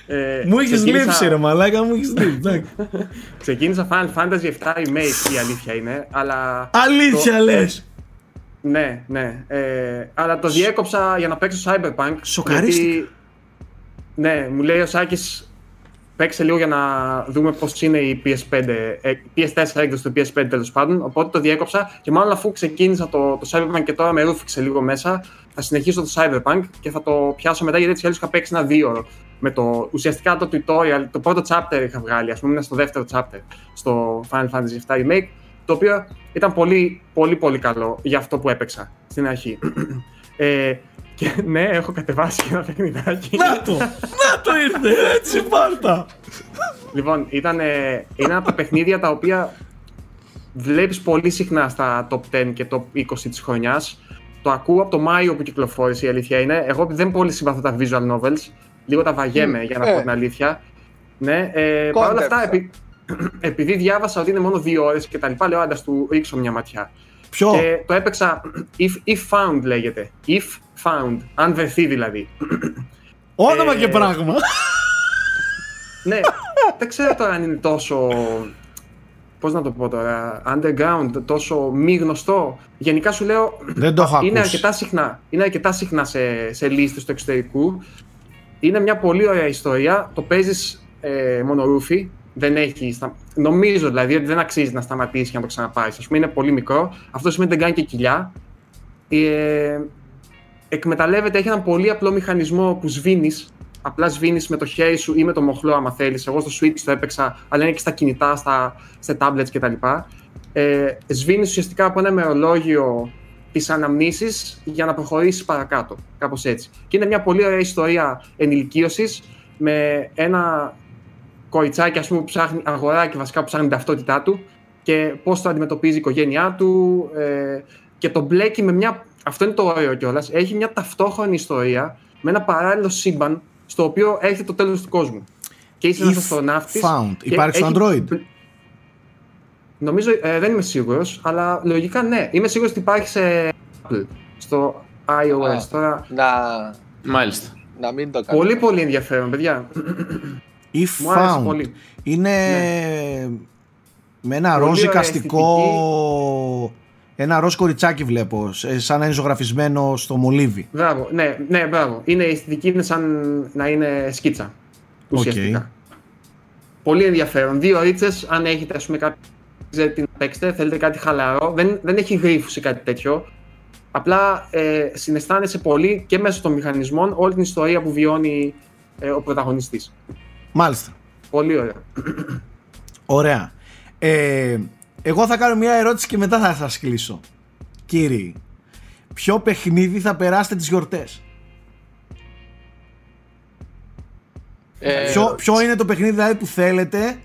ε, ε, μου έχεις λείψει ρε μαλάκα, μου έχεις λείψει. Ξεκίνησα Final Fantasy 7 Remake, η αλήθεια είναι, αλλά... Αλήθεια το... λες! Ναι, ναι. Ε, αλλά το διέκοψα για να παίξω Cyberpunk. Σοκαρίστη. Ναι, μου λέει ο Σάκης παίξε λίγο για να δούμε πώς είναι η PS5, PS4 έκδοση του PS5 τέλος πάντων. Οπότε το διέκοψα και μάλλον αφού ξεκίνησα το, το Cyberpunk και τώρα με ρούφηξε λίγο μέσα, θα συνεχίσω το Cyberpunk και θα το πιάσω μετά γιατί έτσι αλλιώς είχα παίξει ένα δύο με το, ουσιαστικά το tutorial, το πρώτο chapter είχα βγάλει, ας πούμε, είναι στο δεύτερο chapter στο Final Fantasy VII Remake, το οποίο ήταν πολύ, πολύ, πολύ καλό για αυτό που έπαιξα στην αρχή. ε, και ναι, έχω κατεβάσει και ένα παιχνιδάκι. Να το! Να το ήρθε! Έτσι πάρτα! Λοιπόν, ήταν, είναι από τα παιχνίδια τα οποία βλέπεις πολύ συχνά στα top 10 και top 20 της χρονιάς. Το ακούω από το Μάιο που κυκλοφόρησε η αλήθεια είναι. Εγώ δεν πολύ συμπαθώ τα visual novels. Λίγο τα βαγέμαι για να πω την αλήθεια. Ναι, ε, Παρ' όλα αυτά, επειδή διάβασα ότι είναι μόνο δύο ώρες και τα λοιπά, λέω άντα του ρίξω μια ματιά. Ποιο; Και το έπαιξα if, if found λέγεται. If found. Αν βρεθεί δηλαδή. Όνομα και ε, πράγμα. ναι, δεν ξέρω τώρα αν είναι τόσο. Πώς να το πω τώρα, underground, τόσο μη γνωστό. Γενικά σου λέω. Δεν το έχω είναι ακούσει. αρκετά συχνά, είναι αρκετά συχνά σε, σε λίστες του εξωτερικού. Είναι μια πολύ ωραία ιστορία. Το παίζεις ε, μονορούφι. Δεν έχει. Στα... Νομίζω δηλαδή ότι δεν αξίζει να σταματήσεις και να το ξαναπάρεις. Α πούμε είναι πολύ μικρό. Αυτό σημαίνει ότι δεν κάνει και κοιλιά. Ε, εκμεταλλεύεται, έχει έναν πολύ απλό μηχανισμό που σβήνεις. Απλά σβήνεις με το χέρι σου ή με το μοχλό, άμα θέλεις. Εγώ στο Switch το έπαιξα, αλλά είναι και στα κινητά, στα, στα tablets κτλ. Ε, σβήνεις ουσιαστικά από ένα ημερολόγιο τις αναμνήσεις για να προχωρήσεις παρακάτω. Κάπως έτσι. Και είναι μια πολύ ωραία ιστορία ενηλικίωσης με ένα κοριτσάκι, ας πούμε, που ψάχνει, αγοράκι βασικά που ψάχνει την ταυτότητά του και πώς το αντιμετωπίζει η οικογένειά του ε, και το μπλέκει με μια. Αυτό είναι το ωραίο κιόλας. Έχει μια ταυτόχρονη ιστορία με ένα παράλληλο σύμπαν στο οποίο έρχεται το τέλος του κόσμου. Και είσαι ένα If αστροναύτη. found. Υπάρχει στο Android. Νομίζω, ε, δεν είμαι σίγουρος, αλλά λογικά ναι. Είμαι σίγουρος ότι υπάρχει σε Apple, στο iOS. Α. Τώρα, Να, Μάλιστα. να μην το κάνω. πολύ πολύ ενδιαφέρον, παιδιά. If Μου άρεσε found. πολύ. Είναι με ένα Πολύ ροζ ωραία εικαστικό. Ένα ροζ κοριτσάκι βλέπω, σε- σαν να είναι ζωγραφισμένο στο μολύβι. Μπράβο, ναι, ναι, μπράβο. Είναι η αισθητική, είναι σαν να είναι σκίτσα. Ουσιαστικά. Πολύ ενδιαφέρον. Δύο ρίτσες, αν έχετε ας πούμε κάτι ξέρετε τι να παίξετε, θέλετε κάτι χαλαρό. Δεν, δεν έχει γρίφους ή κάτι τέτοιο. Απλά ε, συναισθάνεσαι πολύ και μέσω των μηχανισμών όλη την ιστορία που βιώνει ε, ο πρωταγωνιστής. Μάλιστα. Πολύ ωραία. Ωραία. Ε, εγώ θα κάνω μια ερώτηση και μετά θα σας κλείσω. Κύριοι, ποιο παιχνίδι θα περάσετε τις γιορτές; Ε, Ποιο, ποιο είναι το παιχνίδι δηλαδή που θέλετε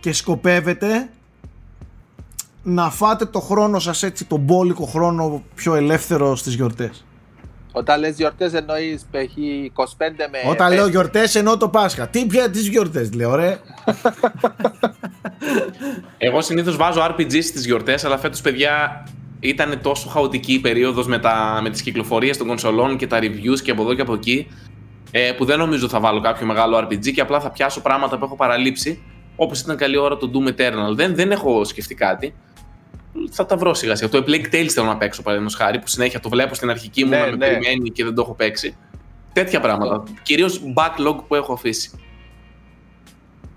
και σκοπεύετε να φάτε το χρόνο σας έτσι, τον μπόλικο χρόνο πιο ελεύθερο στις γιορτές; Όταν λες γιορτές εννοείς π.χ. 25 με... Όταν πέντε. λέω γιορτές εννοώ το Πάσχα. Τι πια τις γιορτές λέω ρε. Εγώ συνήθως βάζω RPG στις γιορτές, αλλά φέτος, παιδιά, ήταν τόσο χαοτική η περίοδος με, τα- με τις κυκλοφορίες των κονσολών και τα reviews και από εδώ και από εκεί, ε, που δεν νομίζω θα βάλω κάποιο μεγάλο RPG και απλά θα πιάσω πράγματα που έχω παραλείψει, όπως ήταν καλή ώρα το Doom Eternal. Δεν, δεν έχω σκεφτεί κάτι. Θα τα βρω σιγά σιγά. Το A Plague Tales θέλω να παίξω παραδείγματος χάρη, που συνέχεια το βλέπω στην αρχική μου Ναι, να με ναι. περιμένει και δεν το έχω παίξει. Τέτοια πράγματα. Κυρίως backlog που έχω αφήσει.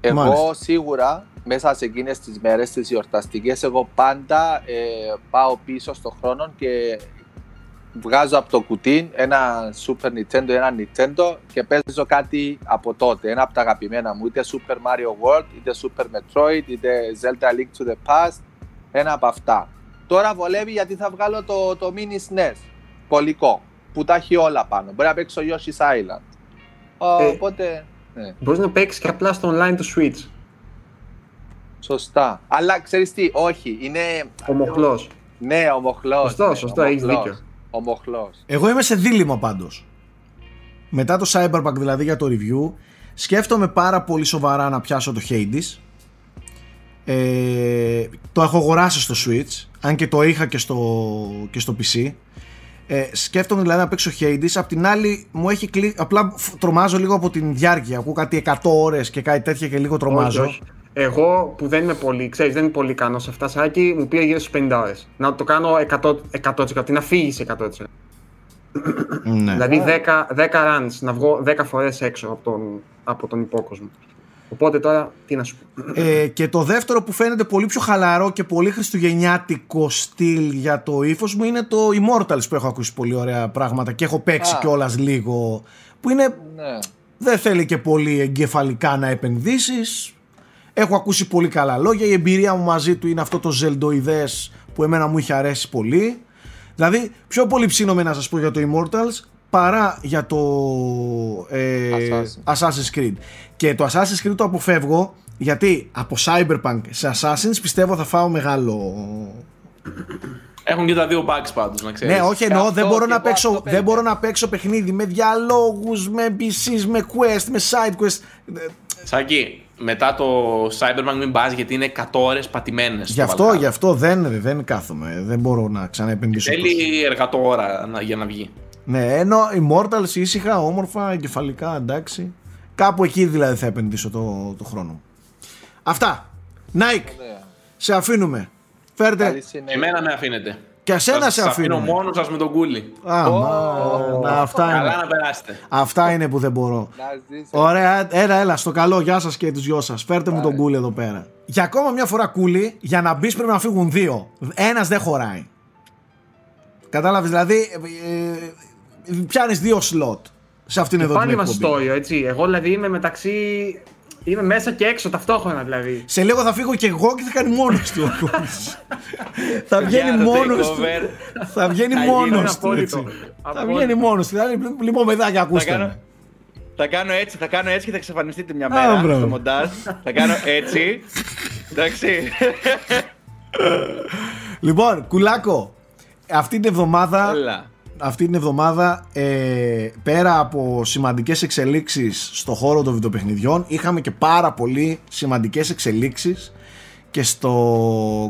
Εγώ Μάλιστα. σίγουρα μέσα σε εκείνες τις μέρες τις γιορταστικές εγώ πάντα ε, πάω πίσω στο χρόνο και βγάζω από το κουτί ένα Super Nintendo, ένα Nintendo και παίζω κάτι από τότε, ένα από τα αγαπημένα μου, είτε Super Mario World, είτε Super Metroid, είτε Zelda Link to the Past, ένα από αυτά. Τώρα βολεύει γιατί θα βγάλω το, το Mini SNES, πολικό, που τα έχει όλα πάνω. Μπορεί να παίξω Yoshi's Island. Ε, Οπότε, ναι. Μπορείς να παίξεις και απλά στο online του Switch. Σωστά. Αλλά ξέρεις τι, όχι, είναι. Ο μοχλός. Ναι, ο μοχλός. Σωστό, ναι, σωστό, ο έχεις μοχλός. δίκιο. Ο μοχλός. Εγώ είμαι σε δίλημα πάντως. Μετά το Cyberpunk δηλαδή για το review, σκέφτομαι πάρα πολύ σοβαρά να πιάσω το Hades. Ε, το έχω αγοράσει στο Switch, αν και το είχα και στο, και στο PC. Ε, σκέφτομαι δηλαδή να παίξω Hades. Απ' την άλλη μου έχει κλει... Απλά φ- τρομάζω λίγο από την διάρκεια. Ακούω κάτι 100 ώρες και κάτι τέτοια και λίγο τρομάζω. Όχι, όχι. Εγώ που δεν είμαι πολύ, ξέρεις, δεν είμαι πολύ ικανός σε αυτά, Σάκη, μου πήρε γύρω στις 50 ώρες. Να το κάνω 100%, 100% να φύγεις σε 100%. Ναι. Δηλαδή 10, 10 runs, να βγω 10 φορές έξω από τον, από τον υπόκοσμο. Οπότε τώρα, τι να σου πω. Ε, και το δεύτερο που φαίνεται πολύ πιο χαλαρό και πολύ χριστουγεννιάτικο στυλ για το ύφος μου είναι το Immortals που έχω ακούσει πολύ ωραία πράγματα και έχω παίξει Α. κιόλας λίγο. Που είναι, Ναι. δεν θέλει και πολύ εγκεφαλικά να επενδύσεις Έχω ακούσει πολύ καλά λόγια. Η εμπειρία μου μαζί του είναι αυτό το ζελντοειδές που εμένα μου είχε αρέσει πολύ. Δηλαδή, πιο πολύ ψήνομαι να σας πω για το Immortals παρά για το ε, Assassin. Assassin's Creed. Και το Assassin's Creed το αποφεύγω γιατί από Cyberpunk σε Assassin's πιστεύω θα φάω μεγάλο... Έχουν και τα δύο bugs πάντως, να ξέρεις. Ναι, όχι εννοώ, Αυτό δεν μπορώ, και να εγώ παίξω, αυτό δεν μπορώ περιμένω. να παίξω παιχνίδι με διαλόγους, με NPCs, με quest, με side quest. Σάκη, μετά το Cyberpunk μην πας γιατί είναι 100 ώρες πατημένες. Γι' αυτό, γι' αυτό δεν, δεν κάθομαι. Δεν μπορώ να ξαναεπενδύσω. τόσο. Θέλει εργατόρα να- για να βγει. Ναι, ενώ Immortals ήσυχα, όμορφα, εγκεφαλικά, εντάξει. Κάπου εκεί δηλαδή θα επενδύσω το, το χρόνο μου. Αυτά. Nike, Ωραία. σε αφήνουμε. Φέρτε. Καλή συνέχεια. Εμένα με αφήνετε. Και εσένα Σας- σε σας αφήνω αφήνουμε. μόνος σας με τον κούλι. Α, μα, να, αυτά, Καλά είναι. να περάσετε. αυτά είναι που δεν μπορώ. Να ζήσει. Ωραία, έλα, έλα, στο καλό. Γεια σας και τους δυο σας. Φέρτε μου τον κούλι εδώ πέρα. Για ακόμα μια φορά κούλι, για να μπεις πρέπει να φύγουν δύο. Ένας δεν χωράει. Κατάλαβες, δηλαδή ε, πιάνεις δύο σλότ σε αυτήν εδώ Πάλι την είμαστε εκπομπή. στο όριο, έτσι. Εγώ δηλαδή είμαι μεταξύ. Είμαι μέσα και έξω ταυτόχρονα δηλαδή. Σε λίγο θα φύγω και εγώ και θα κάνει μόνος του. ο Κούλης. θα βγαίνει Για το μόνος του. takeover. Θα βγαίνει Θα γίνει μόνο του. απόλυτο. έτσι. Θα Απόλυτο. βγαίνει μόνος του. Δηλαδή, λοιπόν, παιδάκια, Θα ακούστε. κάνω, θα κάνω έτσι, θα κάνω έτσι και θα εξαφανιστείτε μια Α, μέρα μπράβο. στο μοντάζ. θα κάνω έτσι. Εντάξει. Λοιπόν, κουλάκο, αυτή την εβδομάδα Έλα. Αυτή την εβδομάδα ε, πέρα από σημαντικές εξελίξεις στο χώρο των βιντεοπαιχνιδιών είχαμε και πάρα πολύ σημαντικές εξελίξεις και στο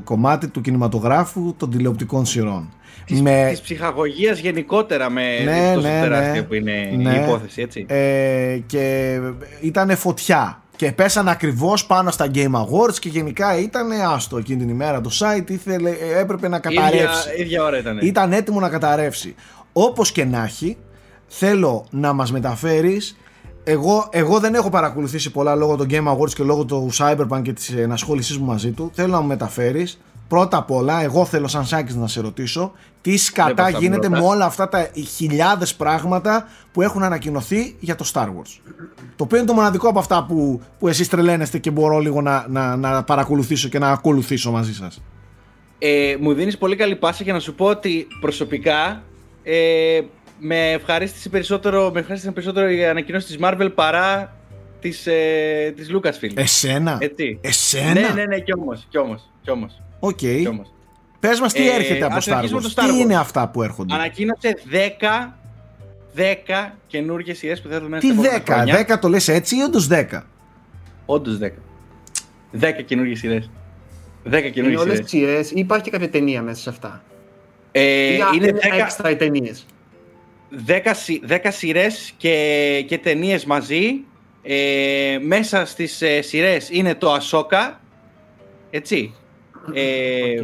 κομμάτι του κινηματογράφου των τηλεοπτικών σειρών. Με, Της ψυχαγωγίας γενικότερα με Ναι, τόσο ναι, τεράστια ναι. που είναι Ναι. η υπόθεση, έτσι. ε, και ήταν φωτιά και πέσαν ακριβώς πάνω στα Game Awards και γενικά ήταν άστο εκείνη την ημέρα το site ήθελε, ε, έπρεπε να καταρρεύσει. ίδια, ίδια ώρα ήταν. Ήταν έτοιμο να καταρρεύσει. Όπως και να έχει, θέλω να μας μεταφέρεις εγώ, εγώ δεν έχω παρακολουθήσει πολλά λόγω των Game Awards και λόγω του Cyberpunk και της ενασχόλησής μου μαζί του. Θέλω να μου μεταφέρεις πρώτα απ' όλα, εγώ θέλω σαν Σάκης να σε ρωτήσω τι σκατά πώς θα μου γίνεται με ρωτάς. όλα αυτά τα χιλιάδες πράγματα που έχουν ανακοινωθεί για το Star Wars. Το οποίο είναι το μοναδικό από αυτά που, που εσείς τρελαίνεστε και μπορώ λίγο να, να, να παρακολουθήσω και να ακολουθήσω μαζί σας. Ε, μου δίνεις πολύ καλή πάσα για να σου πω ότι προσωπικά ε, με ευχαρίστησε περισσότερο, με ευχαρίστησε περισσότερο η ανακοινώση της Marvel παρά της, ε, της Lucasfilm. Εσένα; Έτσι. Εσένα; Ναι, ναι, ναι, κι όμως, κι όμως, κι όμως, Οκ. κι όμως. Πες μας τι Ε, έρχεται από ας Star Wars. αρχίσουμε το Star Τι Wars. είναι αυτά που έρχονται; Ανακοίνωσε 10, 10 καινούργιες σειρές που θα δούμε Τι 10, 10 το λες έτσι ή όντως 10. Όντως 10. 10 καινούργιες σειρές. 10 Είναι καινούργιες όλες σειρές. σειρές ή υπάρχει και κάποια ταινία μέσα σε αυτά; Ε, Ή είναι είναι 10, έξτρα οι ταινίες. 10, συ- 10 σειρές και, και ταινίες μαζί. Ε, μέσα στις ε, σειρές είναι το Ασόκα. Έτσι. Ε,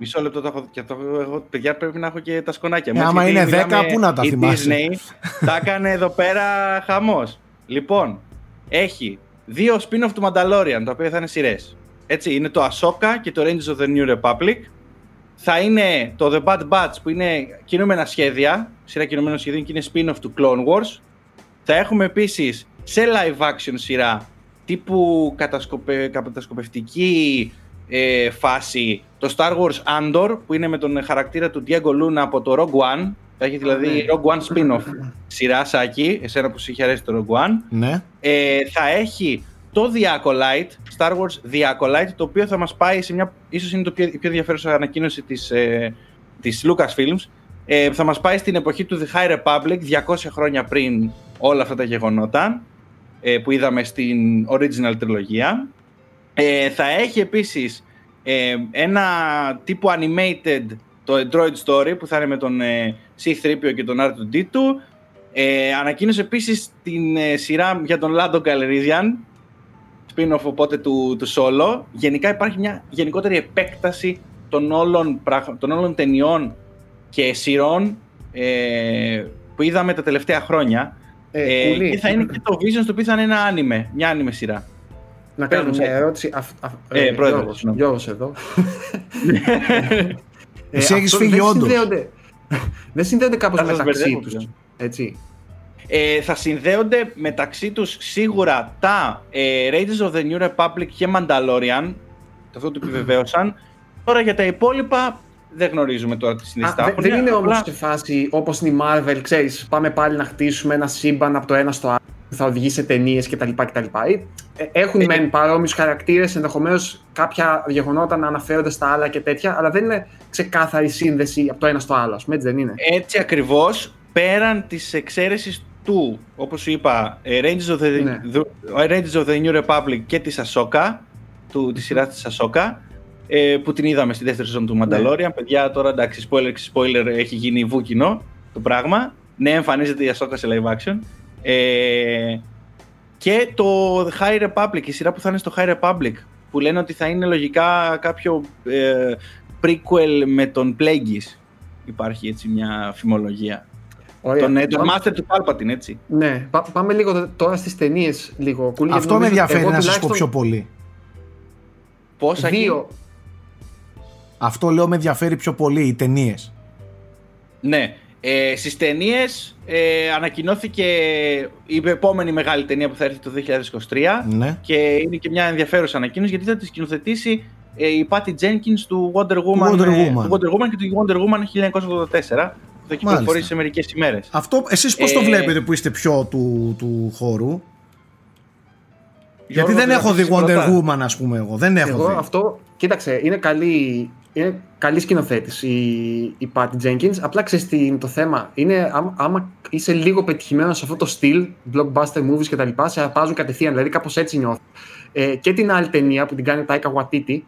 Μισό λεπτό το έχω, και το, έχω- εγώ, παιδιά πρέπει να έχω και τα σκονάκια μου. Ε, έτσι, άμα γιατί είναι 10, μιλάμε- πού να τα η θυμάσαι; Disney τα έκανε εδώ πέρα χαμός. Λοιπόν, έχει δύο spin-off του Mandalorian, τα οποία θα είναι σειρές. Έτσι, είναι το Ahsoka και το Rangers of the New Republic. Θα είναι το The Bad Batch που είναι κινούμενα σχέδια, σειρά κινούμενων σχεδίων και είναι spin-off του Clone Wars. Θα έχουμε επίσης σε live action σειρά τύπου κατασκοπε, κατασκοπευτική ε, φάση το Star Wars Andor που είναι με τον χαρακτήρα του Diego Luna από το Rogue One. Θα έχει δηλαδή Ναι. Rogue One spin-off σειρά Σάκη, εσένα που σου είχε αρέσει το Rogue One. Ναι. Ε, θα έχει το The Acolyte, Star Wars The Acolyte, το οποίο θα μας πάει σε μια, ίσως είναι το πιο, η πιο ενδιαφέρουσα ανακοίνωση της, ε, της Lucasfilms, ε, θα μας πάει στην εποχή του The High Republic, 200 χρόνια πριν όλα αυτά τα γεγονότα, ε, που είδαμε στην original τριλογία. Ε, θα έχει επίσης ε, ένα τύπου animated το Android Story που θα είναι με τον ε, C-3PO και τον R2D2 ε, ανακοίνωσε επίσης την ε, σειρά για τον Lando Calrissian spin-off οπότε του, του Solo γενικά υπάρχει μια γενικότερη επέκταση των όλων, πραγ- των όλων ταινιών και σειρών ε, που είδαμε τα τελευταία χρόνια Ε, ε, Κούλη, και θα είναι και το Visions το οποίο θα είναι ένα άνιμε, μια άνιμε σειρά Να Πες κάνω μου, μια Σάκη. ερώτηση. Αφ- αφ- Ε, ε, πρόεδρε, Γιώργος, συγγνώμη. Γιώργος εδώ. Εσύ έχεις αυτό φύγει δεν όντως. συνδέονται- Δεν συνδέονται κάπως Θα σας μεταξύ μπερδεύω τους. πλέον. Έτσι. Ε, θα συνδέονται μεταξύ τους σίγουρα τα ε, Raiders of the New Republic και Mandalorian. Αυτό το επιβεβαίωσαν. Τώρα για τα υπόλοιπα δεν γνωρίζουμε τώρα τι Α, συνιστά. δε- έχουν. δεν είναι Απλά- όμως σε φάση όπως είναι η Marvel, ξέρεις, πάμε πάλι να χτίσουμε ένα σύμπαν από το ένα στο άλλο που θα οδηγεί σε ταινίες κτλ. κτλ. Ε, Έχουν Ε, μεν παρόμοιους χαρακτήρες, ενδεχομένως κάποια γεγονότα να αναφέρονται στα άλλα και τέτοια, αλλά δεν είναι ξεκάθαρη σύνδεση από το ένα στο άλλο, ας πούμε, έτσι δεν είναι. Έτσι ακριβώς, πέραν της εξαίρεσης του, όπως σου είπα, ε, Rangers of the, Ναι. the- Rangers of the New Republic και της Ahsoka, του, της σειράς της Ahsoka, ε, που την είδαμε στη δεύτερη σεζόν του Ναι. Mandalorian. Παιδιά, τώρα εντάξει, spoiler, spoiler έχει γίνει βούκινο το πράγμα. Ναι, εμφανίζεται η Ahsoka σε live action. Ε, και το High Republic, η σειρά που θα είναι στο High Republic, που λένε ότι θα είναι λογικά κάποιο ε, prequel με τον Plagueis. Υπάρχει έτσι μια φημολογία. Ωραία. Τον, ε, τον Πάμε- Master του Palpatine, έτσι. Ναι, πά- πάμε λίγο τώρα στις ταινίες λίγο. Κούλη, γιατί Αυτό με νομίζω- ενδιαφέρει εγώ να σας πω τουλάχιστον πιο πολύ. Πόσα Δύο. Αυτό λέω με ενδιαφέρει πιο πολύ, οι ταινίες. Ναι. Ε, Στις ταινίες ε, ανακοινώθηκε η επόμενη μεγάλη ταινία που θα έρθει το 2023 Ναι. και είναι και μια ενδιαφέρουσα ανακοίνωση γιατί θα τη σκηνοθετήσει ε, η Patty Jenkins του Wonder Woman, Wonder ε, Woman. του Wonder Woman και του Wonder Woman 1984 που θα κυκλοφορήσει σε μερικές ημέρες. Αυτό εσείς πώς το Ε, βλέπετε που είστε πιο του, του χώρου; Γιώργο, Γιατί δεν θα έχω δει αφήσεις Wonder πρώτα. Woman ας πούμε εγώ. Δεν έχω Εγώ δει. αυτό, κοίταξε, είναι καλή, είναι καλή σκηνοθέτηση η, η Patty Jenkins. Απλά ξέρεις τι είναι το θέμα. Είναι άμα, άμα είσαι λίγο πετυχημένος σε αυτό το στυλ, blockbuster movies κτλ. Σε αρπάζουν κατευθείαν. Δηλαδή κάπως έτσι νιώθω. Ε, και την άλλη ταινία που την κάνει ο Taika Waititi.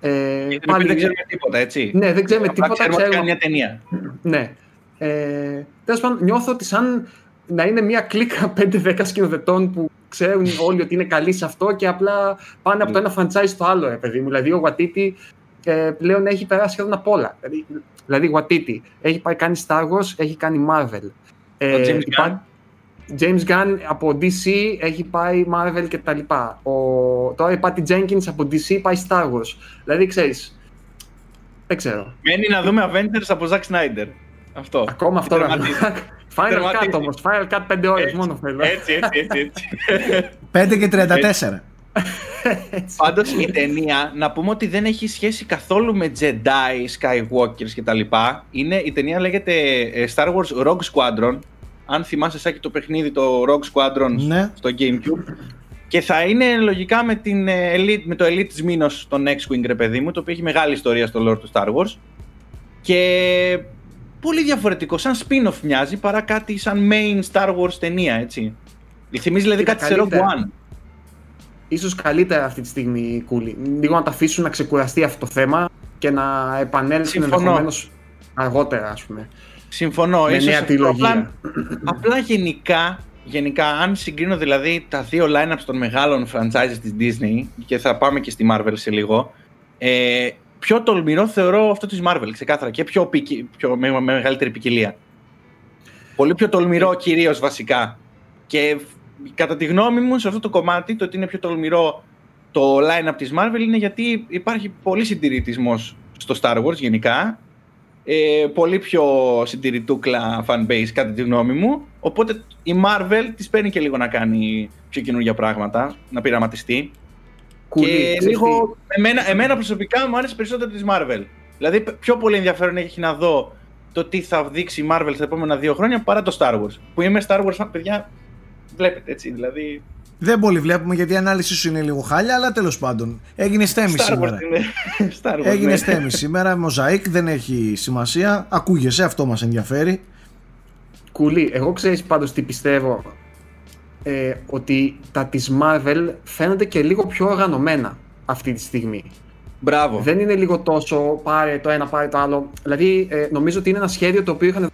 Ε, Για την οποία δεν ξέρουμε τίποτα, έτσι. Ναι, δεν ξέρουμε Απλά τίποτα. ξέρουμε ότι Ξέρουμε, κάνει μια ταινία. ναι. Ε, Τέλος πάντων, νιώθω ότι σαν να είναι μια κλίκα 5-10 σκηνοθετών που ξέρουν όλοι ότι είναι καλοί σε αυτό και απλά πάνε από το ένα franchise στο άλλο, ρε παιδί μου. Δηλαδή, ο Watiti ε, πλέον έχει περάσει σχεδόν απ' όλα. Δηλαδή, δηλαδή Watiti έχει πάει κάνει Star Wars, έχει κάνει Marvel. Ε, Ο James υπά- James Gunn από DC έχει πάει Marvel και τα λοιπά. Ο, τώρα η Patty Jenkins από DC πάει Star Wars. Δηλαδή, ξέρεις, δεν ξέρω. Μένει να δούμε Avengers από Zack Snyder. Αυτό. Ακόμα αυτό να Τερματίζει. Final Cut Τερματίζει. όμως. Final Cut 5 ώρες Έτσι, μόνο θέλω. Έτσι, έτσι, έτσι. έτσι. 5 και 34. Πάντως η ταινία, να πούμε ότι δεν έχει σχέση καθόλου με Jedi, Skywalkers κτλ. Είναι, η ταινία λέγεται ε, Star Wars Rogue Squadron. Αν θυμάσαι, Σάκη, το παιχνίδι το Rogue Squadron Ναι. στο Gamecube. Και θα είναι λογικά με, την, ε, elite, με το Elite της Minos, τον X-Wing, ρε παιδί μου, το οποίο έχει μεγάλη ιστορία στο lore του Star Wars. Και πολύ διαφορετικό, σαν spin-off μοιάζει, παρά κάτι σαν main Star Wars ταινία, έτσι. Θυμίζει δηλαδή Κοίτα, κάτι σε Rogue καλύτερα. One. Ίσως καλύτερα αυτή τη στιγμή, Κούλη. Λίγο να τα αφήσουν να ξεκουραστεί αυτό το θέμα και να επανέλθουν Συμφωνώ. ενδεχομένως αργότερα, ας πούμε. Συμφωνώ. Με ίσως νέα αυτό τριλογία. Απλά, απλά γενικά, γενικά, αν συγκρίνω δηλαδή τα δύο lineups των μεγάλων franchises της Disney και θα πάμε και στη Marvel σε λίγο, ε, πιο τολμηρό θεωρώ αυτό της Marvel, ξεκάθαρα, και πιο, ποικι- πιο με, με μεγαλύτερη ποικιλία. Πολύ πιο τολμηρό κυρίως βασικά. Και φ- κατά τη γνώμη μου σε αυτό το κομμάτι, το ότι είναι πιο τολμηρό το line-up της Marvel είναι γιατί υπάρχει πολύ συντηρητισμός στο Star Wars γενικά ε, πολύ πιο συντηρητούκλα fanbase κατά τη γνώμη μου. Οπότε η Marvel της παίρνει και λίγο να κάνει πιο καινούργια πράγματα, να πειραματιστεί. Κούλη, και ξέρεις λίγο, εμένα, εμένα προσωπικά μου άρεσε περισσότερο της Marvel. Δηλαδή πιο πολύ ενδιαφέρον έχει να δω το τι θα δείξει η Marvel στα επόμενα δύο χρόνια παρά το Star Wars. Που είμαι Star Wars fan, παιδιά, βλέπετε έτσι, δηλαδή... Δεν πολύ βλέπουμε γιατί η ανάλυση σου είναι λίγο χάλια, αλλά τέλος πάντων. Έγινε στέμι Star σήμερα. Wars είναι. Star Wars, Έγινε ναι. στέμι σήμερα. Μοζαίκ δεν έχει σημασία. Ακούγεσαι, αυτό μας ενδιαφέρει. Κουλή, εγώ ξέρεις πάντως τι πιστεύω. Ε, ότι τα της Marvel φαίνονται και λίγο πιο οργανωμένα αυτή τη στιγμή. Μπράβο. Δεν είναι λίγο τόσο πάρε το ένα, πάρε το άλλο. Δηλαδή, ε, νομίζω ότι είναι ένα σχέδιο το οποίο είχαν.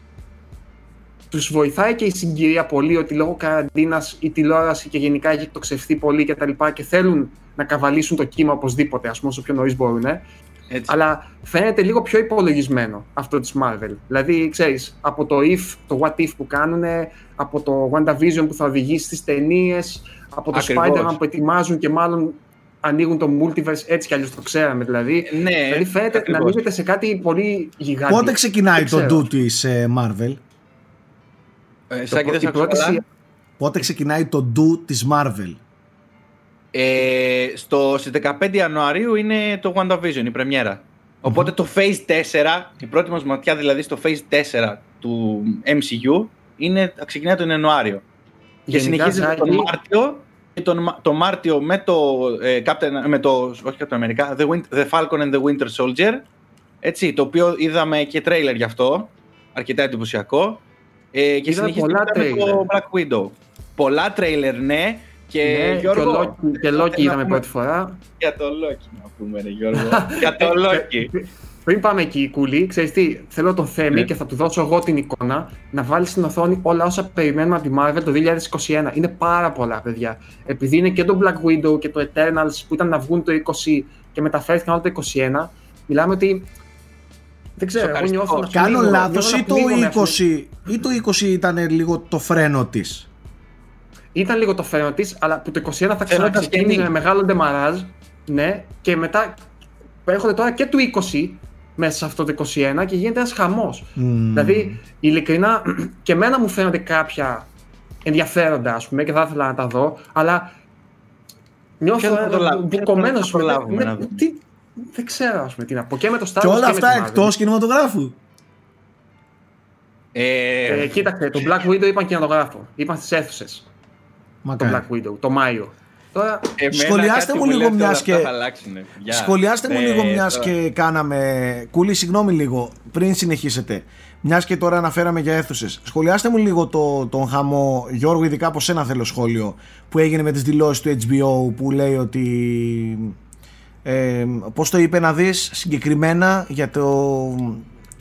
Τους βοηθάει και η συγκυρία πολύ ότι λόγω καραντίνας η τηλεόραση και γενικά έχει εκτοξευθεί πολύ κτλ. Και, και θέλουν να καβαλήσουν το κύμα οπωσδήποτε, ας πούμε, όσο πιο νωρίς μπορούν. Έτσι. Αλλά φαίνεται λίγο πιο υπολογισμένο αυτό της Marvel. Δηλαδή, ξέρεις, από το if, το what if που κάνουν, από το WandaVision που θα οδηγήσει στις ταινίες, από το Ακριβώς. Spider-Man που ετοιμάζουν και μάλλον ανοίγουν το multiverse έτσι κι αλλιώς το ξέραμε δηλαδή. ναι, δηλαδή φαίνεται να ακριβώς. ανοίγεται σε κάτι πολύ γιγάντιο. Πότε ξεκινάει Δεν το ξέρω. do τη Marvel; Ε, Το Σάκη, πρω- δεν σε η πρώτη άκουσα καλά. σειρά- Πότε ξεκινάει το do της Marvel; Ε, στο, στις 15 Ιανουαρίου είναι το WandaVision, η πρεμιέρα. Οπότε το Phase 4, η πρώτη μας ματιά δηλαδή στο Phase 4 του MCU, είναι, ξεκινάει τον Ιανουάριο. Και Γενικά, συνεχίζεται τον Ζάκη, Μάρτιο και τον, Μα- το Μάρτιο με το, ε, Captain, με το όχι Captain America, The, Win- The Falcon and the Winter Soldier, έτσι, το οποίο είδαμε και τρέιλερ γι' αυτό, αρκετά εντυπωσιακό. Ε, και Είδαμε συνεχίζεται πολλά μετά με τρέιλερ. το Black Widow. Πολλά τρέιλερ, ναι. Και ναι, Γιώργο, και Loki, και Loki να είδαμε πούμε- πρώτη φορά. για το Loki να πούμε, ρε Γιώργο. για το Loki. Πριν πάμε εκεί, Κούλη, ξέρεις τι, θέλω τον Θέμη Ναι. και θα του δώσω εγώ την εικόνα να βάλει στην οθόνη όλα όσα περιμένουμε από τη Marvel το 2021. Είναι πάρα πολλά, παιδιά. Επειδή είναι και το Black Widow και το Eternals που ήταν να βγουν το 20 και μεταφέρθηκαν όλα το 21, μιλάμε ότι. Δεν ξέρω, εγώ Σοκαριστικό. νιώθω να Κάνω πνίγομαι, λάθος νιώθω να ή το πνίγομαι, ας πούμε. 20 ή το 20 ήταν λίγο το φρένο της; Ήταν λίγο το φρένο της, αλλά που το 21 θα Φαίνονταν ξαναξεκίνησε σκηνή. με μεγάλο ντεμαράζ. Ναι, και μετά έρχονται τώρα και του 20 μέσα σε αυτό το 21 και γίνεται ένας χαμός. Δηλαδή, ειλικρινά, και εμένα μου φαίνονται κάποια ενδιαφέροντα, ας πούμε, και θα ήθελα να τα δω, αλλά νιώθω Ποιο θα το λάβουμε, ποιο μπουκωμένο. θα προλάβουμε να δούμε. τι, δεν ξέρω, ας πούμε, τι να πω. Και με το Star Και Wars όλα με αυτά τη Marvel. εκτός κινηματογράφου. Ε, Ε, κοίταξε, το Black Widow είπαν κινηματογράφο. Είπαν στις αίθουσες. Το Μακάρι. Black Widow, το Μάιο. Τώρα, εμένα σχολιάστε κάτι μου μου λίγο, λέει ότι όλα μιας αυτά και- θα αλλάξουνε. Γεια. Σχολιάστε μου Ε, λίγο μιας τώρα- και κάναμε. Κούλη, συγγνώμη λίγο, πριν συνεχίσετε. Μιας και τώρα αναφέραμε για αίθουσες. Σχολιάστε μου λίγο το, τον χαμό, Γιώργο, ειδικά από σένα θέλω σχόλιο, που έγινε με τις δηλώσεις του HBO που λέει ότι. Ε, πώς το είπε να δεις συγκεκριμένα για το,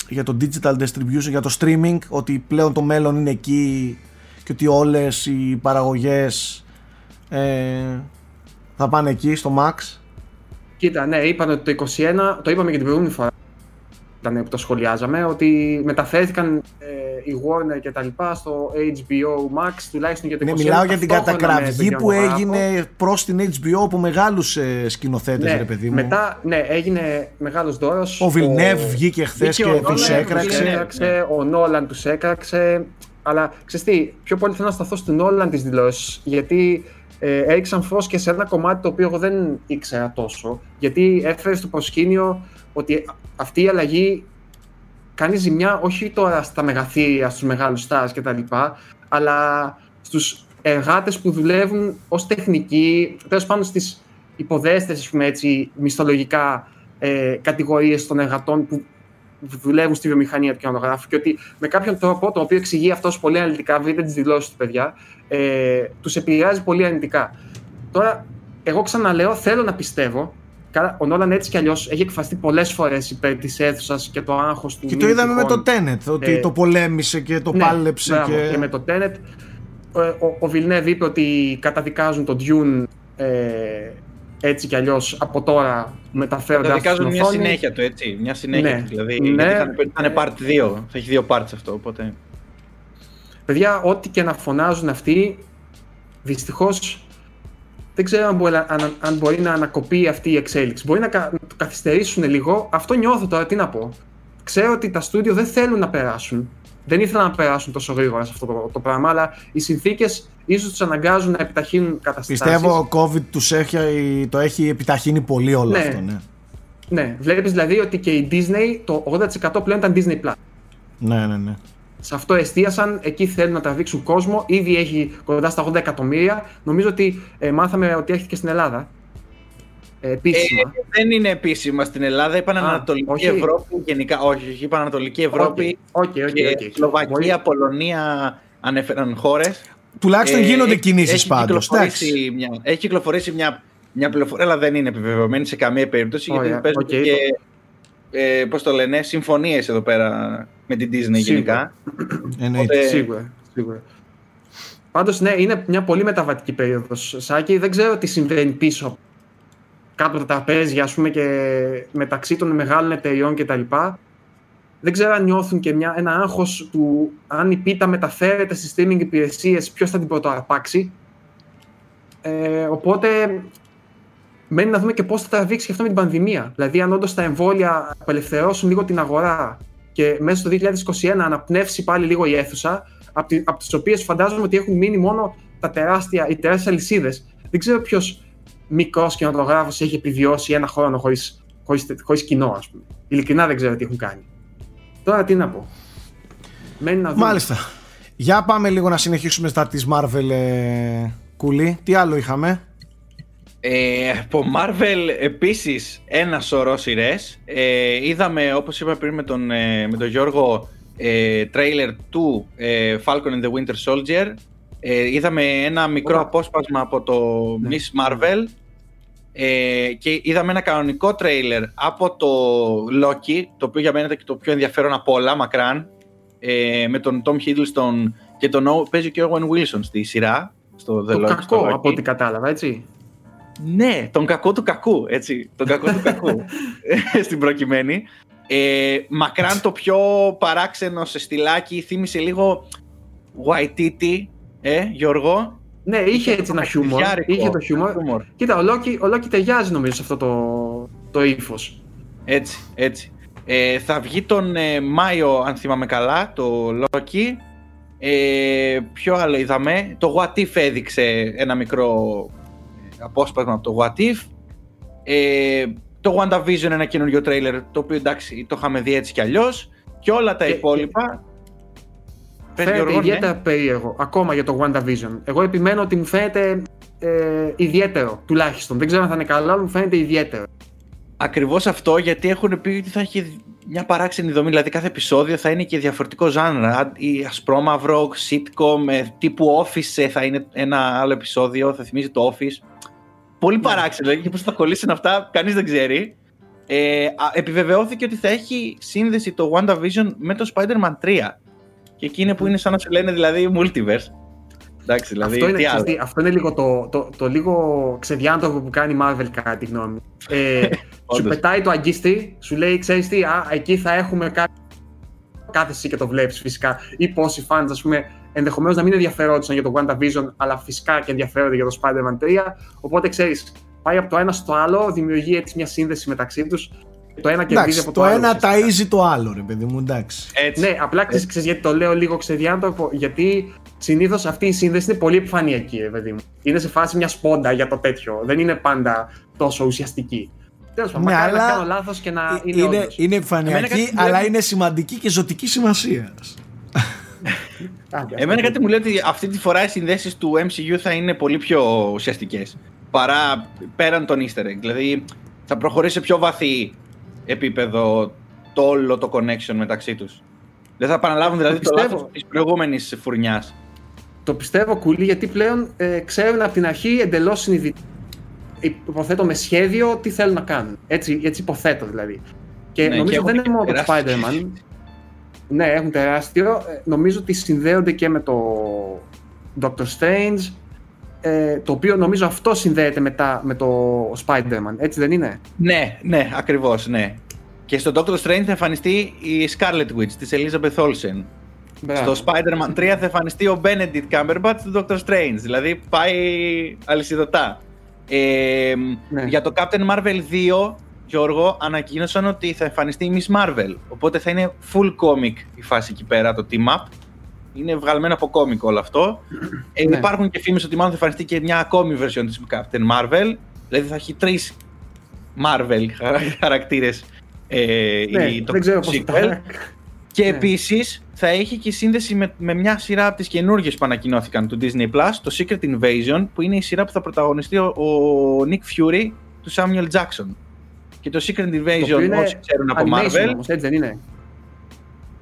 για το digital distribution, για το streaming ότι πλέον το μέλλον είναι εκεί και ότι όλες οι παραγωγές ε, θα πάνε εκεί στο Max Κοίτα, ναι, είπαν ότι το 21, το είπαμε και την προηγούμενη φορά ήταν που το σχολιάζαμε, ότι μεταφέρθηκαν ε, η Warner και τα λοιπά στο HBO Max, τουλάχιστον για το 21. Ναι, μιλάω για την ταυτόχρονα με κατακραυγή τον που κινηματογράφο. έγινε προς την HBO από μεγάλους ε, σκηνοθέτες, Ναι, ρε παιδί μου. μετά, ναι, έγινε μεγάλος δώρος. Ο Βιλνεύ βγήκε χθες Βγήκε και ο τους Νόλαν, έκραξε. τους έκραξε, ο Νόλαν τους έκραξε. Αλλά ξέρεις τι, πιο πολύ θέλω να σταθώ στην Νόλαν τις δηλώσεις, γιατί ε, έριξαν φως και σε ένα κομμάτι το οποίο εγώ δεν ήξερα τόσο. Γιατί έφερε στο προσκήνιο ότι αυτή η αλλαγή κάνει ζημιά όχι τώρα στα μεγαθύρια, στους μεγάλους stars κτλ. Αλλά στους εργάτες που δουλεύουν ως τεχνικοί, τέλος πάντων στις υποδέστες, ας πούμε έτσι, μισθολογικά ε, κατηγορίες των εργατών που δουλεύουν στη βιομηχανία του κινηματογράφου και ότι με κάποιον τρόπο, το οποίο εξηγεί αυτός πολύ αναλυτικά, βρείτε τις δηλώσεις του παιδιά, ε, τους επηρεάζει πολύ αρνητικά. Τώρα, εγώ ξαναλέω, θέλω να πιστεύω, Καλά, ο Νόλαν έτσι κι αλλιώς έχει εκφραστεί πολλές φορές υπέρ της αίθουσας και το άγχος του. Και μη το είδαμε με τυχόν. το Tenet, ότι Ε, το πολέμησε και το Ναι, πάλεψε. μπράβο. και... και με το Tenet. Ο, ο, ο Villeneuve είπε ότι καταδικάζουν τον Dune ε, έτσι κι αλλιώς από τώρα μεταφέροντα Θα δικάζουν μια συνέχεια του, έτσι. Μια συνέχεια Ναι. του. Δηλαδή, Ναι. γιατί θα είναι- θα είναι part 2. Θα έχει δύο parts αυτό, οπότε. Παιδιά, ό,τι και να φωνάζουν αυτοί, δυστυχώς δεν ξέρω αν μπορεί, αν, αν μπορεί να ανακοπεί αυτή η εξέλιξη. Μπορεί να, κα- να το καθυστερήσουν λίγο. Αυτό νιώθω τώρα, τι να πω. Ξέρω ότι τα στούντιο δεν θέλουν να περάσουν. Δεν ήθελαν να περάσουν τόσο γρήγορα σε αυτό το, το πράγμα, αλλά οι συνθήκες ίσως τους αναγκάζουν να επιταχύνουν καταστάσεις. Πιστεύω ο COVID τους έχει, το έχει επιταχύνει πολύ όλο Ναι. αυτό. Ναι, Ναι, βλέπεις δηλαδή ότι και η Disney το 80% πλέον ήταν Disney Plus. ναι, ναι. ναι. Σε αυτό εστίασαν, εκεί θέλουν να τραβήξουν κόσμο. Ήδη έχει κοντά στα 80 εκατομμύρια. Νομίζω ότι ε, μάθαμε ότι έρχεται και στην Ελλάδα. Ε, επίσημα. Ε, δεν είναι επίσημα στην Ελλάδα. Είπαν Α, Ανατολική όχι. Ευρώπη γενικά. Όχι, όχι, είπαν Ανατολική Ευρώπη. OK, OK, και οκ. Σλοβακία, Μπορεί- Πολωνία ανέφεραν χώρες. Τουλάχιστον γίνονται κινήσεις έχει πάντως. κυκλοφορήσει εντάξει. Μια, έχει κυκλοφορήσει μια, μια πληροφορία, αλλά δεν είναι επιβεβαιωμένη σε καμία περίπτωση. Ωραία, γιατί παίζουν οκ. και. Ε, πώς το λένε, συμφωνίες εδώ πέρα με την Disney γενικά. Εννοείται. Οπότε- Σίγουρα, σίγουρα. Πάντως, ναι, είναι μια πολύ μεταβατική περίοδος. Σάκη, δεν ξέρω τι συμβαίνει πίσω κάτω από τα τραπέζια, ας πούμε, και μεταξύ των μεγάλων εταιριών κτλ. Δεν ξέρω αν νιώθουν και μια, ένα άγχος του αν η πίτα μεταφέρεται στις streaming υπηρεσίες, ποιος θα την πρωτοαρπάξει. Ε, οπότε μένει να δούμε και πώς θα τραβήξει και αυτό με την πανδημία. Δηλαδή, αν όντως τα εμβόλια απελευθερώσουν λίγο την αγορά και μέσα στο 2021 αναπνεύσει πάλι λίγο η αίθουσα, από, τη, από τις οποίες φαντάζομαι ότι έχουν μείνει μόνο τα τεράστια, οι τεράστιες αλυσίδες. Δεν ξέρω ποιος μικρός κινηματογράφος έχει επιβιώσει ένα χρόνο χωρίς χωρίς, χωρίς κοινό, ας πούμε. Ειλικρινά δεν ξέρω τι έχουν κάνει. Τώρα τι να πω. Μένει να δούμε. Μάλιστα. Για πάμε λίγο να συνεχίσουμε στα της Marvel ε, κουλή. Τι άλλο είχαμε; Ε, από Marvel επίσης ένα σωρό σειρές. Ε, είδαμε όπως είπα πριν με τον, ε, με τον Γιώργο ε, τρέιλερ του ε, Falcon and the Winter Soldier. Ε, είδαμε ένα μικρό Ωραία. απόσπασμα από το Ναι. Miss Marvel. Ε, και είδαμε ένα κανονικό τρέιλερ από το Loki, το οποίο για μένα ήταν και το πιο ενδιαφέρον από όλα, μακράν, ε, με τον Tom Hiddleston και τον παίζει και ο Owen Wilson στη σειρά. Στο The Το Loki, κακό, στο Loki. από ό,τι κατάλαβα, έτσι. Ναι, τον κακό του κακού, έτσι. Τον κακό του κακού. ε, στην προκειμένη. Ε, μακράν το πιο παράξενο σε στυλάκι θύμισε λίγο Waititi, ε, Γιώργο. Ναι, είχε έτσι ένα χιούμορ. Παιχνιδιάρικο, Είχε το χιούμορ. χιούμορ. Κοίτα, ο Loki, ο Loki ταιριάζει νομίζω σε αυτό το, το ύφος. Έτσι, έτσι. Ε, θα βγει τον ε, Μάιο, αν θυμάμαι καλά, το Loki. Ε, ποιο άλλο είδαμε; Το What If έδειξε ένα μικρό ε, απόσπασμα από το What If. Ε, το WandaVision ένα καινούριο τρέιλερ, το οποίο εντάξει το είχαμε δει έτσι κι αλλιώς. Και όλα τα Και- υπόλοιπα. Πες, Φαίνεται Γιώργος, ναι. ιδιαίτερα περίεργο, ακόμα για το WandaVision. Εγώ επιμένω ότι μου φαίνεται ε, ιδιαίτερο, τουλάχιστον. Δεν ξέρω αν θα είναι καλό, αλλά μου φαίνεται ιδιαίτερο. Ακριβώς αυτό γιατί έχουν πει ότι θα έχει μια παράξενη δομή, δηλαδή κάθε επεισόδιο θα είναι και διαφορετικό ζάνρα. Ή ασπρόμαυρο, sitcom, ε, τύπου Office ε, θα είναι ένα άλλο επεισόδιο, θα θυμίζει το Office. Πολύ παράξενο, δηλαδή και πώς θα κολλήσουν αυτά, κανείς δεν ξέρει. Ε, α, επιβεβαιώθηκε ότι θα έχει σύνδεση το WandaVision με το Spider-Man 3. Και εκεί είναι που είναι σαν να σου λένε δηλαδή multiverse. Εντάξει, δηλαδή αυτό, είναι, τι άλλο. ξέρεις τι, αυτό είναι λίγο το, το, το λίγο ξεδιάντροπο που κάνει η Marvel, κατά τη γνώμη. μου. Ε, σου Όντως. πετάει το αγκίστη, σου λέει, ξέρεις τι, α, εκεί θα έχουμε κάτι. Κάθεσαι και το βλέπεις φυσικά. Ή πόσοι fans, ας πούμε, ενδεχομένως να μην ενδιαφερόντουσαν για το WandaVision, αλλά φυσικά και ενδιαφέρονται για το Spider-Man 3. Οπότε ξέρεις, πάει από το ένα στο άλλο, δημιουργεί έτσι μια σύνδεση μεταξύ τους. Το ένα κερδίζει Εντάξει, από το το, άλλο. ένα ουσιαστικά. ταΐζει το άλλο, ρε παιδί μου, εντάξει. Έτσι. Ναι, απλά ξέρεις γιατί το λέω λίγο ξεδιάντροπο. Γιατί συνήθως αυτή η σύνδεση είναι πολύ επιφανειακή, ρε παιδί μου. Είναι σε φάση μια σπόντα για το τέτοιο. Δεν είναι πάντα τόσο ουσιαστική. Τέλος πάντων, Ναι, μακάρι να αλλά κάνω λάθος και να Ε, είναι, είναι, όντως. είναι Εμένα επιφανειακή, κάτι μου αλλά λέει- είναι σημαντική και ζωτική σημασία. Άντε, Εμένα αυτό κάτι μου λέει ότι αυτή τη φορά οι συνδέσεις του MCU θα είναι πολύ πιο ουσιαστικές παρά πέραν των easter egg. Δηλαδή θα προχωρήσει σε πιο βαθύ επίπεδο το όλο το connection μεταξύ τους. Δεν θα επαναλάβουν δηλαδή το, πιστεύω. λάθος της προηγούμενης φουρνιάς. Το πιστεύω κουλή γιατί πλέον ε, ξέρουν από την αρχή εντελώς συνειδητά. Υποθέτω με σχέδιο τι θέλουν να κάνουν. Έτσι, έτσι υποθέτω δηλαδή. Και Ναι, νομίζω και έχουν δεν είναι και μόνο το τεράστιο. Spider-Man. Ναι, έχουν τεράστιο. Ε, Νομίζω ότι συνδέονται και με το Doctor Strange. Ε, το οποίο νομίζω αυτό συνδέεται μετά με το Spider-Man. Έτσι δεν είναι; Ναι, ναι, ακριβώς, ναι. Και στο Doctor Strange θα εμφανιστεί η Scarlet Witch της Elizabeth Olsen. Μπράβο. Στο Spider-Man 3 θα εμφανιστεί ο Benedict Cumberbatch του Doctor Strange. Δηλαδή πάει αλυσιδωτά. Ε, Ναι. Για το Captain Marvel 2, Γιώργο, ανακοίνωσαν ότι θα εμφανιστεί η Miss Marvel. Οπότε θα είναι full comic η φάση εκεί πέρα, το team up. Είναι βγαλμένο από comic όλο αυτό. Ε, Ναι. Υπάρχουν και φήμες ότι μάλλον θα εμφανιστεί και μια ακόμη version της Captain Marvel. Δηλαδή θα έχει τρεις Marvel χαρα- χαρακτήρες ε, Ναι, η- το δεν ξέρω πώς sequel. θα Και Ναι. επίσης θα έχει και σύνδεση με, με μια σειρά από τις καινούργιες που ανακοινώθηκαν του Disney Plus, το Secret Invasion, που είναι η σειρά που θα πρωταγωνιστεί ο, ο Nick Fury του Samuel Jackson. Και το Secret Το οποίο Invasion, είναι όσοι ξέρουν από animation Marvel. όμως, έτσι δεν είναι;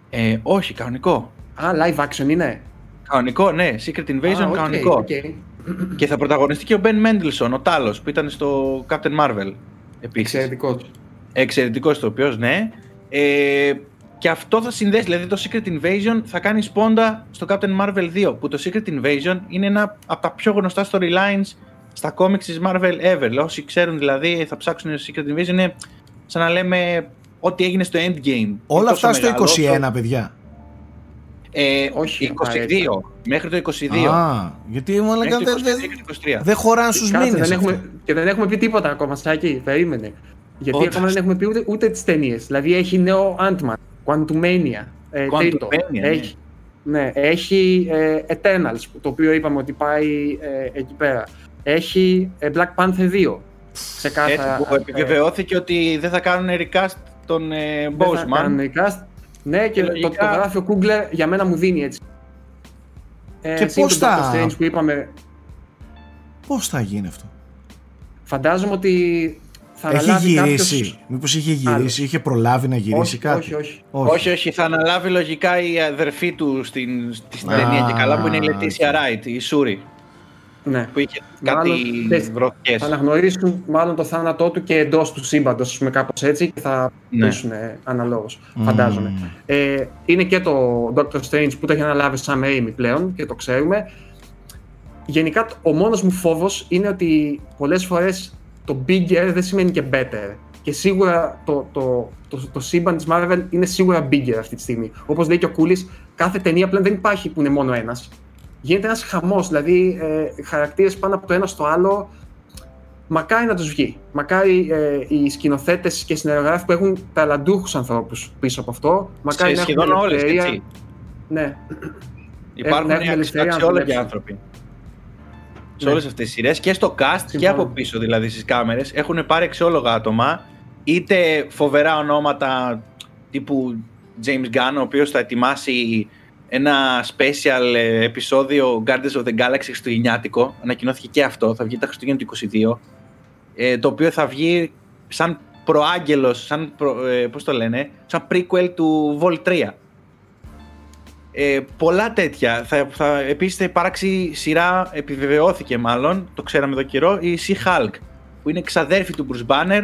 Ε, όχι, κανονικό. Α, live action είναι. Κανονικό, ναι, Secret Invasion, Α, οκ, κανονικό. οκ. Και θα πρωταγωνιστεί και ο Ben Mendelssohn, ο Τάλος, που ήταν στο Captain Marvel. Επίσης. Εξαιρετικός. Εξαιρετικός ηθοποιός, ναι. Ε, και αυτό θα συνδέσει, δηλαδή το Secret Invasion θα κάνει σπόντα στο Captain Marvel 2. Που το Secret Invasion είναι ένα από τα πιο γνωστά storylines στα comics της Marvel ever. Όσοι ξέρουν δηλαδή, θα ψάξουν το Secret Invasion, είναι σαν να λέμε ό,τι έγινε στο Endgame. Είναι Όλα τόσο αυτά στο μεγάλο, 21, όσο- παιδιά. Ε, Όχι 22. απαραίτητα. Μέχρι το 22. Α, γιατί μου μέχρι έλεγαν το δεν 22 και το 23. δεν χωράνε στους Κάτσε, μήνες. δεν έχουμε, και δεν έχουμε πει τίποτα ακόμα, Σάκη. Περίμενε. Γιατί Όντως. ακόμα δεν έχουμε πει ούτε, ούτε τις ταινίες. Δηλαδή έχει νέο Ant-Man, Quantumania. Ε, Quantumania, τρίτο. ναι. Έχει, ναι, έχει ε, Eternals, το οποίο είπαμε ότι πάει ε, εκεί πέρα. Έχει ε, Black Panther 2. Ξεκάθαρα. Έτσι που επιβεβαιώθηκε ότι δεν θα κάνουν recast τον ε, δεν θα Boseman. κάνουν recast. Ναι, και, Και το, λογικά- το γράφει ο Κούγκλερ για μένα μου δίνει έτσι. Ε, Και συν πώς τον θα- Doctor Strange που είπαμε, Πώς θα γίνει αυτό; φαντάζομαι ότι θα Έχει αναλάβει γυρίσει. κάποιος- Μήπως είχε γυρίσει, άλλος. είχε προλάβει να γυρίσει όχι, κάτι; όχι, όχι. Όχι, όχι, θα αναλάβει λογικά η αδερφή του στην, στην Α, ταινία και καλά που είναι η Leticia OK. Wright, η Σούρη. Ναι. Που είχε κάτι βρεθεί. Θα αναγνωρίσουν μάλλον το θάνατό του και εντός του σύμπαντος, με κάπως έτσι, και θα ναι. πείσουν αναλόγως. Φαντάζομαι. Ε, είναι και το Doctor Strange που το έχει αναλάβει σαν Raimi πλέον και το ξέρουμε. Γενικά, ο μόνος μου φόβος είναι ότι πολλές φορές το bigger δεν σημαίνει και better. Και σίγουρα το, το, το, το, σύμπαν της Marvel είναι σίγουρα bigger αυτή τη στιγμή. Όπως λέει και ο Κούλης, κάθε ταινία πλέον δεν υπάρχει που είναι μόνο ένας γίνεται ένας χαμός. Δηλαδή, ε, χαρακτήρες πάνω από το ένα στο άλλο. Μακάρι να τους βγει. Μακάρι ε, οι σκηνοθέτες και οι συνεργάτε που έχουν ταλαντούχους ανθρώπους πίσω από αυτό. Μακάρι Σε σχεδόν όλες, έτσι. Ναι. Υπάρχουν αξιόλογοι άνθρωποι. Σε ναι. όλες αυτές τις σειρές και στο cast και από πίσω δηλαδή στις κάμερες έχουν πάρει αξιόλογα άτομα. Είτε φοβερά ονόματα τύπου James Gunn, ο οποίος θα ετοιμάσει ένα special ε, επεισόδιο Guardians of the Galaxy χριστουγεννιάτικο. Ανακοινώθηκε και αυτό, θα βγει τα Χριστούγεννα του 22. Ε, το οποίο θα βγει σαν προάγγελος, σαν, προ, ε, πώς το λένε, σαν prequel του Vol 3. Ε, πολλά τέτοια. Θα, θα, επίσης θα υπάρξει σειρά, επιβεβαιώθηκε μάλλον, το ξέραμε εδώ καιρό, η She-Hulk, που είναι ξαδέρφη του Bruce Banner.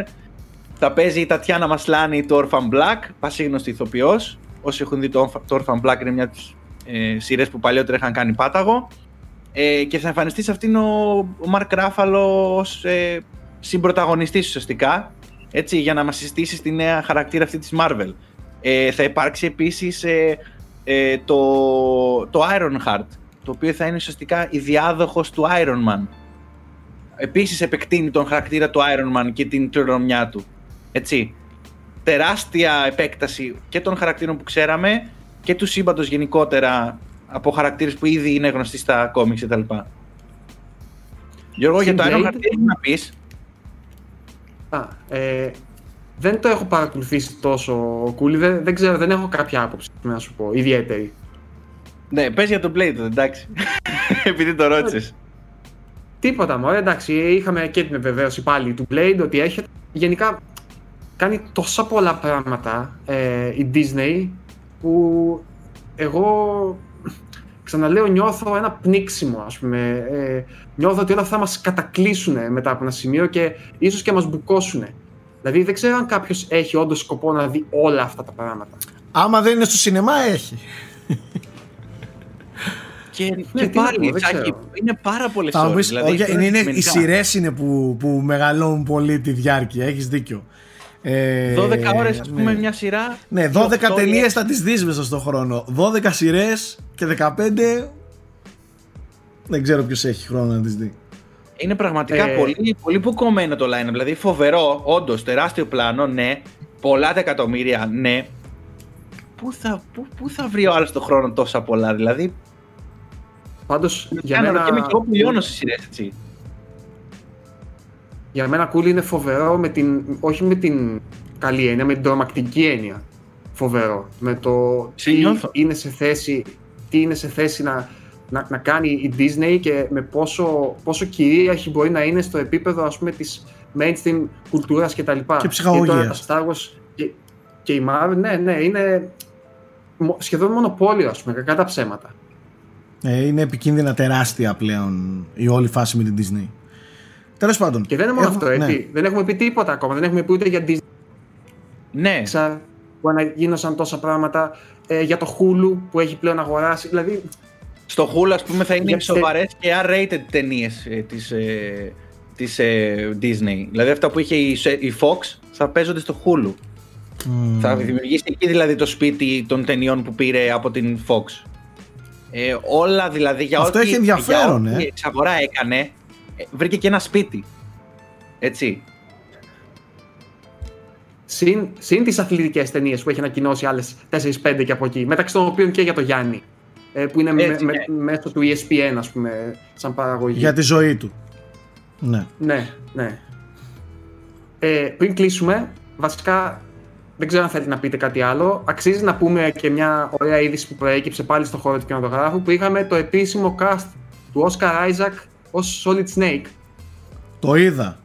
Θα παίζει η Τατιάνα Μασλάνη του Orphan Black, πασίγνωστη ηθοποιός. Όσοι έχουν δει το, το Orphan Black είναι μια από τις ε, σειρές που παλιότερα είχαν κάνει πάταγο. Ε, και θα εμφανιστεί σε αυτήν ο, ο Μαρκ Ράφαλο ως ε, συμπροταγωνιστής ουσιαστικά, έτσι, για να μας συστήσει τη νέα χαρακτήρα αυτή της Marvel. Ε, θα υπάρξει επίσης ε, ε, το, το Ironheart, το οποίο θα είναι ουσιαστικά η διάδοχος του Iron Man. Επίσης επεκτείνει τον χαρακτήρα του Iron Man και την κληρονομιά του. Έτσι. Τεράστια επέκταση και των χαρακτήρων που ξέραμε και του σύμπαντος γενικότερα από χαρακτήρες που ήδη είναι γνωστοί στα κόμιξ κτλ. Γιώργο, για το Iron Man τι να πεις; Α, ε, δεν το έχω παρακολουθήσει τόσο κούλι, δεν, δεν ξέρω, δεν έχω κάποια άποψη να σου πω, ιδιαίτερη. Ναι, πες για το Blade, εντάξει. Επειδή το ρώτησες. Τίποτα μου, εντάξει, είχαμε και την επιβεβαίωση πάλι του Blade ότι έχετε. Γενικά κάνει τόσα πολλά πράγματα ε, η Disney που εγώ ξαναλέω νιώθω ένα πνίξιμο ας πούμε. Ε, νιώθω ότι όλα θα μας κατακλείσουν μετά από ένα σημείο και ίσως και μας μπουκώσουν. Δηλαδή δεν ξέρω αν κάποιος έχει όντως σκοπό να δει όλα αυτά τα πράγματα. Άμα δεν είναι στο σινεμά έχει. Και, ναι, και πάλι, τσάκι, είναι πάρα πολλέ ώρε. Δηλαδή, είναι, είναι, οι σειρές είναι που, που μεγαλώνουν πολύ τη διάρκεια. Έχεις δίκιο. 12 ε, ώρες, ας πούμε, ναι. μια σειρά. Ναι, 12 ταινίε θα τις δεις μέσα στον χρόνο. 12 σειρές και 15. Δεν ξέρω ποιος έχει χρόνο να τις δει. Είναι πραγματικά ε... πολύ, πολύ που κομμένο το line. Δηλαδή φοβερό, όντως, τεράστιο πλάνο, ναι. Πολλά εκατομμύρια, ναι. Πού θα, πού, πού θα βρει ο άλλος το χρόνο τόσα πολλά, δηλαδή; Πάντως για μένα. Και με και εγώ που λιώνω στις σειρές, έτσι για μένα Cool είναι φοβερό με την, όχι με την καλή έννοια, με την τρομακτική έννοια. Φοβερό. Με το τι είναι σε θέση, τι είναι σε θέση να, να, να, κάνει η Disney και με πόσο, πόσο κυρίαρχη μπορεί να είναι στο επίπεδο ας πούμε της mainstream κουλτούρας και τα λοιπά. Και ψυχαγωγίας. Και Star Wars και, και η Marvel, ναι, ναι, είναι σχεδόν μονοπόλιο ας πούμε, κακά τα ψέματα. Ε, είναι επικίνδυνα τεράστια πλέον η όλη φάση με την Disney. Τέλος πάντων. Και δεν είναι μόνο αυτό, έτσι. Ναι. Δεν έχουμε πει τίποτα ακόμα. Δεν έχουμε πει ούτε για Disney. Ναι. Που αναγίνωσαν τόσα πράγματα. Ε, για το Hulu που έχει πλέον αγοράσει. Δηλαδή. Στο Hulu, ας πούμε, θα είναι για... σοβαρές και R-rated ταινίες ε, της ε, της, ε, Disney. Δηλαδή αυτά που είχε η, η Fox θα παίζονται στο Hulu. Mm. Θα δημιουργήσει εκεί δηλαδή το σπίτι των ταινιών που πήρε από την Fox. Ε, όλα δηλαδή για Αυτό ό,τι, έχει ενδιαφέρον, για ό,τι ε. εξαγορά έκανε βρήκε και ένα σπίτι. Έτσι. Συν, συν τις αθλητικές ταινίες που έχει ανακοινώσει άλλες 4-5 και από εκεί. Μεταξύ των οποίων και για το Γιάννη. Ε, που είναι Έτσι, με, ναι. μέσω του ESPN, ας πούμε, σαν παραγωγή. Για τη ζωή του. Ναι. Ναι, ναι. Ε, πριν κλείσουμε, βασικά δεν ξέρω αν θέλετε να πείτε κάτι άλλο. Αξίζει να πούμε και μια ωραία είδηση που προέκυψε πάλι στο χώρο του κινηματογράφου που είχαμε το επίσημο cast του Oscar Isaac ως Solid Snake. Το είδα.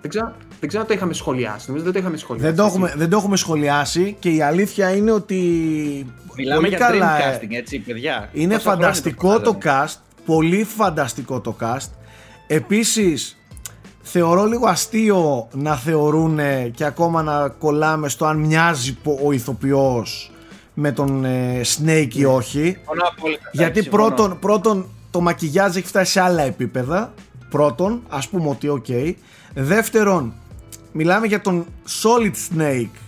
Δεν ξέρω, δεν ξέρω αν το είχαμε σχολιάσει. Νομίζω δεν το είχαμε σχολιάσει. Δεν το έχουμε, δεν το έχουμε σχολιάσει και η αλήθεια είναι ότι. Μιλάμε πολύ για καλά, dream casting, έτσι, παιδιά. Είναι φανταστικό το, cast. Πολύ φανταστικό το cast. Επίσης, θεωρώ λίγο αστείο να θεωρούν και ακόμα να κολλάμε στο αν μοιάζει ο ηθοποιός με τον ε, Snake ή όχι. Γιατί πρώτον, πρώτον το μακιγιάζ έχει φτάσει σε άλλα επίπεδα. Πρώτον, ας πούμε ότι οκ. Δεύτερον, μιλάμε για τον Solid Snake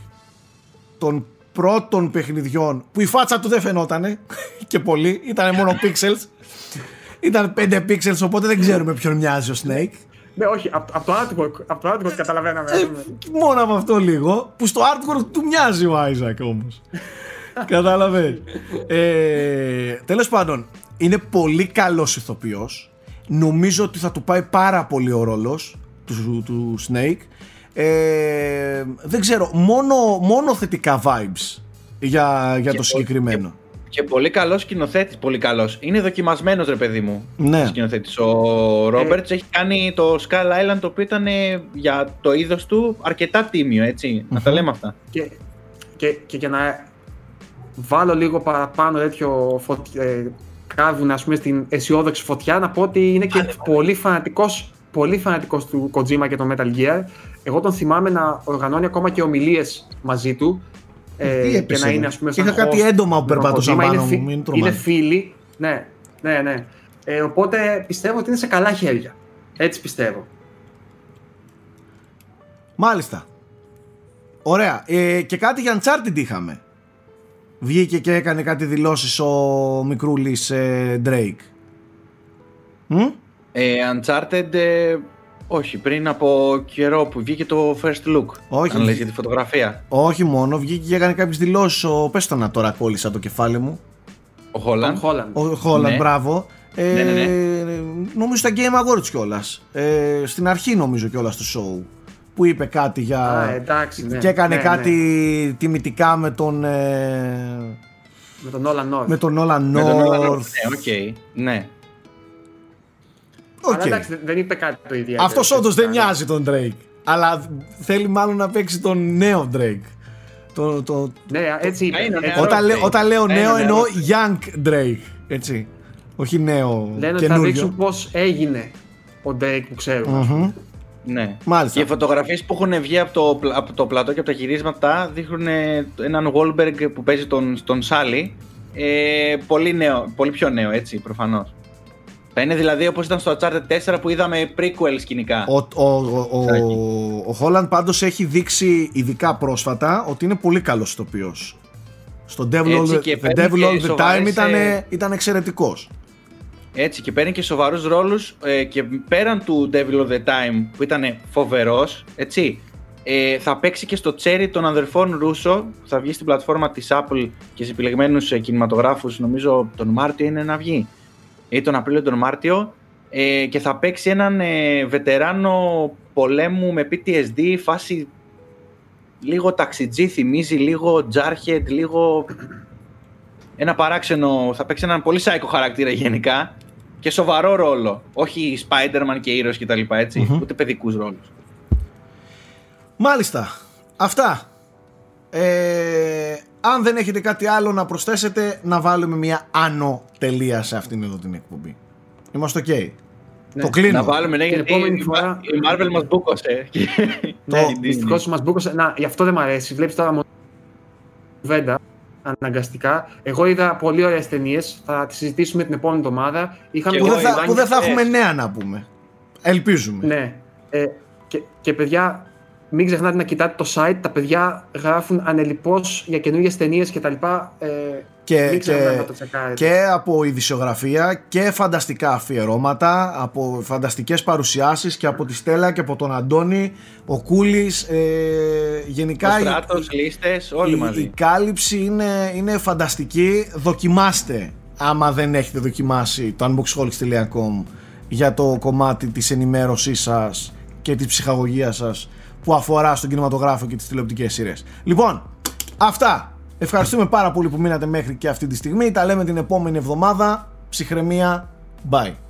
των πρώτων παιχνιδιών που η φάτσα του δεν φαινότανε και πολύ, ήταν μόνο pixels. Ήταν 5 pixels οπότε δεν ξέρουμε ποιον μοιάζει ο Snake. Ναι, όχι, από το artwork, από το artwork καταλαβαίναμε. Ε, μόνο από αυτό λίγο, που στο artwork του μοιάζει ο Isaac όμως. Κατάλαβες. ε, τέλος πάντων, είναι πολύ καλός ηθοποιός. Νομίζω ότι θα του πάει πάρα πολύ ο ρόλος του, του Snake. Ε, δεν ξέρω, μόνο, μόνο θετικά vibes για, για το συγκεκριμένο. Και, πολύ καλός σκηνοθέτης, πολύ καλός. Είναι δοκιμασμένος ρε παιδί μου. Ναι. Σκηνοθέτης. Ο Ρόμπερτ έχει κάνει το Skull Island το οποίο ήταν για το είδος του αρκετά τίμιο, έτσι. Να τα λέμε αυτά. Και, και, και για να βάλω λίγο παραπάνω τέτοιο φωτ... ε, κάρβουν ας πούμε στην αισιόδοξη φωτιά να πω ότι είναι και πολύ φανατικός πολύ φανατικός του Kojima και το Metal Gear. Εγώ τον θυμάμαι να οργανώνει ακόμα και ομιλίες μαζί του. Ε, και να είναι ας πούμε σαν Είχα κάτι έντομα που περπατούσα πάνω είναι, μου, είναι φίλοι. Ναι, ναι, ναι. Ε, οπότε πιστεύω ότι είναι σε καλά χέρια. Έτσι πιστεύω. Μάλιστα. Ωραία. Ε, και κάτι για Uncharted είχαμε βγήκε και έκανε κάτι δηλώσεις ο μικρούλης ε, Drake. Ε, Uncharted, ε, όχι, πριν από καιρό που βγήκε το First Look, όχι, αν λες για τη φωτογραφία. Όχι μόνο, βγήκε και έκανε κάποιες δηλώσεις, ο, πες το να τώρα κόλλησα το κεφάλι μου. Ο Holland. Ο Holland, ναι. μπράβο. Ε, ναι, ναι, ναι. Νομίζω στα Game Awards κιόλας. Ε, στην αρχή νομίζω κιόλας του show που είπε κάτι για. Α, εντάξει, ναι, και έκανε ναι, κάτι ναι. τιμητικά με τον. Ε... Με τον Nolan North. Με τον Nolan North. Ναι, οκ. Okay. Ναι. Okay. Αλλά εντάξει, δεν είπε κάτι το ιδιαίτερο. Αυτός όντως δεν μοιάζει τον Drake. Αλλά θέλει μάλλον να παίξει τον νέο Drake. Το, το, ναι, έτσι είπε. Έτσι, όταν, λέ, όταν λέω νέο εννοώ young Drake. Έτσι. Όχι νέο. Λένε ότι θα δείξουν πώς έγινε ο Drake που ξέρουμε. Mm-hmm. Ναι. Μάλιστα. Και οι φωτογραφίες που έχουν βγει από το, από το πλατό και από τα γυρίσματα δείχνουν έναν Wahlberg που παίζει τον, τον Σάλι. Ε, πολύ, νέο, πολύ πιο νέο, έτσι, προφανώς. Θα είναι δηλαδή όπως ήταν στο Uncharted 4 που είδαμε prequel σκηνικά. Ο, ο, ο, ο, ο Holland πάντως έχει δείξει ειδικά πρόσφατα ότι είναι πολύ καλός ηθοποιός. Στο Devil All the, the, Devil All the Time ήταν, ήταν εξαιρετικός. Έτσι και παίρνει και σοβαρούς ρόλους ε, και πέραν του Devil of the Time που ήταν φοβερός, έτσι, ε, θα παίξει και στο Cherry των αδερφών Ρούσο που θα βγει στην πλατφόρμα της Apple και σε επιλεγμένους ε, κινηματογράφους νομίζω τον Μάρτιο είναι να βγει ή τον Απρίλιο τον Μάρτιο ε, και θα παίξει έναν ε, βετεράνο πολέμου με PTSD φάση λίγο ταξιτζή θυμίζει, λίγο jarhead, λίγο ένα παράξενο, θα παίξει έναν πολύ σάικο χαρακτήρα γενικά και σοβαρό ρόλο. Όχι Spider-Man και ήρωες και τα λοιπά έτσι, mm-hmm. ούτε παιδικούς ρόλους. Μάλιστα. Αυτά. Ε, αν δεν έχετε κάτι άλλο να προσθέσετε, να βάλουμε μια άνω τελεία σε αυτήν εδώ την εκπομπή. Είμαστε ok. Ναι. Το κλείνω. Να βάλουμε, ναι, γιατί επόμενη φορά... η Marvel μας μπούκωσε. ναι, δυστυχώς μας μπούκωσε. Να, γι' αυτό δεν μου αρέσει. Βλέπεις τώρα μόνο κουβέντα αναγκαστικά. Εγώ είδα πολύ ωραίες ταινίες. Θα τις συζητήσουμε την επόμενη εβδομάδα. Είχαμε που, δεν θα, που δεν θα έχουμε νέα να πούμε. Ελπίζουμε. Ναι. Ε, και, και παιδιά, μην ξεχνάτε να κοιτάτε το site. Τα παιδιά γράφουν ανελειπώς για καινούργιες ταινίες κτλ. Ε, και, μην και, να το και από ειδησιογραφία και φανταστικά αφιερώματα, από φανταστικές παρουσιάσεις και από τη Στέλλα και από τον Αντώνη, ο Κούλης, ε, γενικά ο στράτος, η, λίστες, όλοι η, μαζί. η κάλυψη είναι, είναι φανταστική, δοκιμάστε άμα δεν έχετε δοκιμάσει το unboxholics.com για το κομμάτι της ενημέρωσής σας και της ψυχαγωγίας σας που αφορά στον κινηματογράφο και τις τηλεοπτικές σειρές. Λοιπόν, αυτά. Ευχαριστούμε πάρα πολύ που μείνατε μέχρι και αυτή τη στιγμή. Τα λέμε την επόμενη εβδομάδα. Ψυχραιμία. Bye.